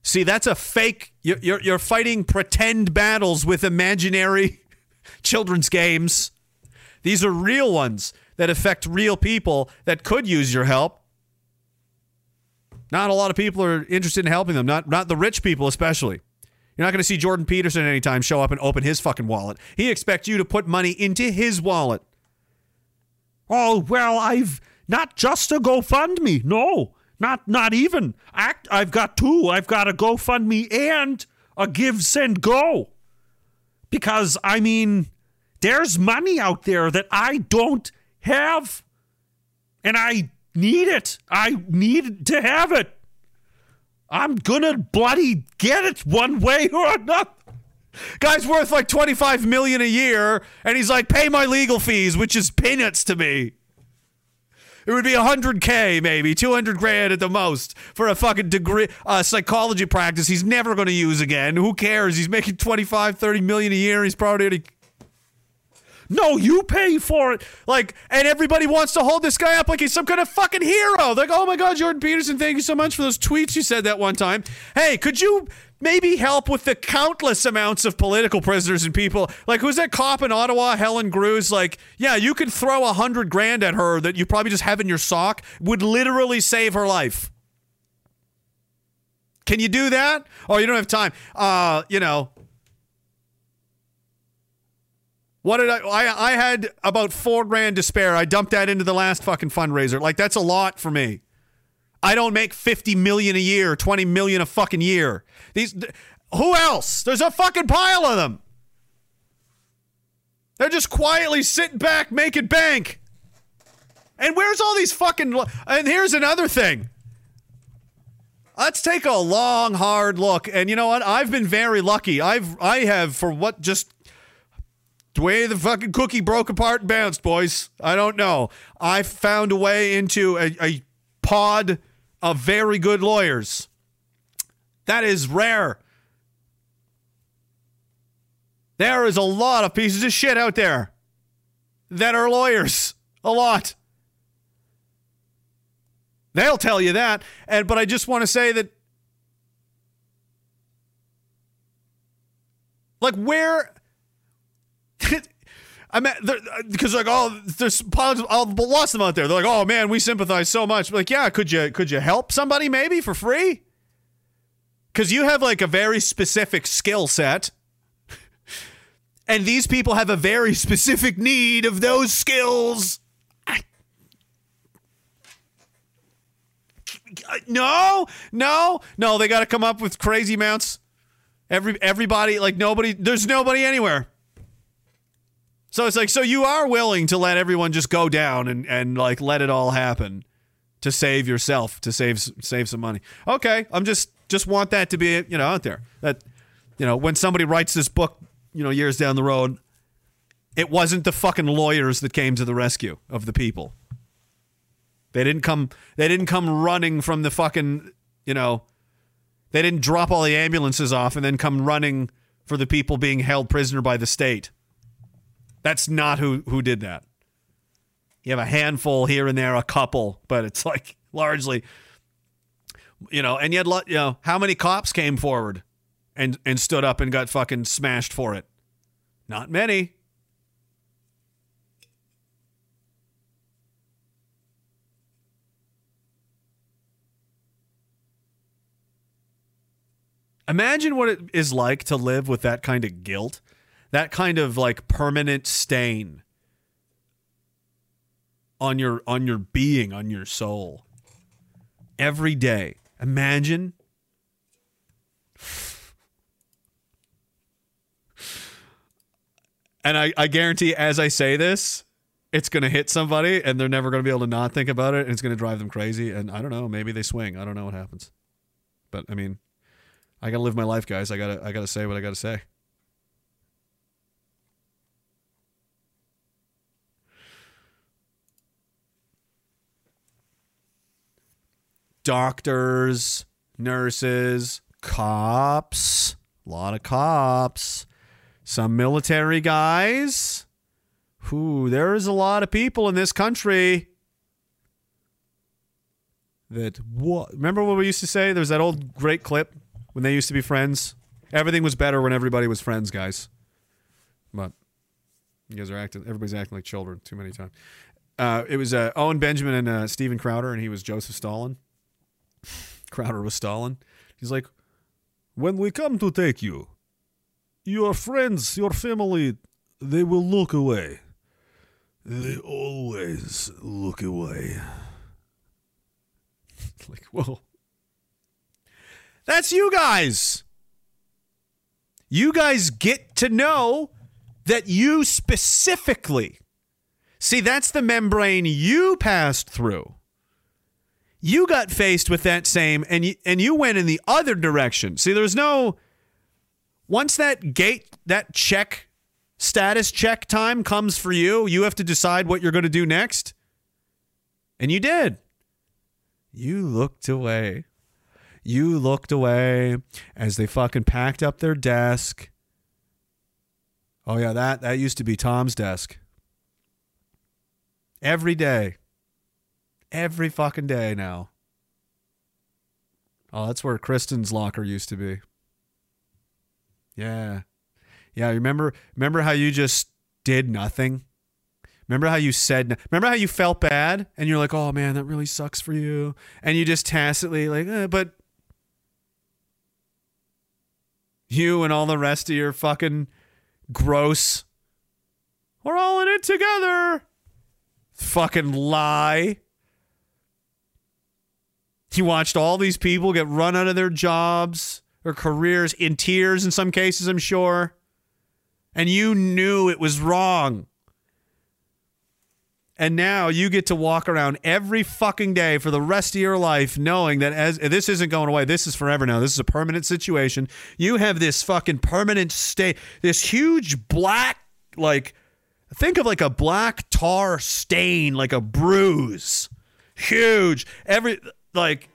See, that's a fake. You're, you're, you're fighting pretend battles with imaginary children's games. These are real ones that affect real people that could use your help. Not a lot of people are interested in helping them, not, not the rich people, especially. You're not going to see Jordan Peterson anytime show up and open his fucking wallet. He expects you to put money into his wallet. Oh, well, I've not just a GoFundMe. No, not not even. Act I've got two. I've got a GoFundMe and a Give Send Go. Because I mean, there's money out there that I don't have. And I need it. I need to have it. I'm gonna bloody get it one way or another. Guy's worth like 25 million a year, and he's like, pay my legal fees, which is peanuts to me. It would be 100K, maybe, 200 grand at the most for a fucking degree, uh, psychology practice he's never going to use again. Who cares? He's making 25, 30 million a year. He's probably already. No, you pay for it. Like, and everybody wants to hold this guy up like he's some kind of fucking hero. Like, oh my God, Jordan Peterson, thank you so much for those tweets you said that one time. Hey, could you maybe help with the countless amounts of political prisoners and people? Like, who's that cop in Ottawa, Helen Grus? Like, yeah, you could throw a hundred grand at her that you probably just have in your sock, would literally save her life. Can you do that? Oh, you don't have time. Uh, you know, what did I, I? I had about four grand to spare. I dumped that into the last fucking fundraiser. Like that's a lot for me. I don't make fifty million a year, twenty million a fucking year. These, th- who else? There's a fucking pile of them. They're just quietly sitting back making bank. And where's all these fucking? And here's another thing. Let's take a long, hard look. And you know what? I've been very lucky. I've I have for what just the way the fucking cookie broke apart and bounced, boys. I don't know. I found a way into a, a pod of very good lawyers. That is rare. There is a lot of pieces of shit out there that are lawyers. A lot. They'll tell you that. And but I just want to say that Like where? I mean, because uh, like oh, there's pilots, all lots of them out there. They're like, oh man, we sympathize so much. Like, yeah, could you could you help somebody maybe for free? Because you have like a very specific skill set, and these people have a very specific need of those skills. No, no, no. They got to come up with crazy amounts. Every everybody like nobody. There's nobody anywhere. So it's like so you are willing to let everyone just go down and and like let it all happen to save yourself to save save some money. Okay, I'm just just want that to be you know out there that you know when somebody writes this book you know years down the road, it wasn't the fucking lawyers that came to the rescue of the people. They didn't come. They didn't come running from the fucking. You know, they didn't drop all the ambulances off and then come running for the people being held prisoner by the state. That's not who who did that. You have a handful here and there, a couple, but it's like largely, you know. And yet, you know, how many cops came forward and and stood up and got fucking smashed for it? Not many. Imagine what it is like to live with that kind of guilt, that kind of like permanent stain on your on your being, on your soul. Every day. Imagine And I, I guarantee as I say this, it's going to hit somebody and they're never going to be able to not think about it and it's going to drive them crazy. And I don't know, maybe they swing. I don't know what happens. But I mean, I gotta live my life, guys. I gotta I gotta say what I gotta say. Doctors, nurses, cops, a lot of cops, some military guys. Who there's a lot of people in this country that what remember what we used to say? There's that old great clip when they used to be friends. Everything was better when everybody was friends, guys. But you guys are acting. Everybody's acting like children too many times. Uh, it was uh, Owen Benjamin and uh, Stephen Crowder, and he was Joseph Stalin. Crowder was Stalin. He's like, when we come to take you, your friends, your family, they will look away. They always look away. like, whoa. That's you guys. You guys get to know that you specifically see that's the membrane you passed through. You got faced with that same and you, and you went in the other direction. See there's no once that gate that check status check time comes for you, you have to decide what you're going to do next. And you did. You looked away. You looked away as they fucking packed up their desk. Oh yeah, that that used to be Tom's desk. Every day. Every fucking day now. Oh, that's where Kristen's locker used to be. Yeah. Yeah, remember remember how you just did nothing? Remember how you said remember how you felt bad and you're like, "Oh man, that really sucks for you." And you just tacitly like, eh, "But you and all the rest of your fucking gross. We're all in it together. Fucking lie. You watched all these people get run out of their jobs or careers in tears in some cases, I'm sure. And you knew it was wrong. And now you get to walk around every fucking day for the rest of your life knowing that as this isn't going away. This is forever now. This is a permanent situation. You have this fucking permanent state, this huge black, like, think of like a black tar stain, like a bruise. Huge. Every, like,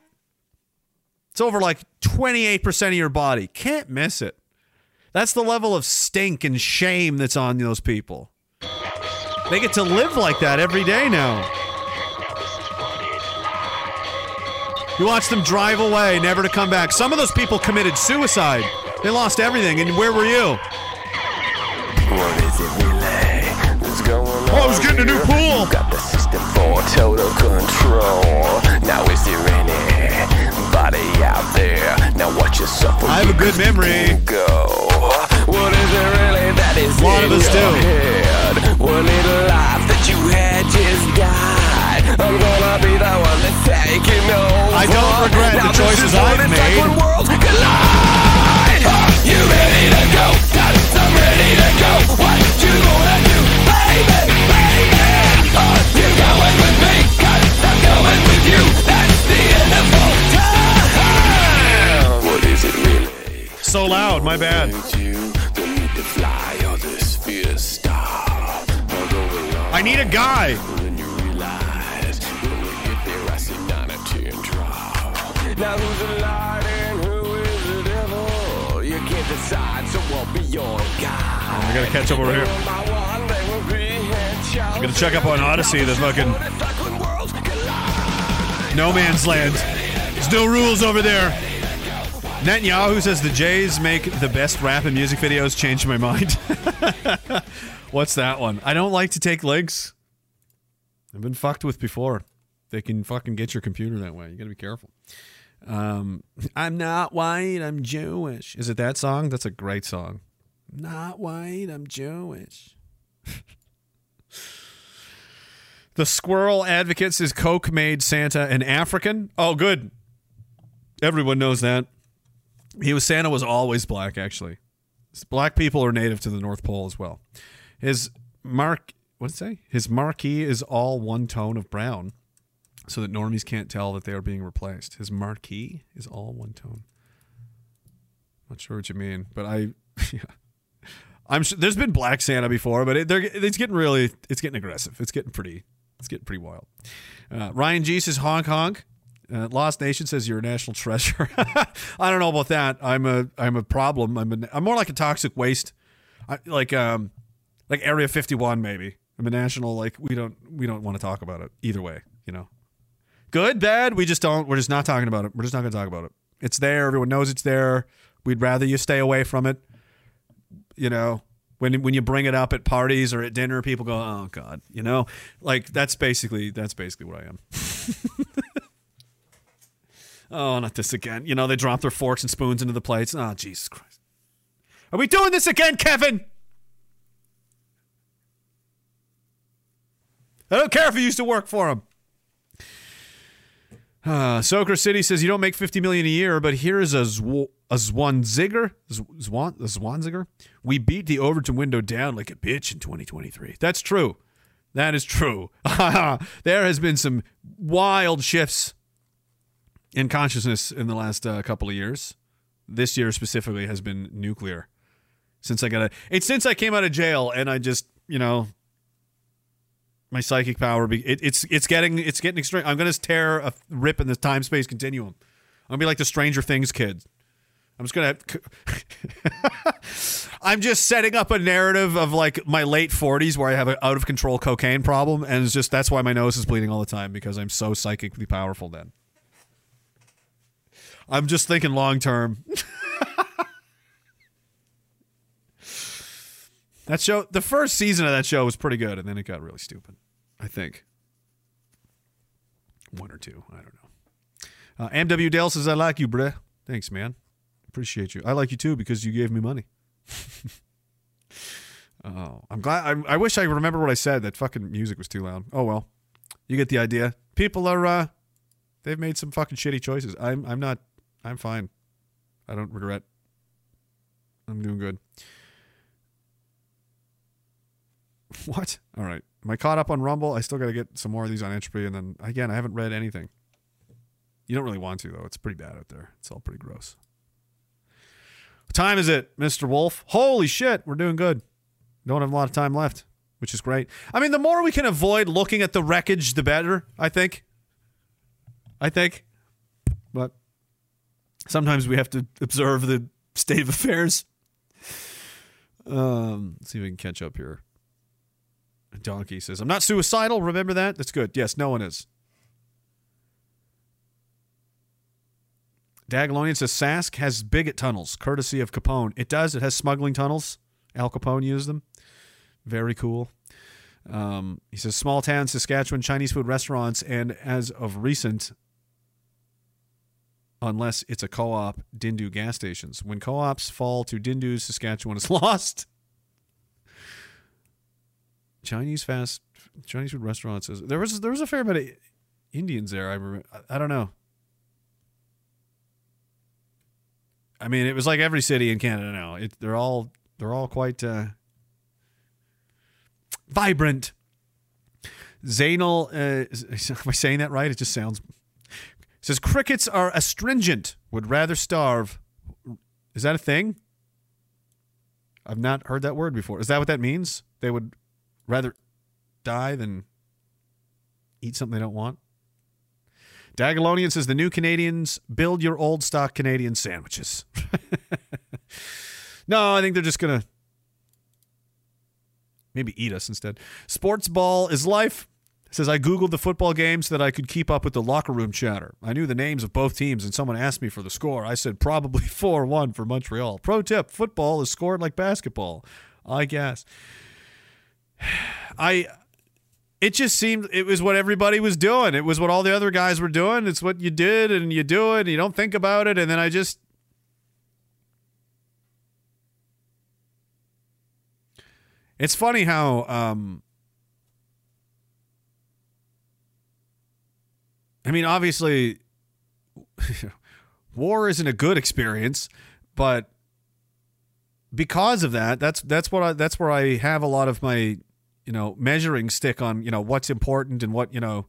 it's over like 28% of your body. Can't miss it. That's the level of stink and shame that's on those people. They get to live like that every day now. You watch them drive away, never to come back. Some of those people committed suicide. They lost everything. And where were you? What is it? I was getting a new pool. Got the system for total control. Now is there anybody out there? Now watch yourself. I have a good memory. Go. What is it really that is A in of us your do. head? One little life that you had just died. I'm gonna be the one that's taking over. I don't regret the Now this choices I've like made. worlds collide. Are you ready to go? I'm ready to go. What you gonna do, baby? So loud, my bad. You don't need to fly or this fear star. I'll go along. I need a guy. Then you realize when you get there, I see nine or ten drop. Now who's the light and who is the devil? You can't decide, so I'll be your guide. I gotta catch up over here. One by one, they will be headshots. I'm gonna check up on Odysee, the fucking It's like when worlds collide. no man's land. There's no rules over there. Netanyahu says the Jays make the best rap and music videos. Changed my mind. What's that one? I don't like to take links. I've been fucked with before. They can fucking get your computer that way. You gotta be careful. Um, I'm not white. I'm Jewish. Is it that song? That's a great song. Not white. I'm Jewish. The Squirrel Advocate says Coke made Santa an African. Oh, good. Everyone knows that. He was Santa was always black. Actually, black people are native to the North Pole as well. His mark, what did it say? His marquee is all one tone of brown, so that normies can't tell that they are being replaced. His marquee is all one tone. Not sure what you mean, but I, yeah. I'm sure there's been black Santa before, but it, it's getting really, it's getting aggressive. It's getting pretty, it's getting pretty wild. Uh, Ryan G says honk honk. Uh, Lost Nation says you're a national treasure. I don't know about that. I'm a, I'm a problem. I'm, a, I'm more like a toxic waste, I, like, um, like Area 51 maybe. I'm a national. Like we don't, we don't want to talk about it either way. You know, good, bad. We just don't. We're just not talking about it. We're just not going to talk about it. It's there. Everyone knows it's there. We'd rather you stay away from it you know when when you bring it up at parties or at dinner people go oh god you know like that's basically that's basically what i am oh not this again you know they drop their forks and spoons into the plates oh jesus christ are we doing this again kevin i don't care if you used to work for him uh, Soker City says you don't make 50 million a year, but here is a, Zw- a Zwanziger. Zwan- Zwanziger. We beat the Overton window down like a bitch in 2023. That's true. That is true. there has been some wild shifts in consciousness in the last uh, couple of years. This year specifically has been nuclear. Since I got a, it's since I came out of jail and I just, you know, my psychic power. Be, it, it's it's getting it's getting extreme. I'm gonna tear a rip in the time space continuum. I'm gonna be like the Stranger Things kid. I'm just gonna. I'm just setting up a narrative of like my late 40s where I have an out of control cocaine problem, and it's just that's why my nose is bleeding all the time because I'm so psychically powerful. Then I'm just thinking long term. That show, the first season of that show was pretty good, and then it got really stupid. I think one or two. I don't know. Uh, MW Dale says, "I like you, bruh. Thanks, man. Appreciate you. I like you too because you gave me money." oh, I'm glad. I, I wish I remember what I said. That fucking music was too loud. Oh well, you get the idea. People are, uh, they've made some fucking shitty choices. I'm, I'm not. I'm fine. I don't regret. I'm doing good. What? All right. Am I caught up on Rumble? I still got to get some more of these on Entropy. And then, again, I haven't read anything. You don't really want to, though. It's pretty bad out there. It's all pretty gross. What time is it, Mr. Wolf? Holy shit. We're doing good. Don't have a lot of time left, which is great. I mean, the more we can avoid looking at the wreckage, the better, I think. I think. But sometimes we have to observe the state of affairs. Um, let's see if we can catch up here. Donkey says, I'm not suicidal. Remember that? That's good. Yes, no one is. Diagolonian says Sask has bigot tunnels, courtesy of Capone. It does. It has smuggling tunnels. Al Capone used them. Very cool. Um, he says small town Saskatchewan Chinese food restaurants, and as of recent, unless it's a co-op, Dindu gas stations. When co-ops fall to Dindu, Saskatchewan is lost. Chinese fast Chinese food restaurants. Is, there was there was a fair bit of Indians there. I remember. I, I don't know. I mean, it was like every city in Canada now. It, they're all they're all quite uh, vibrant. Zainal, uh, am I saying that right? It just sounds. Says crickets are astringent. Would rather starve. Is that a thing? I've not heard that word before. Is that what that means? They would rather die than eat something they don't want. Diagolonian says the new Canadians build your old stock Canadian sandwiches. no, I think they're just gonna maybe eat us instead. Sports ball is life. Says I googled the football game so that I could keep up with the locker room chatter. I knew the names of both teams, and someone asked me for the score. I said probably four-one for Montreal. Pro tip: football is scored like basketball. I guess. I it just seemed it was what everybody was doing. It was what all the other guys were doing. It's what you did and you do it and you don't think about it and then I just It's funny how um I mean obviously war isn't a good experience, but because of that, that's that's what I that's where I have a lot of my you know measuring stick on you know what's important and what you know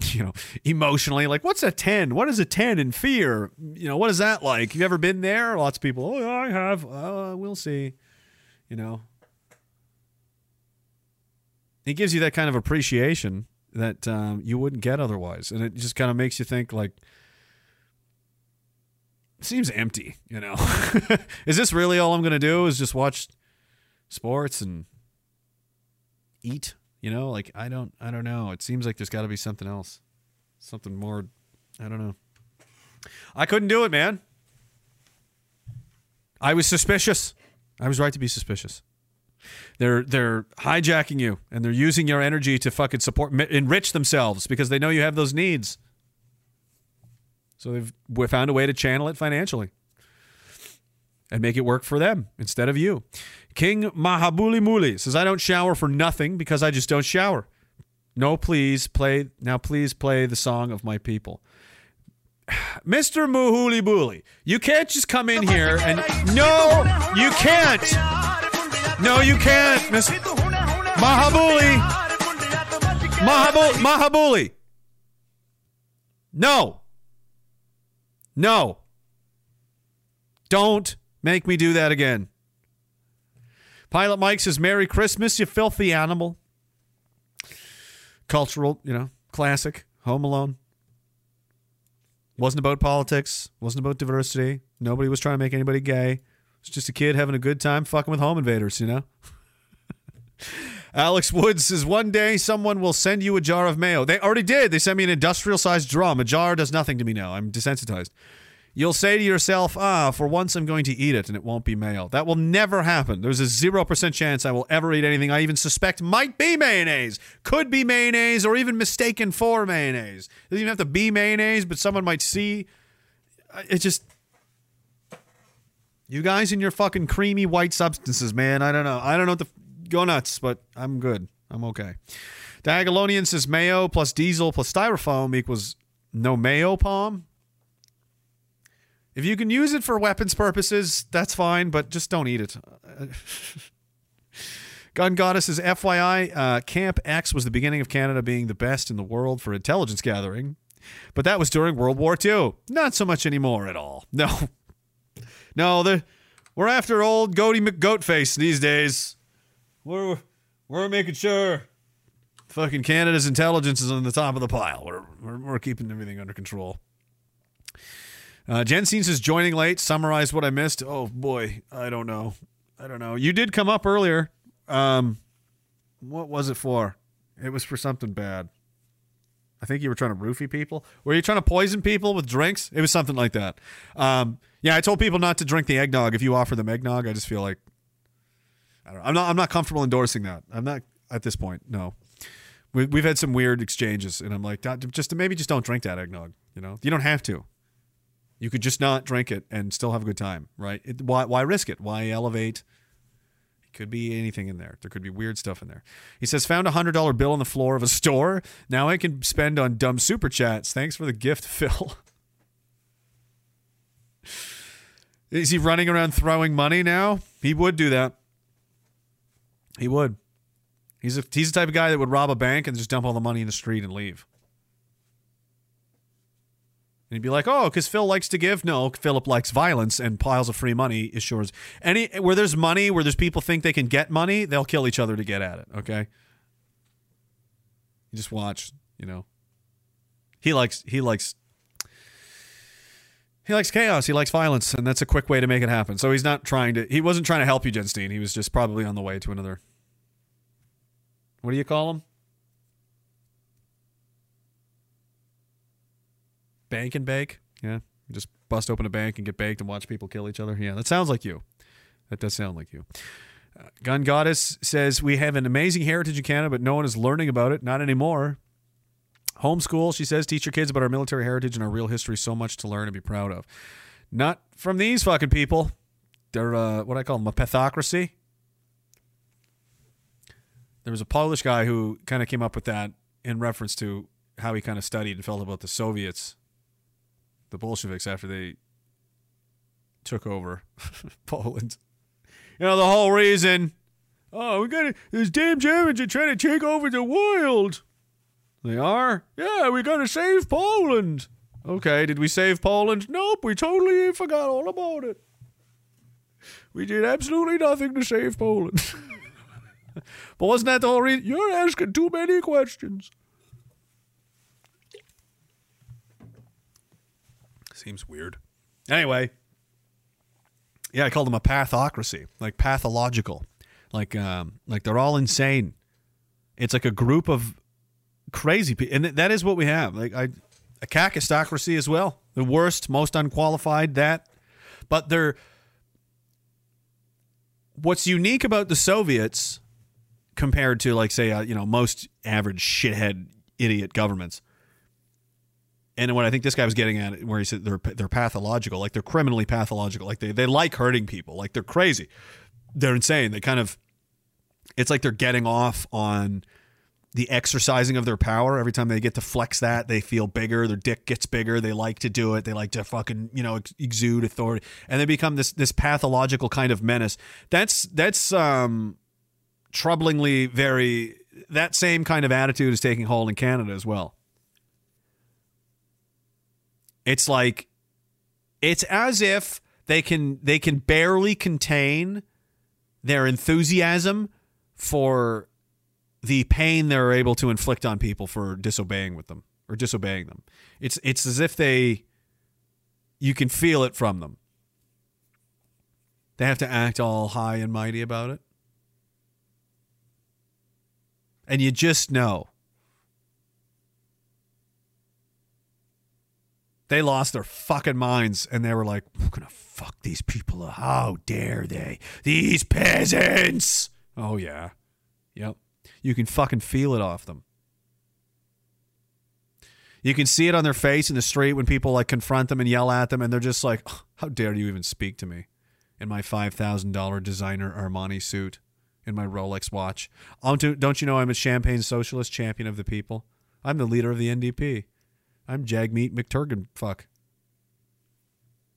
you know emotionally like what's a 10 what is a 10 in fear? You know what is that like? You ever been there? Lots of people oh yeah, i have uh, we'll see you know it gives you that kind of appreciation that um, you wouldn't get otherwise and it just kind of makes you think like seems empty, you know. is this really all I'm going to do is just watch sports and eat, you know? Like I don't I don't know. It seems like there's got to be something else. Something more I don't know. I couldn't do it, man. I was suspicious. I was right to be suspicious. They're they're hijacking you and they're using your energy to fucking support enrich themselves because they know you have those needs. So they've we found a way to channel it financially and make it work for them instead of you. King Mahabuli Muli says, I don't shower for nothing because I just don't shower. No, please play. Now, please play the song of my people. Mr. Muhuli Buli, you can't just come in here and. No, you can't. No, you can't, Miss Mahabuli. Mahabuli. Mahabuli. No. No. Don't make me do that again. Pilot Mike says, Merry Christmas, you filthy animal. Cultural, you know, classic. Home Alone. Wasn't about politics. Wasn't about diversity. Nobody was trying to make anybody gay. It's just a kid having a good time fucking with home invaders, you know? Alex Woods says one day someone will send you a jar of mayo. They already did. They sent me an industrial sized drum. A jar does nothing to me now. I'm desensitized. You'll say to yourself, ah, for once I'm going to eat it and it won't be mayo. That will never happen. There's a 0% chance I will ever eat anything I even suspect might be mayonnaise, could be mayonnaise, or even mistaken for mayonnaise. It doesn't even have to be mayonnaise, but someone might see. It just. You guys and your fucking creamy white substances, man. I don't know. I don't know what the. Go nuts, but I'm good. I'm okay. Diagolonian says mayo plus diesel plus styrofoam equals no mayo palm. If you can use it for weapons purposes, that's fine, but just don't eat it. Gun Goddess says, FYI, uh, Camp X was the beginning of Canada being the best in the world for intelligence gathering, but that was during World War II. Not so much anymore at all. No. No, the, we're after old Goaty McGoatface these days. We're, we're making sure fucking Canada's intelligence is on the top of the pile. We're, we're, we're keeping everything under control. Uh, Jen Scene says joining late. Summarize what I missed. Oh boy, I don't know. I don't know. You did come up earlier. Um, what was it for? It was for something bad. I think you were trying to roofie people. Were you trying to poison people with drinks? It was something like that. Um, yeah, I told people not to drink the eggnog if you offer them eggnog. I just feel like I don't know. I'm not. I'm not comfortable endorsing that. I'm not at this point. No, we, we've had some weird exchanges, and I'm like, just maybe just don't drink that eggnog. You know, you don't have to. You could just not drink it and still have a good time, right? It, why why risk it? Why elevate? Could be anything in there. There could be weird stuff in there. He says, found a hundred dollar bill on the floor of a store. Now I can spend on dumb super chats. Thanks for the gift, Phil. Is he running around throwing money now? He would do that. He would. He's a, he's the type of guy that would rob a bank and just dump all the money in the street and leave. And he'd be like, "Oh, because Phil likes to give." No, Philip likes violence and piles of free money is assures any where there's money, where there's people think they can get money, they'll kill each other to get at it. Okay, you just watch. You know, he likes he likes he likes chaos. He likes violence, and that's a quick way to make it happen. So he's not trying to. He wasn't trying to help you, Jenstein. He was just probably on the way to another. What do you call him? Bank and bake. Yeah, just bust open a bank and get baked and watch people kill each other. Yeah, that sounds like you. That does sound like you. Uh, Gun Goddess says we have an amazing heritage in Canada, but no one is learning about it. Not anymore. Homeschool, she says, teach your kids about our military heritage and our real history. So much to learn and be proud of. Not from these fucking people. They're uh, what I call them a pathocracy. There was a Polish guy who kind of came up with that in reference to how he kind of studied and felt about the Soviets, the Bolsheviks, after they took over Poland. You know, the whole reason, oh, we got these damn Germans are trying to take over the world. They are? Yeah, we got to save Poland. Okay, did we save Poland? Nope, we totally forgot all about it. We did absolutely nothing to save Poland. but wasn't that the whole reason? You're asking too many questions. Seems weird. Anyway, yeah, I called them a pathocracy, like pathological, like um, like they're all insane. It's like a group of crazy people, and th- that is what we have. Like I, a kakistocracy as well, the worst, most unqualified. That, but they're. What's unique about the Soviets compared to, like, say, uh, you know, most average shithead idiot governments and what I think this guy was getting at, where he said they're they're pathological, like they're criminally pathological, like they they like hurting people, like they're crazy, they're insane. They kind of, it's like they're getting off on the exercising of their power. Every time they get to flex that, they feel bigger. Their dick gets bigger. They like to do it. They like to fucking you know exude authority, and they become this this pathological kind of menace. That's that's um troublingly very. That same kind of attitude is taking hold in Canada as well. It's like it's as if they can they can barely contain their enthusiasm for the pain they're able to inflict on people for disobeying with them or disobeying them. It's it's as if they you can feel it from them. They have to act all high and mighty about it. And you just know they lost their fucking minds and they were like, we're gonna fuck these people up. How dare they? These peasants. Oh yeah. Yep. You can fucking feel it off them. You can see it on their face in the street when people like confront them and yell at them and they're just like, "Oh, how dare you even speak to me in my $5,000 designer Armani suit, in my Rolex watch. Don't you know I'm a champagne socialist champion of the people? I'm the leader of the NDP. I'm Jagmeet McTurgan. Fuck.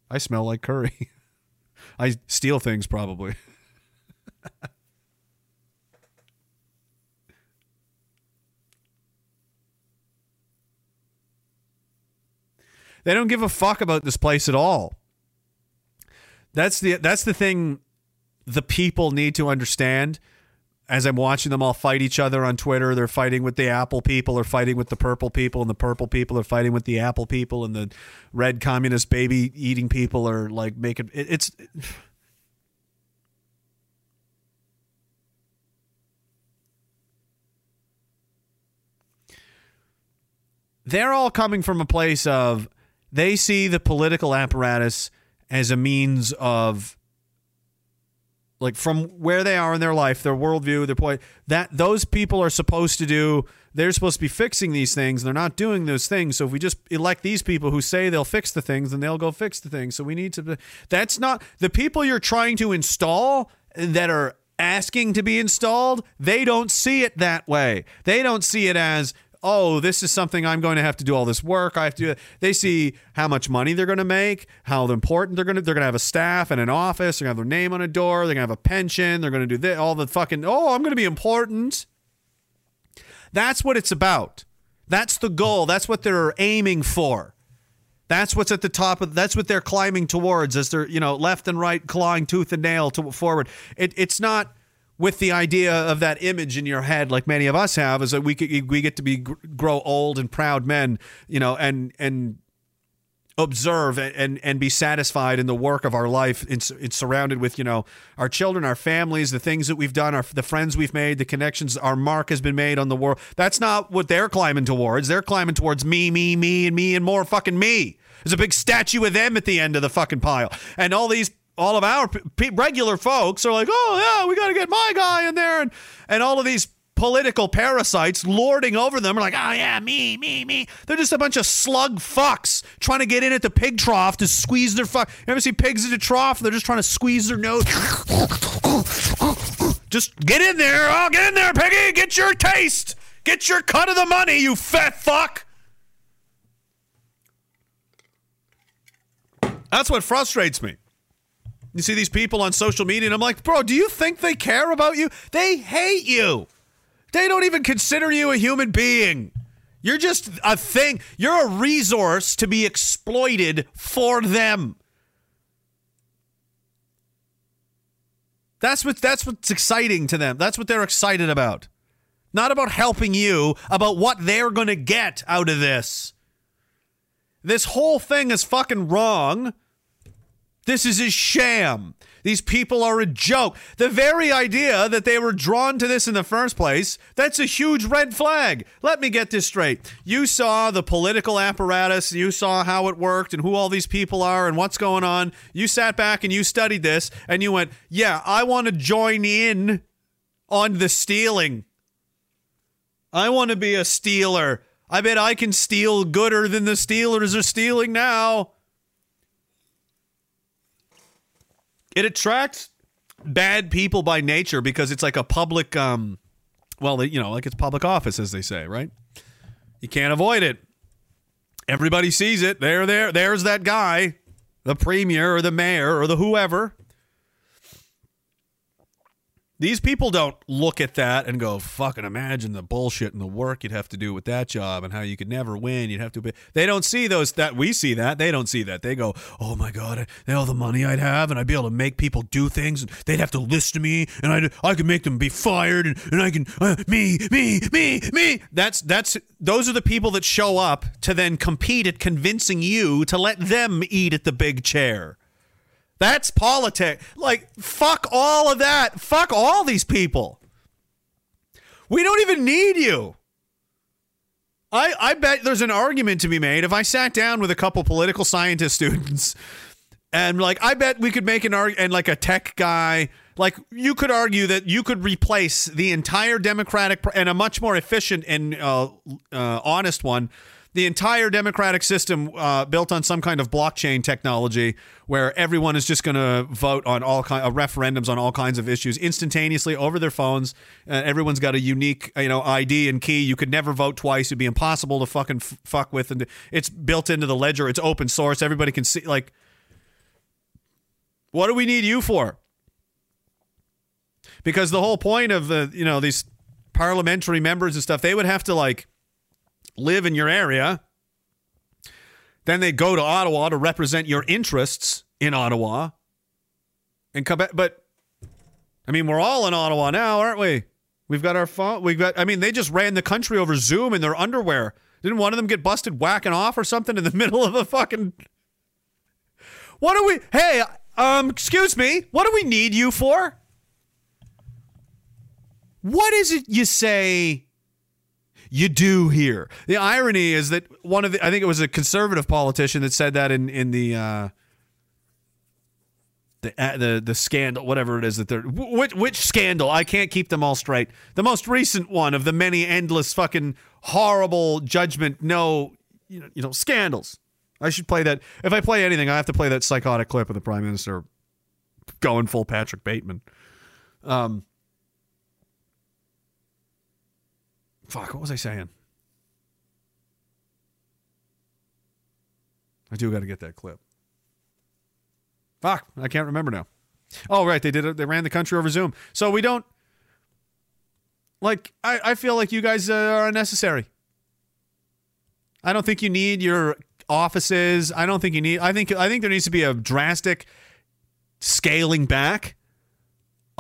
I smell like curry. I steal things probably. they don't give a fuck about this place at all. That's the that's the thing the people need to understand as I'm watching them all fight each other on Twitter, they're fighting with the Apple people, or fighting with the purple people, and the purple people are fighting with the Apple people, and the red communist baby eating people are like making it, it's. they're all coming from a place of they see the political apparatus as a means of like from where they are in their life, their worldview, their point that those people are supposed to do. They're supposed to be fixing these things. They're not doing those things. So if we just elect these people who say they'll fix the things, then they'll go fix the things. So we need to. That's not the people you're trying to install that are asking to be installed. They don't see it that way. They don't see it as oh, this is something I'm going to have to do all this work. I have to. They see how much money they're going to make, how important they're going to. They're going to have a staff and an office. They're going to have their name on a door. They're going to have a pension. They're going to do this, all the fucking. Oh, I'm going to be important. That's what it's about. That's the goal. That's what they're aiming for. That's what's at the top of. That's what they're climbing towards as they're you know left and right clawing tooth and nail to forward. It, it's not with the idea of that image in your head, like many of us have, is that we we get to be grow old and proud men, you know, and and observe and and be satisfied in the work of our life. It's, it's surrounded with you know our children, our families, the things that we've done, our the friends we've made, the connections. Our mark has been made on the world. That's not what they're climbing towards. They're climbing towards me, me, me, and me, and more fucking me. There's a big statue of them at the end of the fucking pile, and all these all of our regular folks are like, oh yeah, we got to get my guy in there, and and all of these political parasites lording over them are like, oh yeah, me, me, me. They're just a bunch of slug fucks trying to get in at the pig trough to squeeze their fuck. You ever see pigs in a trough? They're just trying to squeeze their nose. just get in there. Oh, get in there, piggy. Get your taste. Get your cut of the money, you fat fuck. That's what frustrates me. You see these people on social media, and I'm like, bro, do you think they care about you? They hate you. They don't even consider you a human being. You're just a thing. You're a resource to be exploited for them. That's what that's what's exciting to them. That's what they're excited about. Not about helping you, about what they're going to get out of this. This whole thing is fucking wrong. This is a sham. These people are a joke. The very idea that they were drawn to this in the first place, that's a huge red flag. Let me get this straight. You saw the political apparatus, you saw how it worked and who all these people are and what's going on. You sat back and you studied this and you went, "Yeah, I want to join in on the stealing. I want to be a stealer. I bet I can steal gooder than the Steelers are stealing now." It attracts bad people by nature because it's like a public um well you know like it's public office as they say right? You can't avoid it. Everybody sees it. There there there's that guy the premier or the mayor or the whoever these people don't look at that and go, fucking imagine the bullshit and the work you'd have to do with that job and how you could never win. You'd have to be. They don't see those, that we see that. They don't see that. They go, oh my God, all the money I'd have and I'd be able to make people do things and they'd have to listen to me and I'd, I could make them be fired and, and I can, uh, me, me, me, me. That's, that's, those are the people that show up to then compete at convincing you to let them eat at the big chair. That's politics. Like, fuck all of that. Fuck all these people. We don't even need you. I, I bet there's an argument to be made if I sat down with a couple political scientist students and like I bet we could make an argument and like a tech guy like you could argue that you could replace the entire democratic and a much more efficient and uh, uh, honest one the entire democratic system uh, built on some kind of blockchain technology where everyone is just going to vote on all kind of referendums on all kinds of issues instantaneously over their phones. Uh, everyone's got a unique, you know, ID and key. You could never vote twice. It'd be impossible to fucking f- fuck with. And it's built into the ledger. It's open source. Everybody can see. Like, what do we need you for? Because the whole point of the, you know, these parliamentary members and stuff, they would have to like live in your area. Then they go to Ottawa to represent your interests in Ottawa and come back. But I mean, we're all in Ottawa now, aren't we? We've got our phone. We've got, I mean, they just ran the country over Zoom in their underwear. Didn't one of them get busted whacking off or something in the middle of a fucking. What do we. Hey, um, excuse me. What do we need you for? What is it you say you do here. The irony is that one of the, I think it was a conservative politician that said that in in the uh, the uh, the the scandal, whatever it is that they're which which scandal? I can't keep them all straight. The most recent one of the many endless fucking horrible judgment. No, you know, you know scandals. I should play that. If I play anything, I have to play that psychotic clip of the prime minister going full Patrick Bateman. Um, fuck, what was I saying? I do got to get that clip. Fuck, I can't remember now. Oh, right, they did it. They ran the country over Zoom, so we don't. Like, I, I feel like you guys uh, are unnecessary. I don't think you need your offices. I don't think you need. I think I think there needs to be a drastic scaling back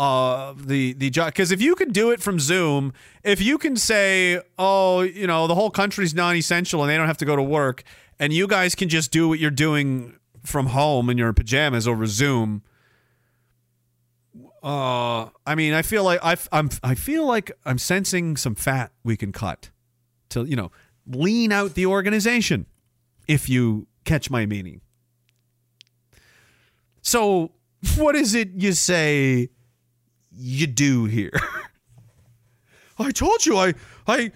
uh the the job because if you can do it from zoom if you can say oh you know the whole country's non-essential and they don't have to go to work and you guys can just do what you're doing from home in your pajamas over zoom uh i mean i feel like i i'm i feel like i'm sensing some fat we can cut to you know lean out the organization if you catch my meaning. So what is it you say you do here? I told you I I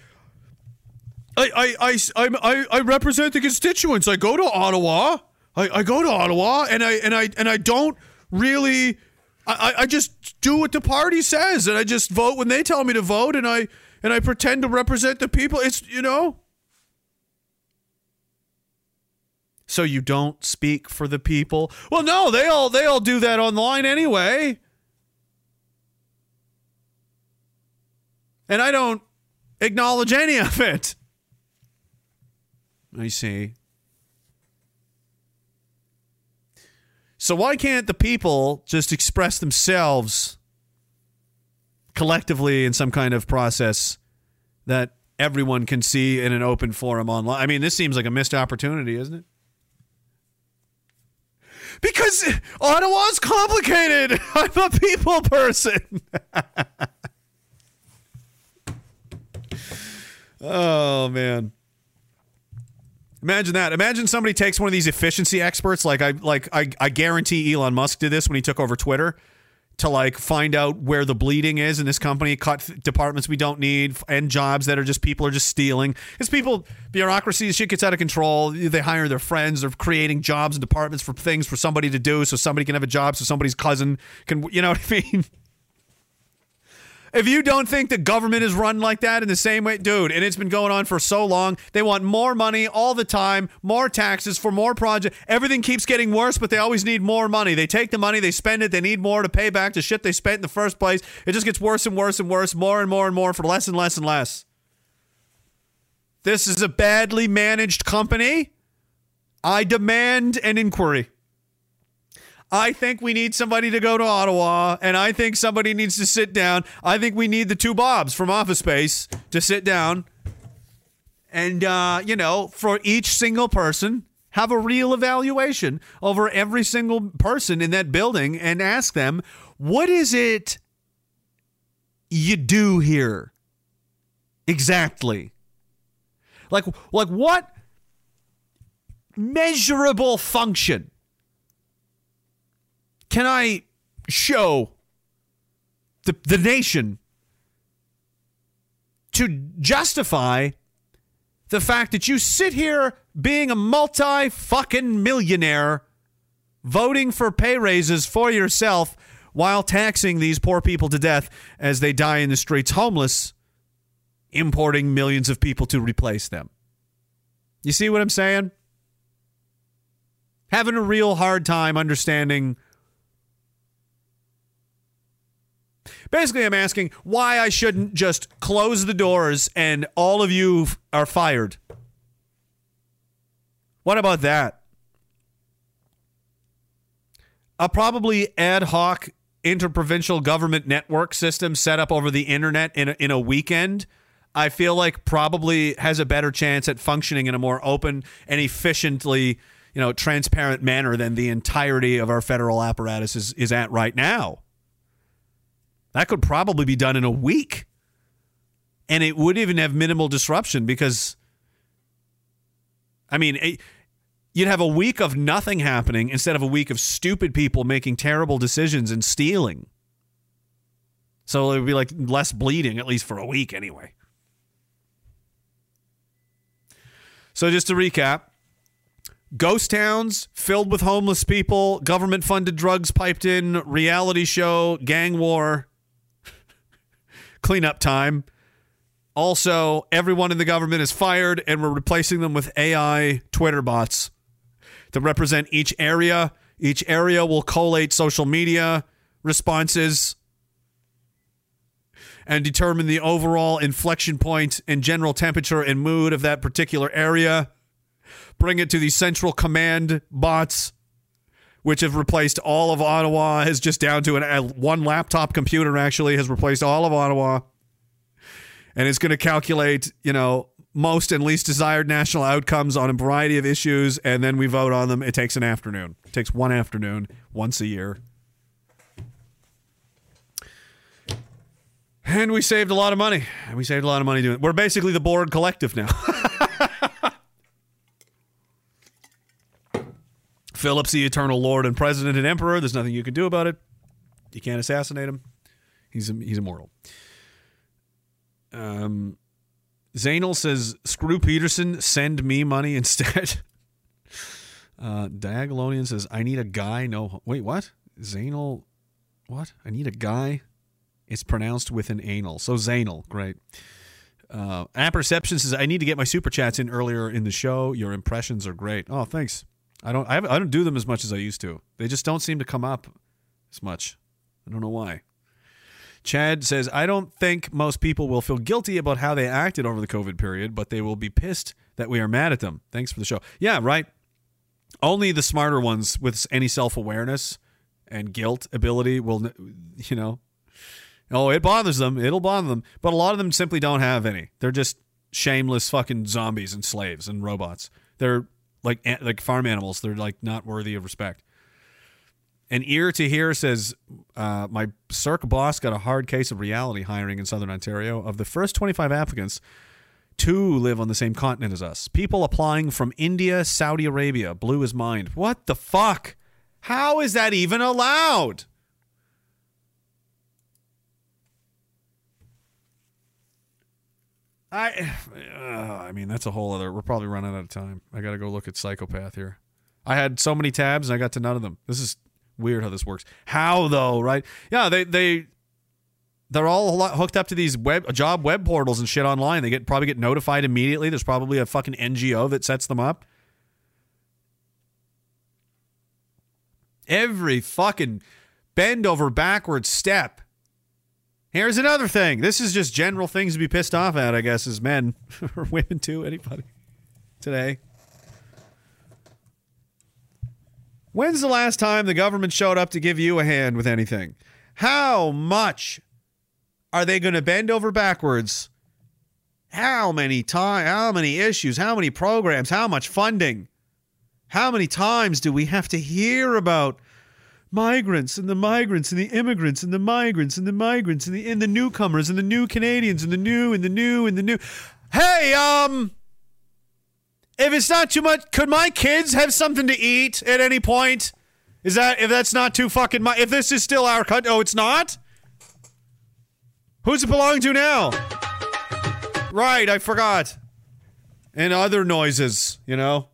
I I I I, I represent the constituents. I go to Ottawa. I, I go to Ottawa and I and I and I don't really I, I just do what the party says and I just vote when they tell me to vote and I and I pretend to represent the people. It's you know so you don't speak for the people. Well, no, they all they all do that online anyway. And I don't acknowledge any of it. I see. So why can't the people just express themselves collectively in some kind of process that everyone can see in an open forum online? I mean, this seems like a missed opportunity, isn't it? Because Ottawa's complicated. I'm a people person. oh man. Imagine that. Imagine somebody takes one of these efficiency experts, like I like I, I guarantee Elon Musk did this when he took over Twitter, to like find out where the bleeding is in this company, cut departments we don't need, and jobs that are just people are just stealing. Because people, bureaucracy, shit gets out of control. They hire their friends. They're creating jobs and departments for things for somebody to do, so somebody can have a job, so somebody's cousin can. You know what I mean? If you don't think the government is run like that in the same way, dude, and it's been going on for so long, they want more money all the time, more taxes for more projects. Everything keeps getting worse, but they always need more money. They take the money, they spend it, they need more to pay back the shit they spent in the first place. It just gets worse and worse and worse, more and more and more for less and less and less. This is a badly managed company. I demand an inquiry. I think we need somebody to go to Ottawa, and I think somebody needs to sit down. I think we need the two Bobs from Office Space to sit down and, uh, you know, for each single person, have a real evaluation over every single person in that building and ask them, what is it you do here? Exactly. Like, like what measurable function can I show the, the nation to justify the fact that you sit here being a multi fucking millionaire voting for pay raises for yourself while taxing these poor people to death as they die in the streets homeless, importing millions of people to replace them. You see what I'm saying? Having a real hard time understanding Basically, I'm asking why I shouldn't just close the doors and all of you are fired. What about that? A probably ad hoc interprovincial government network system set up over the internet in a, in a weekend. I feel like probably has a better chance at functioning in a more open and efficiently, you know, transparent manner than the entirety of our federal apparatus is, is at right now. That could probably be done in a week. and it would even have minimal disruption because, I mean, it, you'd have a week of nothing happening instead of a week of stupid people making terrible decisions and stealing. So it would be like less bleeding, at least for a week anyway. So just to recap ghost towns filled with homeless people, government funded drugs piped in, reality show, gang war, cleanup time. Also, everyone in the government is fired, and we're replacing them with AI Twitter bots to represent each area. Each area will collate social media responses and determine the overall inflection point and general temperature and mood of that particular area. Bring it to the central command bots, which have replaced all of Ottawa, is just down to an, a, one laptop computer actually has replaced all of Ottawa. And it's going to calculate, you know, most and least desired national outcomes on a variety of issues, and then we vote on them. It takes an afternoon. It takes one afternoon once a year. And we saved a lot of money. And we saved a lot of money doing it. We're basically the Borg collective now. Philip's the eternal lord and president and emperor. There's nothing you can do about it. You can't assassinate him. He's he's immortal. Um, Zainal says, "Screw Peterson. Send me money instead." uh, Diagolonian says, "I need a guy." No, wait, what? Zainal, what? I need a guy. It's pronounced with an anal. So Zainal, great. Uh, Apperception says, "I need to get my super chats in earlier in the show. Your impressions are great." Oh, thanks. I don't. I, I don't do them as much as I used to. They just don't seem to come up as much. I don't know why. Chad says, I don't think most people will feel guilty about how they acted over the COVID period, but they will be pissed that we are mad at them. Thanks for the show. Yeah, right. Only the smarter ones with any self awareness and guilt ability will, you know. Oh, it bothers them. It'll bother them. But a lot of them simply don't have any. They're just shameless fucking zombies and slaves and robots. They're like like farm animals. They're like not worthy of respect. An ear to hear says, uh, My Cirque boss got a hard case of reality hiring in Southern Ontario. Of the first 25 applicants, two live on the same continent as us. People applying from India, Saudi Arabia blew his mind. What the fuck? How is that even allowed? I, uh, I mean, that's a whole other. We're probably running out of time. I got to go look at Psychopath here. I had so many tabs and I got to none of them. This is weird how this works. How though, right? Yeah, they they they're all hooked up to these web job web portals and shit online. They get probably get notified immediately. There's probably a fucking NGO that sets them up. Every fucking bend over backward step. Here's another thing. This is just general things to be pissed off at, I guess, as men or women too. Anybody today? When's the last time the government showed up to give you a hand with anything? How much are they going to bend over backwards? How many time how many issues, how many programs, how much funding? How many times do we have to hear about migrants and the migrants and the immigrants and the migrants and the migrants and the and the newcomers and the new Canadians and the new and the new and the new Hey, um if it's not too much, could my kids have something to eat at any point? Is that if that's not too fucking my if this is still our country? Oh, it's not. Who's it belong to now? Right, I forgot. And other noises, you know.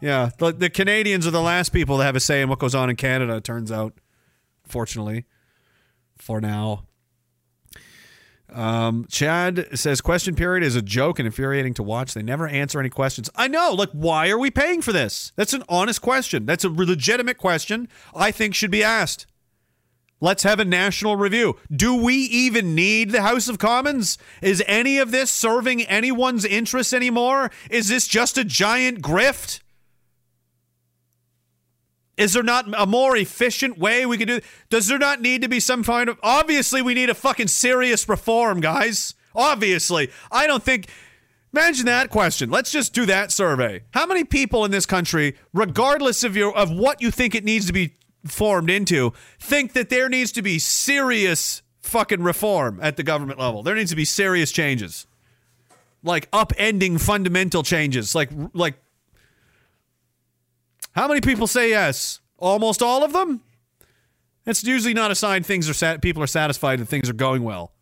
Yeah, the, the Canadians are the last people to have a say in what goes on in Canada. It turns out, fortunately, for now. Um, Chad says question period is a joke and infuriating to watch. They never answer any questions. I know. Like, why are we paying for this? That's an honest question. That's a legitimate question. I think should be asked. Let's have a national review. Do we even need the House of Commons? Is any of this serving anyone's interests anymore? Is this just a giant grift? Is there not a more efficient way we could do? Does there not need to be some kind of? Obviously, we need a fucking serious reform, guys. Obviously, I don't think. Imagine that question. Let's just do that survey. How many people in this country, regardless of your of what you think it needs to be formed into, think that there needs to be serious fucking reform at the government level. There needs to be serious changes. Like upending fundamental changes. Like like How many people say yes? Almost all of them? It's usually not a sign things are sat- people are satisfied and things are going well.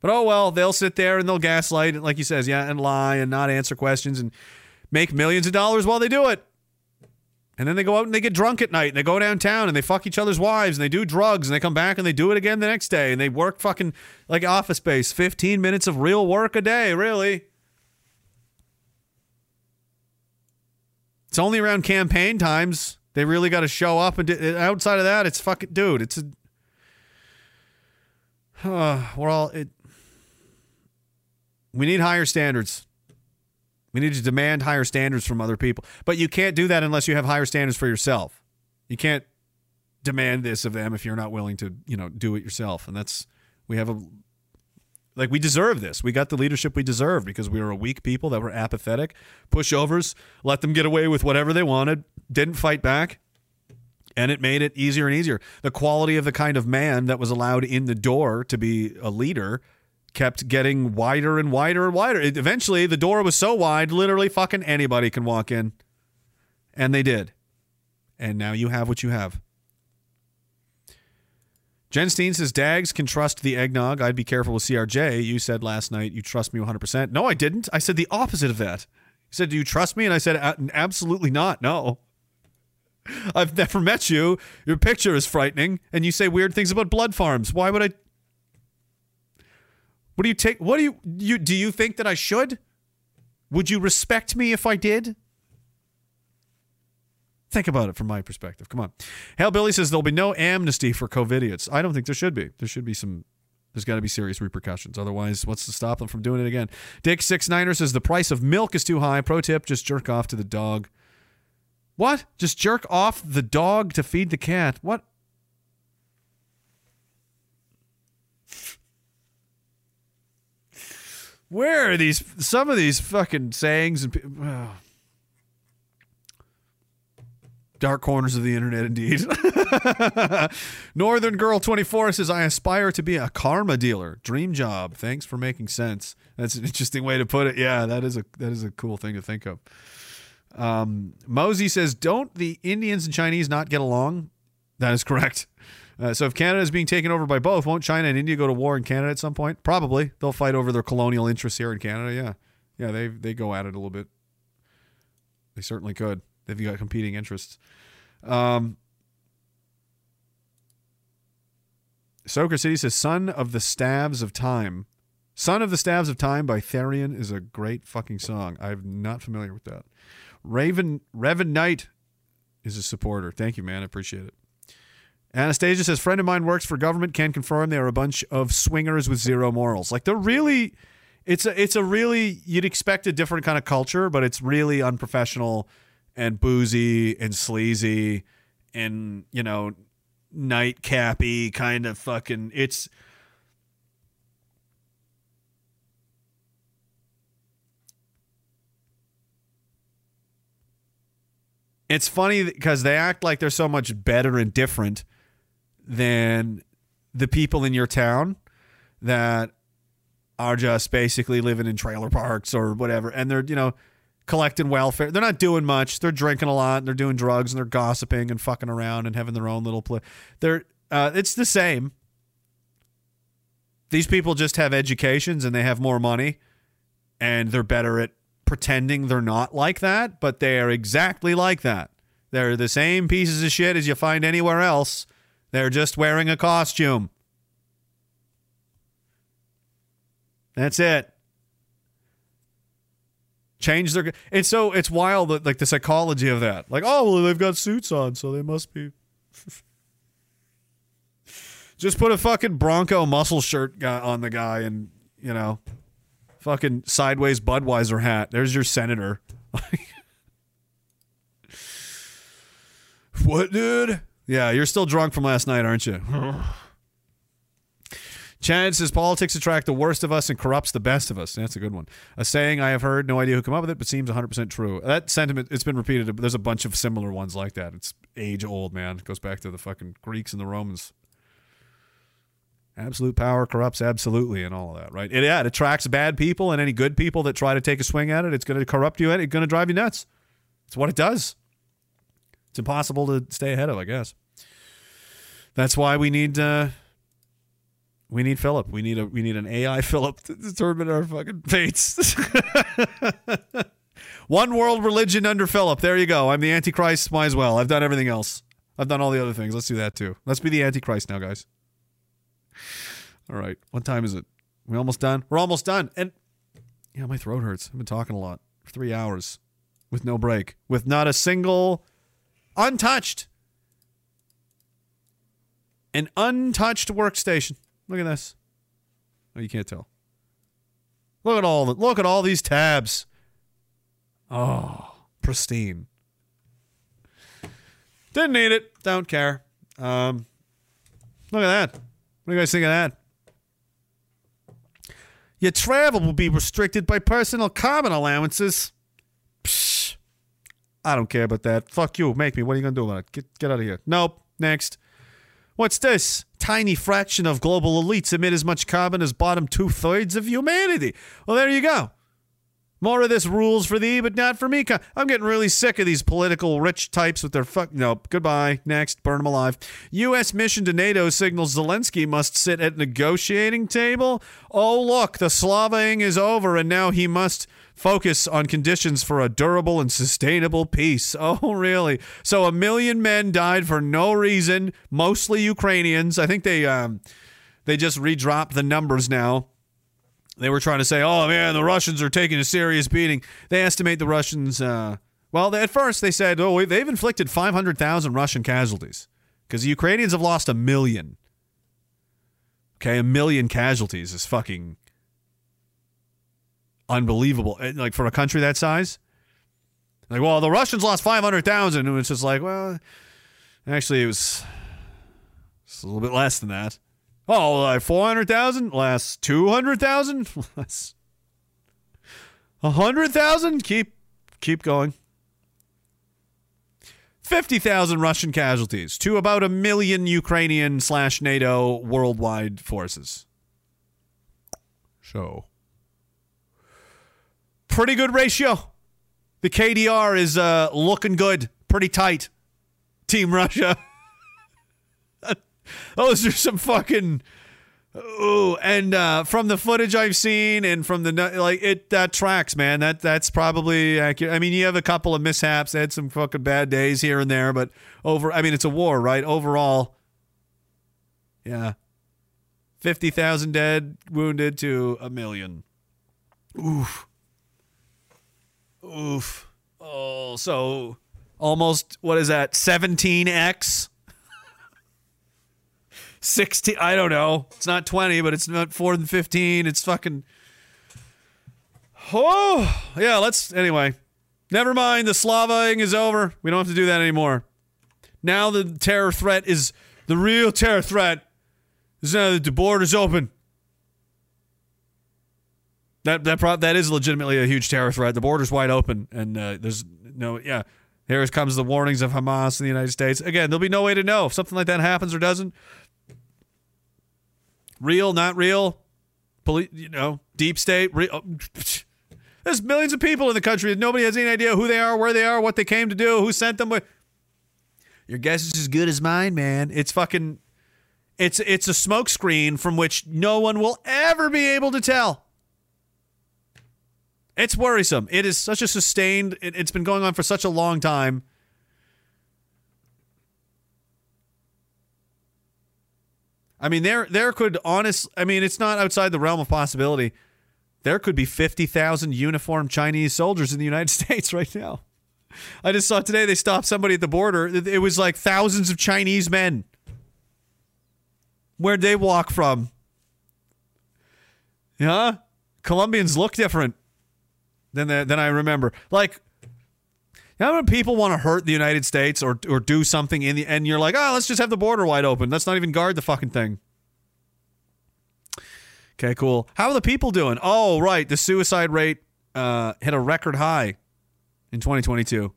But oh well, they'll sit there and they'll gaslight, like he says, yeah, and lie and not answer questions and make millions of dollars while they do it. And then they go out and they get drunk at night and they go downtown and they fuck each other's wives and they do drugs and they come back and they do it again the next day and they work fucking like office space, 15 minutes of real work a day, really. It's only around campaign times they really got to show up and do, outside of that, it's fucking dude. It's a uh, we're all it. We need higher standards. We need to demand higher standards from other people, but you can't do that unless you have higher standards for yourself. You can't demand this of them if you're not willing to, you know, do it yourself. And that's we have a like we deserve this. We got the leadership we deserve because we were a weak people that were apathetic, pushovers, let them get away with whatever they wanted, didn't fight back, and it made it easier and easier. The quality of the kind of man that was allowed in the door to be a leader kept getting wider and wider and wider. It, eventually, the door was so wide, literally fucking anybody can walk in. And they did. And now you have what you have. Jen Steen says Dags can trust the eggnog. I'd be careful with CRJ. You said last night you trust me 100%. No, I didn't. I said the opposite of that. You said, Do you trust me? And I said, Absolutely not. No. I've never met you. Your picture is frightening. And you say weird things about blood farms. Why would I? What do you take? What do you, you do you think that I should? Would you respect me if I did? Think about it from my perspective. Come on. Hell Billy says there'll be no amnesty for COVIDiots. I don't think there should be. There should be some there's got to be serious repercussions. Otherwise, what's to stop them from doing it again? Dick Six Niner says the price of milk is too high. Pro tip: just jerk off to the dog. What? Just jerk off the dog to feed the cat? What? Where are these? Some of these fucking sayings and. oh. Dark corners of the internet, indeed. Northern Girl 24 says, I aspire to be a karma dealer. Dream job. Thanks for making sense. That's an interesting way to put it. Yeah, that is a that is a cool thing to think of. Um, Mosey says, Don't the Indians and Chinese not get along? That is correct. Uh, so if Canada is being taken over by both, won't China and India go to war in Canada at some point? Probably. They'll fight over their colonial interests here in Canada. Yeah. Yeah, they they go at it a little bit. They certainly could. They've got competing interests. Um, Soaker City says, "Son of the Staves of Time." "Son of the Staves of Time" by Therion is a great fucking song. I'm not familiar with that. Raven Revan Knight is a supporter. Thank you, man. I appreciate it. Anastasia says, "Friend of mine works for government. Can confirm they are a bunch of swingers with zero morals. Like they're really." It's a it's a really you'd expect a different kind of culture, but it's really unprofessional and boozy and sleazy and you know nightcappy kind of fucking it's it's funny because they act like they're so much better and different than the people in your town that are just basically living in trailer parks or whatever. And they're you know collecting welfare. They're not doing much. They're drinking a lot and they're doing drugs and they're gossiping and fucking around and having their own little play they're uh, it's the same. These people just have educations and they have more money and they're better at pretending they're not like that but they are exactly like that. They're the same pieces of shit as you find anywhere else. They're just wearing a costume. That's it. Change their. And so it's wild that like the psychology of that. Like, oh well, they've got suits on, so they must be. Just put a fucking Bronco muscle shirt guy on the guy, and you know, fucking sideways Budweiser hat. There's your senator. what, dude? Yeah, you're still drunk from last night, aren't you? Chad says politics attract the worst of us and corrupts the best of us. That's a good one. A saying I have heard, no idea who came up with it, but seems 100% true. That sentiment, it's been repeated. There's a bunch of similar ones like that. It's age old, man. It goes back to the fucking Greeks and the Romans. Absolute power corrupts absolutely and all of that, right? It, yeah, it attracts bad people and any good people that try to take a swing at it. It's going to corrupt you and it's going to drive you nuts. It's what it does. It's impossible to stay ahead of, I guess. That's why we need uh, we need Philip. We need a we need an AI Philip to determine our fucking fates. One world religion under Philip. There you go. I'm the Antichrist. Might as well. I've done everything else. I've done all the other things. Let's do that too. Let's be the Antichrist now, guys. All right. What time is it? We almost done? We're almost done. And yeah, my throat hurts. I've been talking a lot for three hours with no break, with not a single untouched, an untouched workstation. Look at this. Oh, you can't tell. Look at all the, look at all these tabs. Oh, pristine. Didn't need it. Don't care. Um, look at that. What do you guys think of that? Your travel will be restricted by personal carbon allowances. Psh, I don't care about that. Fuck you. Make me. What are you to do about it? Get, get out of here. Nope. Next. What's this? Tiny fraction of global elites emit as much carbon as bottom two thirds of humanity. Well, there you go. More of this rules for thee, but not for me. I'm getting really sick of these political rich types with their fuck. Nope. Goodbye. Next. Burn them alive. U.S. mission to NATO signals Zelensky must sit at negotiating table. Oh, look. The Slaving is over, and now he must focus on conditions for a durable and sustainable peace. Oh, really? So a million men died for no reason, mostly Ukrainians. I think they um, they just redropped the numbers now. They were trying to say, "Oh man, the Russians are taking a serious beating." They estimate the Russians. Uh, well, at first they said, "Oh, they've inflicted 500,000 Russian casualties because the Ukrainians have lost a million. Okay, a million casualties is fucking unbelievable. Like for a country that size. Like, well, the Russians lost 500,000. And it's just like, well, actually, it was a little bit less than that. Oh, like 400,000? Less 200,000? Less a 100,000? Keep, keep going. 50,000 Russian casualties to about a million Ukrainian slash NATO worldwide forces. So, pretty good ratio. The KDR is uh, looking good, pretty tight. Team Russia. Those are some fucking. Ooh, and uh, from the footage I've seen, and from the like, it that tracks, man. That that's probably accurate. I mean, you have a couple of mishaps, had some fucking bad days here and there, but over. I mean, it's a war, right? Overall, yeah, fifty thousand dead, wounded to a million. Oof. Oof. Oh, so almost what is that? 17x? 16 I don't know. It's not 20, but it's not 4 than 15. It's fucking Oh, yeah, let's anyway. Never mind, the slavaing is over. We don't have to do that anymore. Now the terror threat is the real terror threat is now that the border's open. That that pro- that is legitimately a huge terror threat. The border's wide open, and uh, there's no yeah. Here comes the warnings of Hamas in the United States. Again, there'll be no way to know if something like that happens or doesn't. Real, not real. Poli- you know, deep state. Real. oh, There's millions of people in the country that nobody has any idea who they are, where they are, what they came to do, who sent them. Your guess is as good as mine, man. It's fucking. It's it's a smokescreen from which no one will ever be able to tell. It's worrisome. It is such a sustained. It, it's been going on for such a long time. I mean, there there could honest. I mean, it's not outside the realm of possibility. There could be fifty thousand uniformed Chinese soldiers in the United States right now. I just saw today they stopped somebody at the border. It was like thousands of Chinese men. Where'd they walk from? Yeah, Colombians look different than the, I remember. Like, you know people want to hurt the United States or or do something in the and you're like, oh, let's just have the border wide open. Let's not even guard the fucking thing. Okay, cool. How are the people doing? Oh, right. The suicide rate uh, hit a record high in 2022.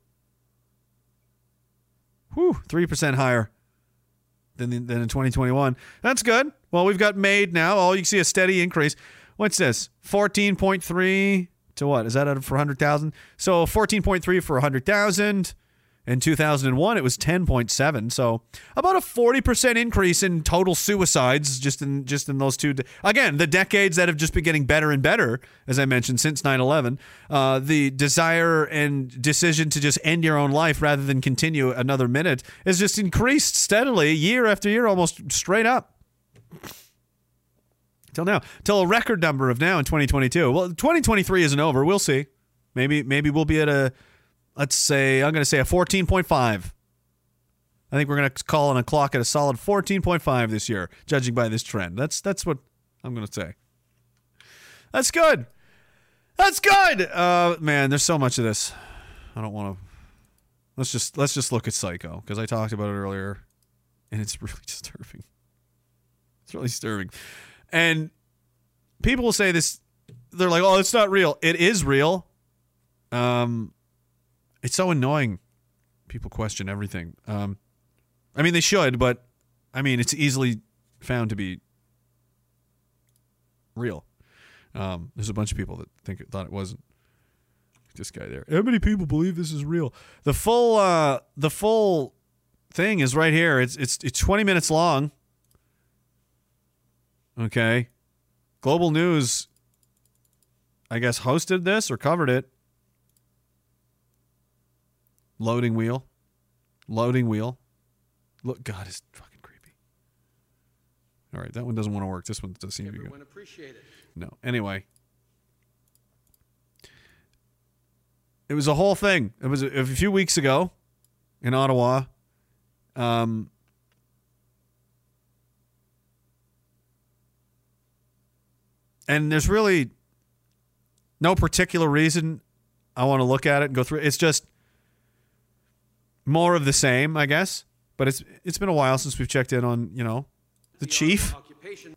Whew, three percent higher than than in 2021. That's good. Well, we've got made now. Oh, you can see a steady increase. What's this? 14.3 to what? Is that out for 100,000? So 14.3 for 100,000. In 2001, it was 10.7. So about a 40% increase in total suicides just in just in those two. De- Again, the decades that have just been getting better and better, as I mentioned, since 9/11. Uh, the desire and decision to just end your own life rather than continue another minute has just increased steadily, year after year, almost straight up till now, till a record number of now in 2022. Well, 2023 isn't over. We'll see. Maybe maybe we'll be at a let's say I'm going to say a 14.5. I think we're going to call on a clock at a solid 14.5 this year, judging by this trend. That's that's what I'm going to say. That's good. That's good. Uh, man, there's so much of this. I don't want to. Let's just let's just look at Psycho because I talked about it earlier, and it's really disturbing. It's really disturbing, and people will say this. They're like, "Oh, it's not real." It is real. Um, it's so annoying. People question everything. Um, I mean, they should, but I mean, it's easily found to be real. Um, there's a bunch of people that think it thought it wasn't. This guy there. How many people believe this is real? The full, uh, the full thing is right here. It's it's it's 20 minutes long. Okay, Global News. I guess hosted this or covered it. Loading wheel. Loading wheel. Look, God, is fucking creepy. All right, that one doesn't want to work. This one does seem to be good. Everyone appreciate it. No. Anyway. It was a whole thing. It was a, a few weeks ago in Ottawa. Um, and there's really no particular reason I want to look at it and go through. It's just more of the same, I guess. But it's it's been a while since we've checked in on, you know, the chief. Occupation.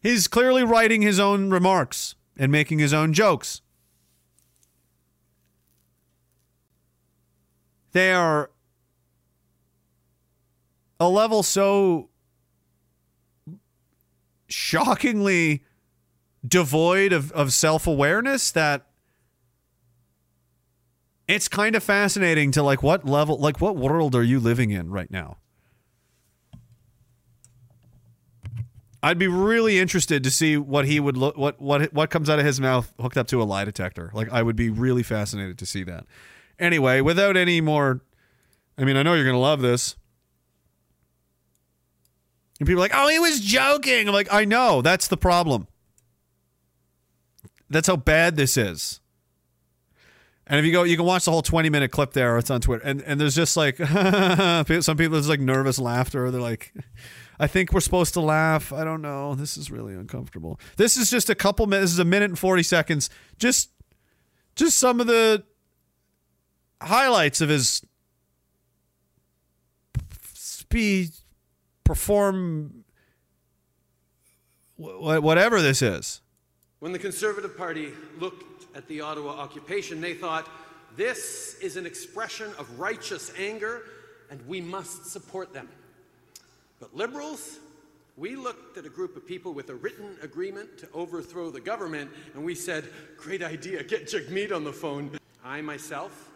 He's clearly writing his own remarks and making his own jokes. They are a level so shockingly devoid of, of self awareness that it's kind of fascinating to like what level, like what world are you living in right now? I'd be really interested to see what he would look what what what comes out of his mouth hooked up to a lie detector. Like I would be really fascinated to see that. Anyway, without any more I mean, I know you're going to love this. And people are like, "Oh, he was joking." I'm like, "I know, that's the problem. That's how bad this is." And if you go, you can watch the whole 20 minute clip there. It's on Twitter, and and there's just like some people. There's like nervous laughter. They're like, "I think we're supposed to laugh." I don't know. This is really uncomfortable. This is just a couple minutes. This is a minute and 40 seconds. Just, just some of the highlights of his speed, perform, wh- whatever this is. When the Conservative Party looked at the Ottawa occupation, they thought, this is an expression of righteous anger, and we must support them. But Liberals, we looked at a group of people with a written agreement to overthrow the government, and we said, great idea, get Jagmeet on the phone. I myself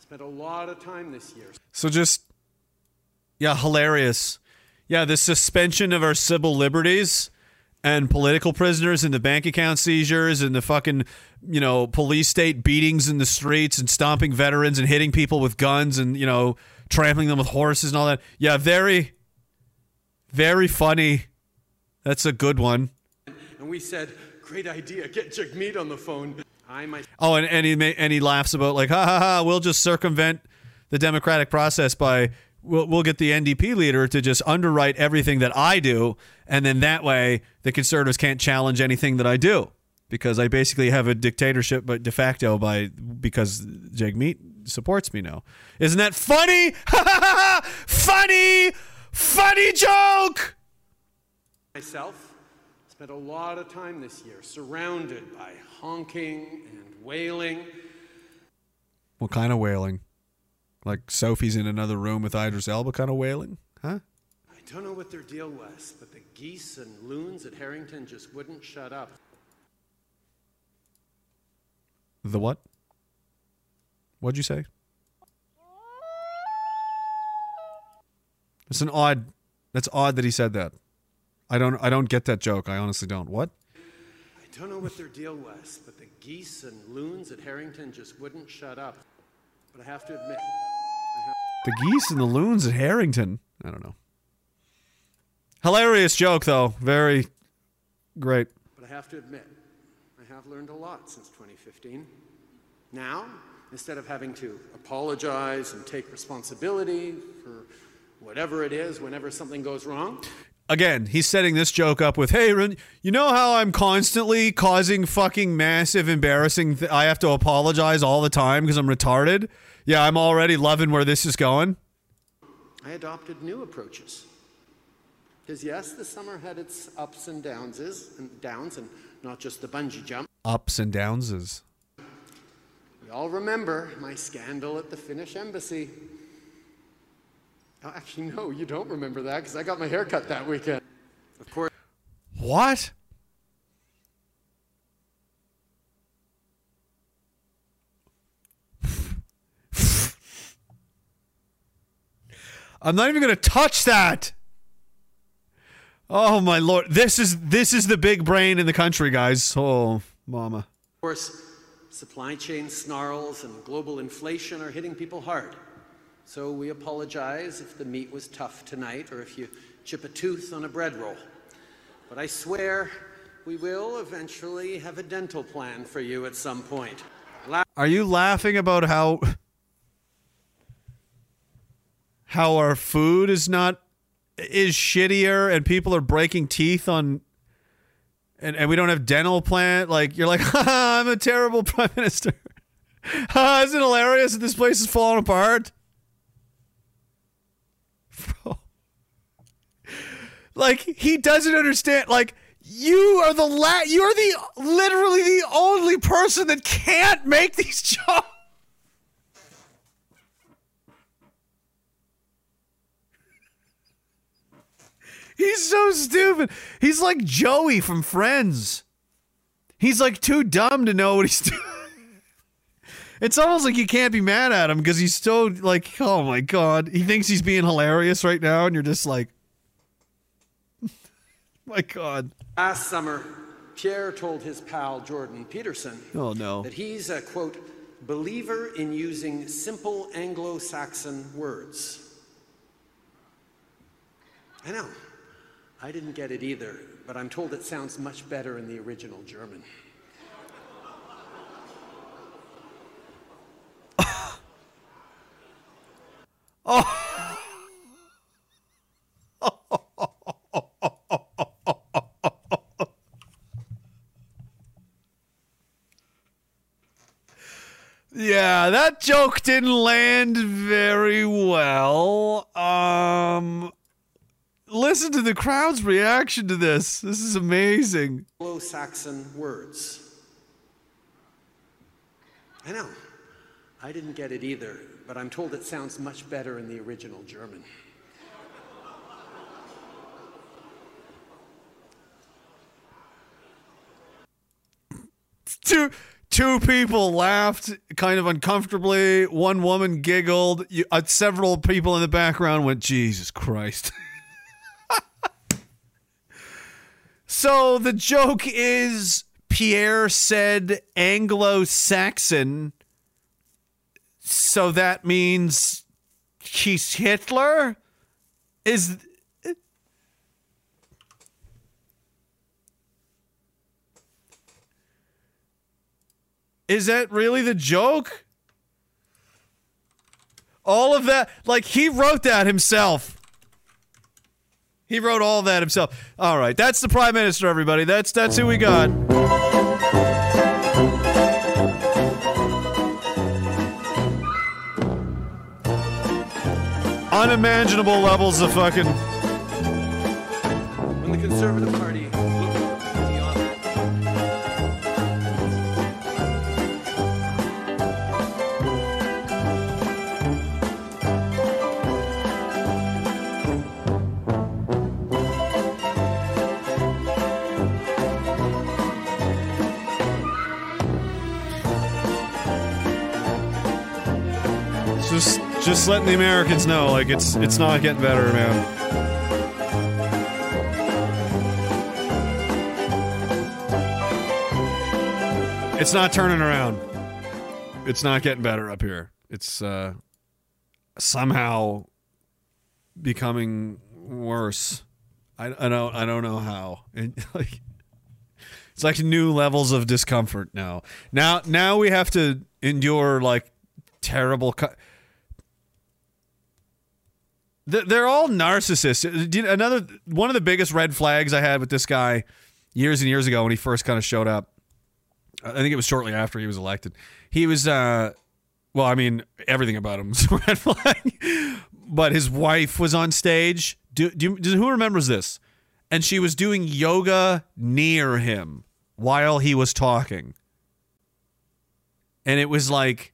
spent a lot of time this year So just, yeah, hilarious. Yeah, the suspension of our civil liberties and political prisoners and the bank account seizures and the fucking, you know, police state beatings in the streets and stomping veterans and hitting people with guns and, you know, trampling them with horses and all that. Yeah, very, very funny. That's a good one. and we said, great idea, get Jagmeet on the phone. I myself Oh, and, and he and he laughs about like, ha ha ha, we'll just circumvent the democratic process by we'll we'll get the NDP leader to just underwrite everything that I do, and then that way the conservatives can't challenge anything that I do because I basically have a dictatorship, but de facto by because Jagmeet supports me now. Isn't that funny? funny, funny joke. myself spent a lot of time this year surrounded by honking and wailing. What kind of wailing? Like Sophie's in another room with Idris Elba kind of wailing? Huh? I don't know what their deal was, but the geese and loons at Harrington just wouldn't shut up. The what? What'd you say? It's an odd. That's odd that he said that. I don't. I don't get that joke. I honestly don't. What? I don't know what their deal was, but the geese and loons at Harrington just wouldn't shut up. But I have to admit, The geese and the loons at Harrington. I don't know. Hilarious joke though. Very great. but I have to admit, I have learned a lot since 2015. Now, instead of having to apologize and take responsibility for whatever it is whenever something goes wrong, Again, he's setting this joke up with, "Hey, you know how I'm constantly causing fucking massive embarrassing th- I have to apologize all the time because I'm retarded? Yeah, I'm already loving where this is going." I adopted new approaches. Because yes, the summer had its ups and downs, and downs, and not just the bungee jump. Ups and downses. We all remember my scandal at the Finnish embassy. Oh, actually, no, you don't remember that because I got my hair cut that weekend. Of course, What? I'm not even going to touch that. Oh my lord. This is this is the big brain in the country, guys. Oh, mama. of course, supply chain snarls and global inflation are hitting people hard. So we apologize if the meat was tough tonight or if you chip a tooth on a bread roll. But I swear we will eventually have a dental plan for you at some point. La- Are you laughing about how how our food is not is shittier and people are breaking teeth on and, and we don't have dental plan like you're like I'm a terrible prime minister. Ha, Isn't it hilarious that this place is falling apart? Like he doesn't understand like you are the la- you're the literally the only person that can't make these jokes. He's so stupid. He's like Joey from Friends. He's like too dumb to know what he's doing. It's almost like you can't be mad at him because he's so like, oh my god, he thinks he's being hilarious right now, and you're just like, my god, Last summer, Pierre told his pal Jordan Peterson oh no. that he's a quote believer in using simple Anglo Saxon words. I know. I didn't get it either, but I'm told it sounds much better in the original German. Yeah, that joke didn't land very well. Um listen to the crowd's reaction to this. This is amazing. Anglo Saxon words. I know. I didn't get it either, but I'm told it sounds much better in the original German. Two two people laughed kind of uncomfortably. One woman giggled. You, uh, several people in the background went, "Jesus Christ." so the joke is Pierre said Anglo-Saxon. So that means he's Hitler? Is Is that really the joke? All of that, like he wrote that himself. He wrote all that himself. All right, that's the prime minister, everybody. That's that's who we got. Unimaginable levels of fucking. When the Conservative Party just letting the Americans know, like it's it's not getting better, man. It's not turning around. It's not getting better up here. It's uh, somehow becoming worse. I, I don't I don't know how. It, like it's like new levels of discomfort now. Now now we have to endure like terrible. Co- They're all narcissists. Another one of the biggest red flags I had with this guy years and years ago when he first kind of showed up. I think it was shortly after he was elected. He was, uh, well, I mean, everything about him was a red flag. But his wife was on stage. Do, do, who remembers this? And she was doing yoga near him while he was talking. And it was like,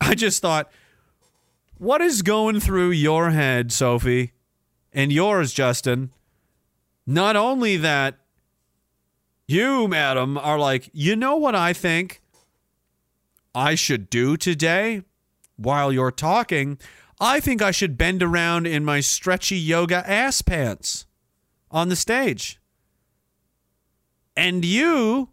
I just thought, what is going through your head, Sophie, and yours, Justin? Not only that you, madam, are like, you know what I think I should do today while you're talking? I think I should bend around in my stretchy yoga ass pants on the stage. And you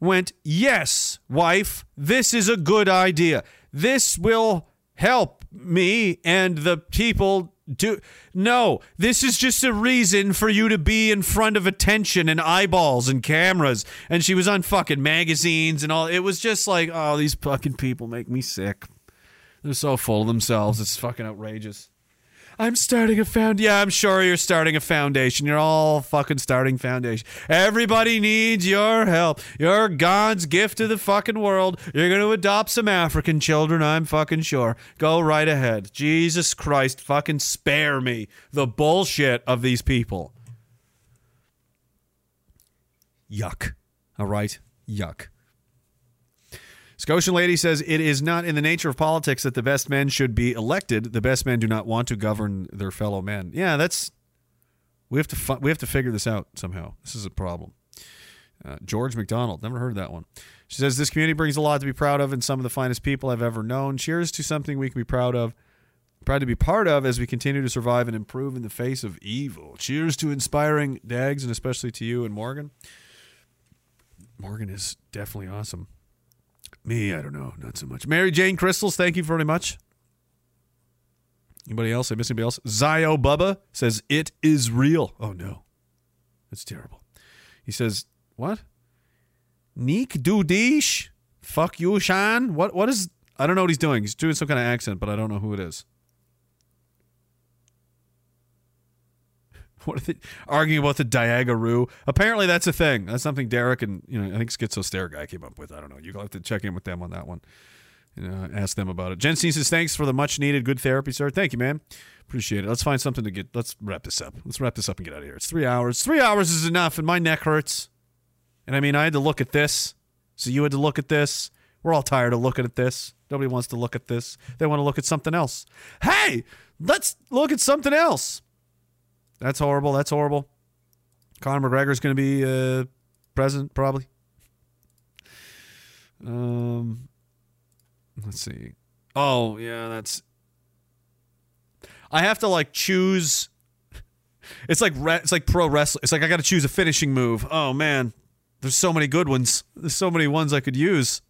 went, Yes, wife, this is a good idea. This will help me and the people do. No, this is just a reason for you to be in front of attention and eyeballs and cameras. And she was on fucking magazines and all. It was just like, oh, these fucking people make me sick. They're so full of themselves. It's fucking outrageous. I'm starting a found. Yeah, I'm sure you're starting a foundation. You're all fucking starting foundation. Everybody needs your help. You're God's gift to the fucking world. You're going to adopt some African children, I'm fucking sure. Go right ahead. Jesus Christ, fucking spare me the bullshit of these people. Yuck. All right? Yuck. Scotian lady says it is not in the nature of politics that the best men should be elected. The best men do not want to govern their fellow men. Yeah, that's we have to fi- we have to figure this out somehow. This is a problem. Uh, George MacDonald, never heard of that one. She says this community brings a lot to be proud of and some of the finest people I've ever known. Cheers to something we can be proud of, proud to be part of as we continue to survive and improve in the face of evil. Cheers to inspiring Dags and especially to you and Morgan. Morgan is definitely awesome. Me, I don't know, not so much. Mary Jane Crystals, thank you very much. Anybody else? I miss anybody else? Zio Bubba says it is real. Oh no, that's terrible. He says what? Neek Dudish? Fuck you, Sean. What? What is? I don't know what he's doing. He's doing some kind of accent, but I don't know who it is. What are they arguing about the Diagaroo? Apparently, that's a thing. That's something Derek and you know I think Schizo Stare guy came up with. I don't know. You will have to check in with them on that one. Ask them about it. Jen C says thanks for the much needed good therapy, sir. Thank you, man. Appreciate it. Let's find something to get. Let's wrap this up. Let's wrap this up and get out of here. It's three hours. Three hours is enough, and my neck hurts. And I mean, I had to look at this. So you had to look at this. We're all tired of looking at this. Nobody wants to look at this. They want to look at something else. Hey, let's look at something else. That's horrible. That's horrible. Conor McGregor's going to be uh, president, probably. Um, let's see. Oh yeah, that's. I have to like choose. It's like re- it's like pro wrestling. It's like I got to choose a finishing move. Oh man, there's so many good ones. There's so many ones I could use.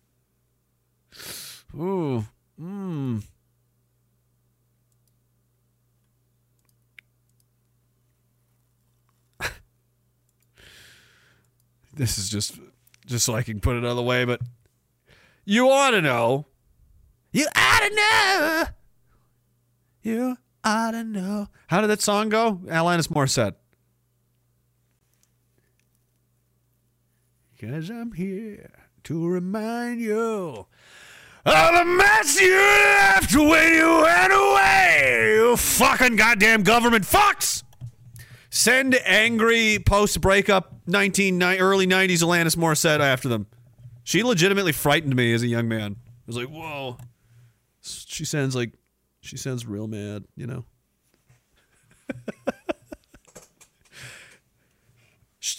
Ooh, mmm. This is just just so I can put it another way, but you ought to know. You ought to know. You ought to know. How did that song go? Alanis Morissette. Because I'm here to remind you of the mess you left when you went away. You fucking goddamn government fucks. Send angry post breakup 19 early 90s Alanis Morissette after them. She legitimately frightened me as a young man. I was like, whoa. She sounds like she sounds real mad, you know.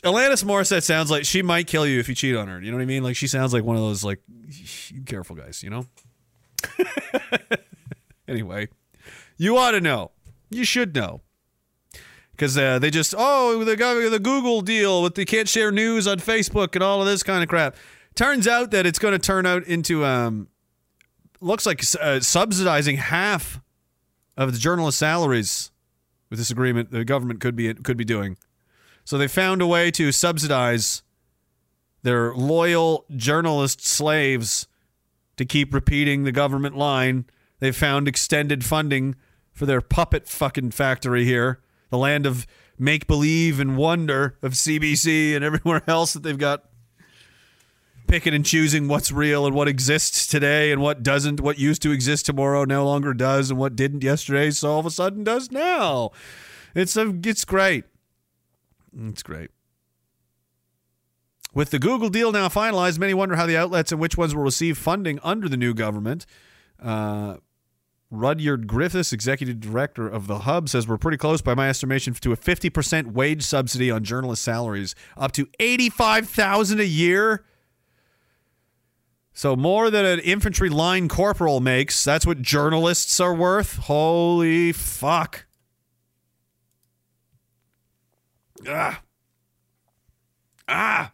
Alanis Morissette sounds like she might kill you if you cheat on her. You know what I mean? Like she sounds like one of those like careful guys, you know? anyway, you ought to know. You should know. Because uh, they just, oh, got the Google deal with they can't share news on Facebook and all of this kind of crap. Turns out that it's going to turn out into, um, looks like uh, subsidizing half of the journalist salaries with this agreement the government could be could be doing. So they found a way to subsidize their loyal journalist slaves to keep repeating the government line. They found extended funding for their puppet fucking factory here, the land of make believe and wonder of CBC and everywhere else that they've got picking and choosing what's real and what exists today and what doesn't, what used to exist tomorrow no longer does, and what didn't yesterday, so all of a sudden does now. It's a, it's great. It's great. With the Google deal now finalized, many wonder how the outlets and which ones will receive funding under the new government. Uh, Rudyard Griffiths, executive director of the Hub, says we're pretty close, by my estimation, to a 50% wage subsidy on journalist salaries, up to 85000 a year. So more than an infantry line corporal makes. That's what journalists are worth. Holy fuck. Ah. Ah.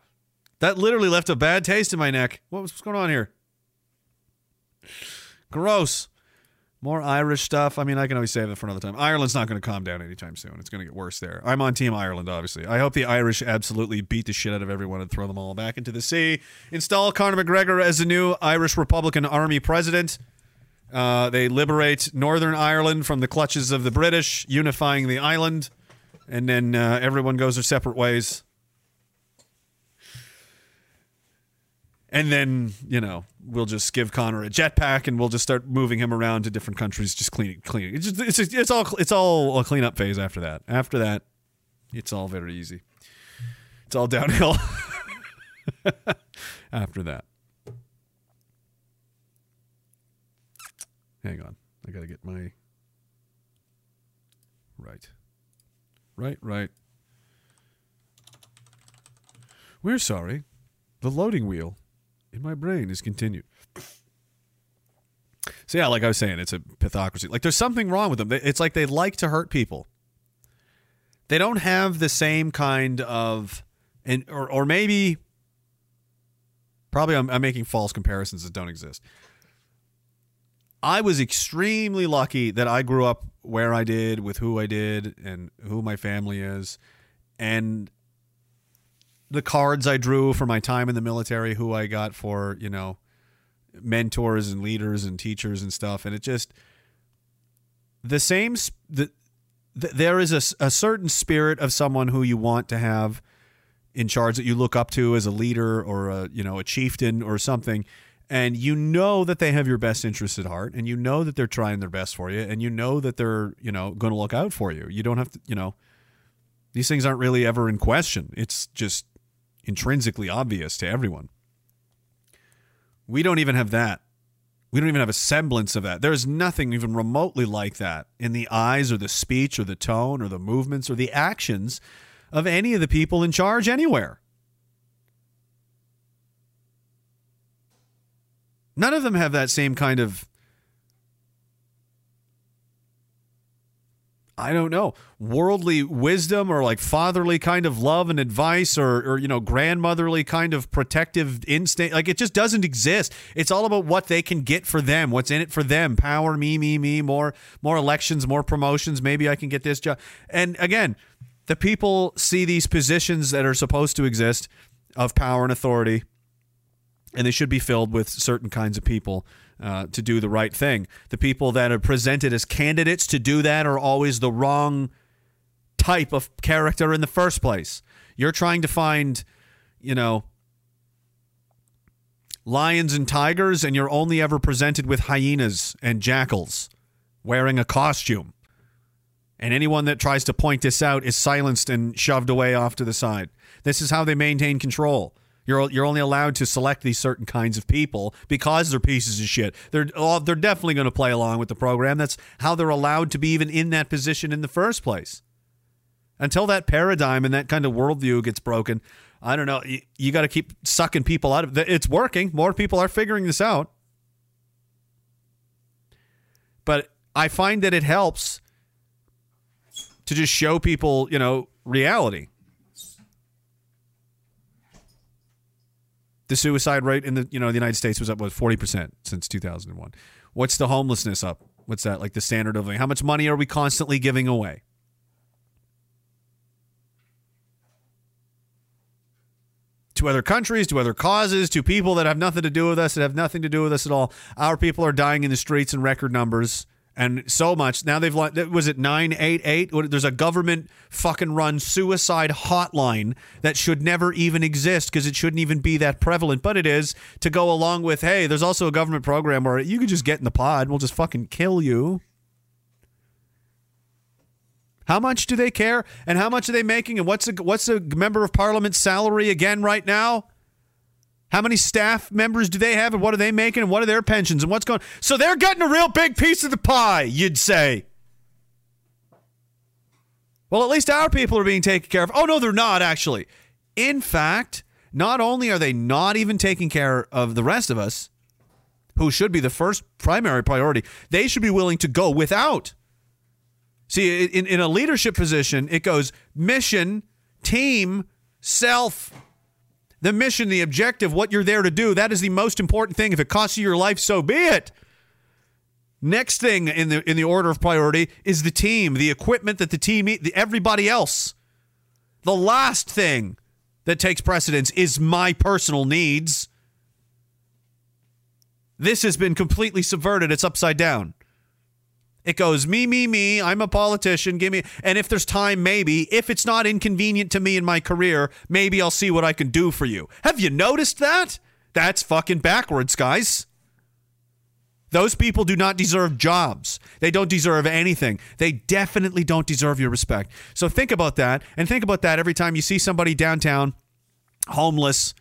That literally left a bad taste in my neck. What was what's going on here? Gross. More Irish stuff. I mean, I can always save it for another time. Ireland's not going to calm down anytime soon. It's going to get worse there. I'm on Team Ireland, obviously. I hope the Irish absolutely beat the shit out of everyone and throw them all back into the sea. Install Conor McGregor as the new Irish Republican Army president. Uh, they liberate Northern Ireland from the clutches of the British, unifying the island, and then uh, everyone goes their separate ways. And then, you know, we'll just give Conor a jetpack and we'll just start moving him around to different countries, just cleaning, cleaning. It's, just, it's, it's all, it's all a cleanup phase after that. After that, it's all very easy. It's all downhill after that. Hang on. I got to get my. Right. Right, right. We're sorry. The loading wheel in my brain is continued. So yeah, like I was saying, it's a pathocracy. Like there's something wrong with them. It's like they like to hurt people. They don't have the same kind of, and or or maybe, probably I'm, I'm making false comparisons that don't exist. I was extremely lucky that I grew up where I did, with who I did, and who my family is, and the cards I drew for my time in the military, who I got for, you know, mentors and leaders and teachers and stuff. And it just, the same, the, th- there is a, a certain spirit of someone who you want to have in charge that you look up to as a leader or a, you know, a chieftain or something. And you know that they have your best interests at heart and you know that they're trying their best for you and you know that they're, you know, going to look out for you. You don't have to, you know, these things aren't really ever in question. It's just intrinsically obvious to everyone. We don't even have that. We don't even have a semblance of that. There's nothing even remotely like that in the eyes or the speech or the tone or the movements or the actions of any of the people in charge anywhere. None of them have that same kind of I don't know, worldly wisdom or like fatherly kind of love and advice or, or, you know, grandmotherly kind of protective instinct. Like it just doesn't exist. It's all about what they can get for them, what's in it for them. Power, me, me, me, more, more elections, more promotions. Maybe I can get this job. And again, the people see these positions that are supposed to exist of power and authority and they should be filled with certain kinds of people uh, to do the right thing. The people that are presented as candidates to do that are always the wrong type of character in the first place. You're trying to find, you know, lions and tigers, and you're only ever presented with hyenas and jackals wearing a costume. And anyone that tries to point this out is silenced and shoved away off to the side. This is how they maintain control. You're you're only allowed to select these certain kinds of people because they're pieces of shit. They're all, they're definitely going to play along with the program. That's how they're allowed to be even in that position in the first place. Until that paradigm and that kind of worldview gets broken, I don't know. You, you got to keep sucking people out of it. It's working. More people are figuring this out. But I find that it helps to just show people, you know, reality. The suicide rate in the you know the United States was up what forty percent since two thousand and one. What's the homelessness up? What's that like the standard of living? How much money are we constantly giving away? To other countries, to other causes, to people that have nothing to do with us, that have nothing to do with us at all. Our people are dying in the streets in record numbers and so much. Now they've was it nine eight eight? There's a government fucking run suicide hotline that should never even exist because it shouldn't even be that prevalent, but it is. To go along with, hey, there's also a government program where you can just get in the pod, we'll just fucking kill you. How much do they care, and how much are they making, and what's a what's a member of parliament's salary again right now? How many staff members do they have, and what are they making, and what are their pensions, and what's going? So they're getting a real big piece of the pie, you'd say. Well, at least our people are being taken care of. Oh no, they're not actually. In fact, not only are they not even taking care of the rest of us, who should be the first primary priority, they should be willing to go without. See, in, in a leadership position, it goes mission, team, self. The mission, the objective, what you're there to do, that is the most important thing. If it costs you your life, so be it. Next thing in the in the order of priority is the team, the equipment that the team, the, everybody else. The last thing that takes precedence is my personal needs. This has been completely subverted. It's upside down. It goes me, me, me. I'm a politician. Give me, and if there's time, maybe. If it's not inconvenient to me in my career, maybe I'll see what I can do for you. Have you noticed that? That's fucking backwards, guys. Those people do not deserve jobs. They don't deserve anything. They definitely don't deserve your respect. So think about that, and think about that every time you see somebody downtown, homeless,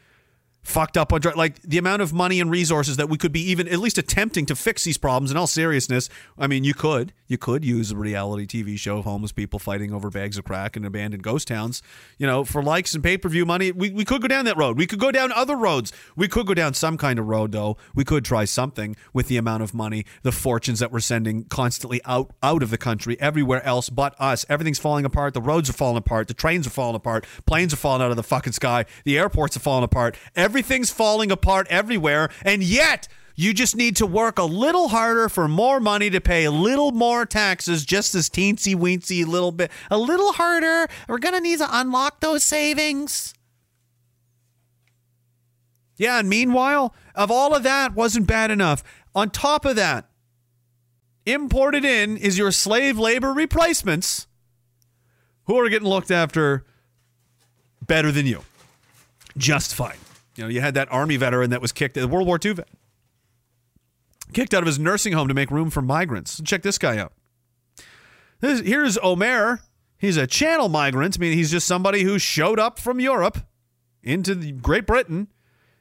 fucked up on dr- like the amount of money and resources that we could be even at least attempting to fix these problems in all seriousness. I mean you could you could use a reality tv show of homeless people fighting over bags of crack in abandoned ghost towns. You know for likes and pay-per-view money we, we could go down that road. We could go down other roads. We could go down some kind of road though. We could try something with the amount of money the fortunes that we're sending constantly out out of the country everywhere else but us. Everything's falling apart. The roads are falling apart. The trains are falling apart. Planes are falling out of the fucking sky. The airports are falling apart. Everything's falling apart everywhere. And yet you just need to work a little harder for more money to pay a little more taxes, just this teensy weensy little bit, a little harder. We're going to need to unlock those savings. Yeah, and meanwhile, of all of that wasn't bad enough. On top of that, imported in is your slave labor replacements who are getting looked after better than you. Just fine. You know, you had that army veteran that was kicked, the World War II vet, kicked out of his nursing home to make room for migrants. Check this guy out. This, here's Omer. He's a channel migrant. I mean, he's just somebody who showed up from Europe into Great Britain.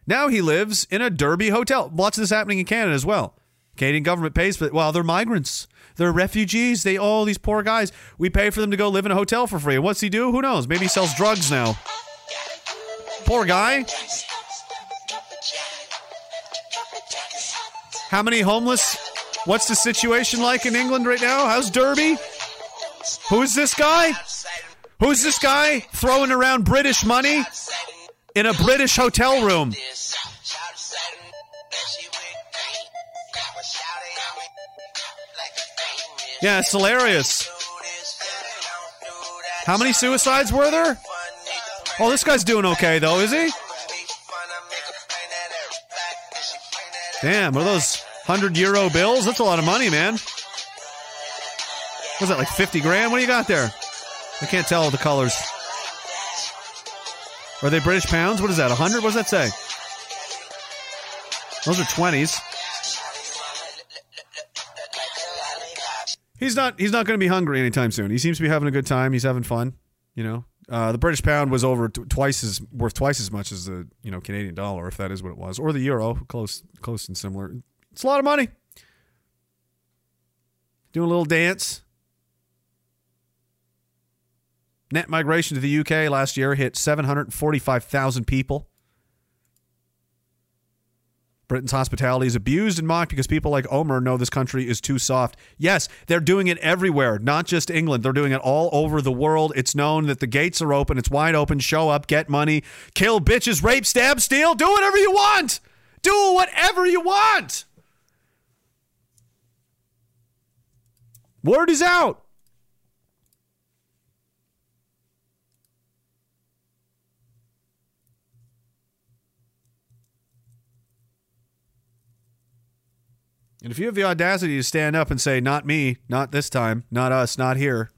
Now he lives in a Derby hotel. Lots of this happening in Canada as well. Canadian government pays for it. Well, they're migrants. They're refugees. They all these poor guys. We pay for them to go live in a hotel for free. What's he do? Who knows? Maybe he sells drugs now. Poor guy. How many homeless? What's the situation like in England right now? How's Derby? Who's this guy? Who's this guy throwing around British money in a British hotel room? Yeah, it's hilarious. How many suicides were there? Oh, this guy's doing okay though, is he? Damn, are those hundred euro bills? That's a lot of money, man. Was that like fifty grand? What do you got there? I can't tell the colors. Are they British pounds? What is that? A hundred? What does that say? Those are twenties. He's not. He's not going to be hungry anytime soon. He seems to be having a good time. He's having fun. You know, uh, the British pound was over t- twice as worth twice as much as the you know Canadian dollar, if that is what it was, or the euro. Close, close and similar. It's a lot of money. Doing a little dance. Net migration to the UK last year hit 745,000 people. Britain's hospitality is abused and mocked because people like Omer know this country is too soft. Yes, they're doing it everywhere, not just England. They're doing it all over the world. It's known that the gates are open, it's wide open. Show up, get money, kill bitches, rape, stab, steal, do whatever you want. Do whatever you want. Word is out. And if you have the audacity to stand up and say, not me, not this time, not us, not here,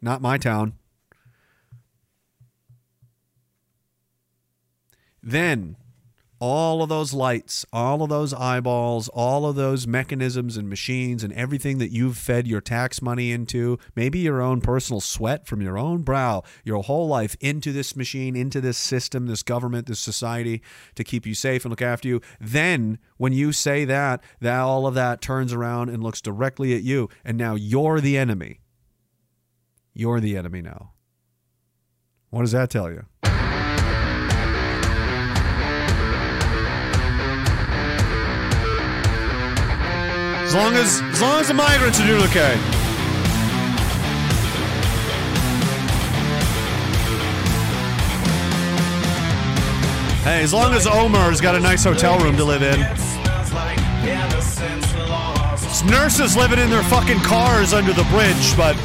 not my town, then all of those lights, all of those eyeballs, all of those mechanisms and machines and everything that you've fed your tax money into, maybe your own personal sweat from your own brow, your whole life into this machine, into this system, this government, this society to keep you safe and look after you. Then when you say that, that all of that turns around and looks directly at you and now you're the enemy. You're the enemy now. What does that tell you? As long as as long as the migrants are doing okay. Hey, as long as Omar's got a nice hotel room to live in. Some nurses living in their fucking cars under the bridge, but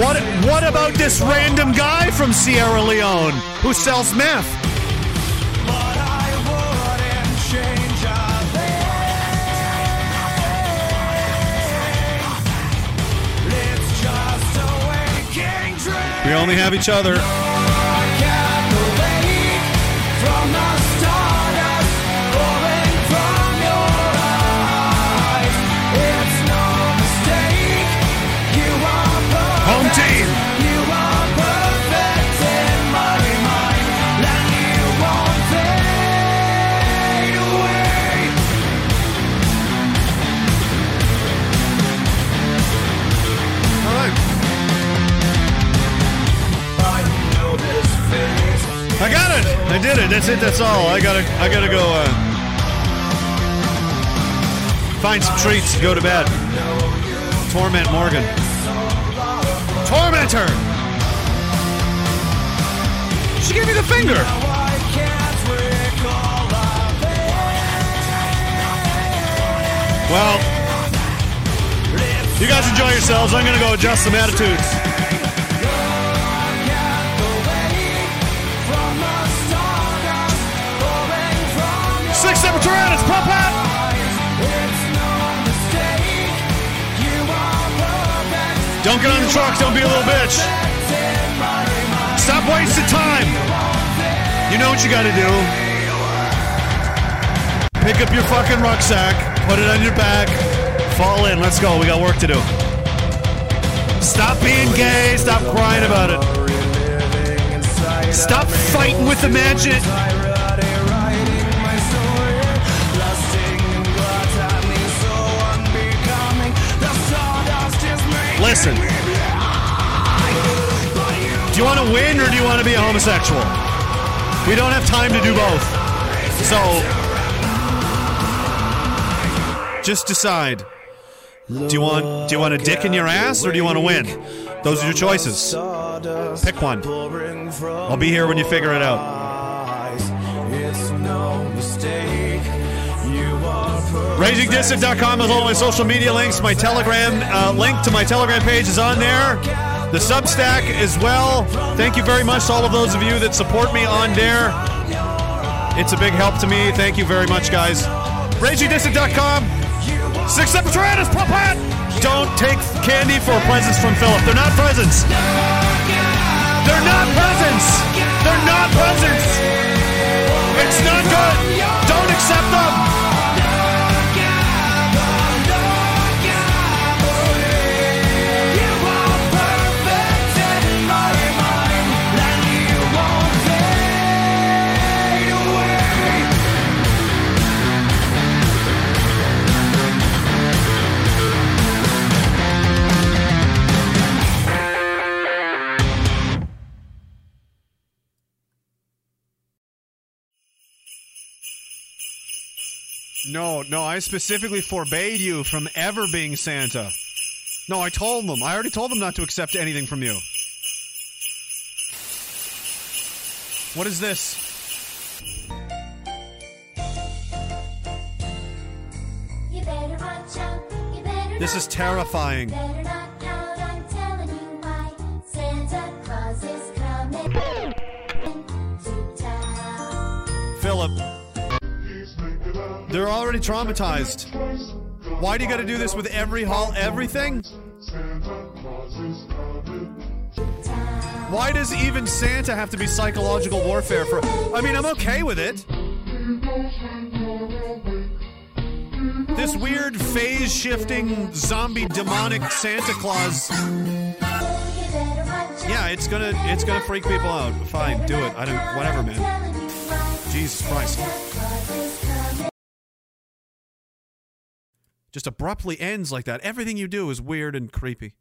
what what about this random guy from Sierra Leone who sells meth? We only have each other. I did it. That's it. That's all. I gotta. I gotta go. Uh, find some treats. Go to bed. Torment Morgan. Torment her. She gave me the finger. Well, you guys enjoy yourselves. I'm gonna go adjust some attitudes. Six seven pop out. Don't get on the truck. Don't be a little bitch. Stop wasting time. You know what you got to do. Pick up your fucking rucksack, put it on your back, fall in. Let's go. We got work to do. Stop being gay. Stop crying about it. Stop fighting with the magic. Listen. Do you want to win or do you want to be a homosexual? We don't have time to do both. So just decide. Do you want do you want a dick in your ass or do you want to win? Those are your choices. Pick one. I'll be here when you figure it out. RagingDissident.com has all my social media links. My Telegram uh, link to my Telegram page is on there. The Substack as well. Thank you very much to all of those of you that support me on there. It's a big help to me. Thank you very much, guys. RagingDissident.com. Sic semper tyrannis, pop hat. Don't take candy for presents from Philip. They're not presents. They're not presents. They're not presents. It's not good. Don't accept them. No, no. I specifically forbade you from ever being Santa. No, I told them. I already told them not to accept anything from you. What is this? You better watch out. You better This is terrifying. Pout, They're already traumatized. Why do you got to do this with every hall, everything? Why does even Santa have to be psychological warfare for? I mean, I'm okay with it. This weird phase shifting zombie demonic Santa Claus. Yeah, it's gonna it's gonna freak people out. Fine, do it. I don't whatever, man. Jesus Christ. Just abruptly ends like that. Everything you do is weird and creepy.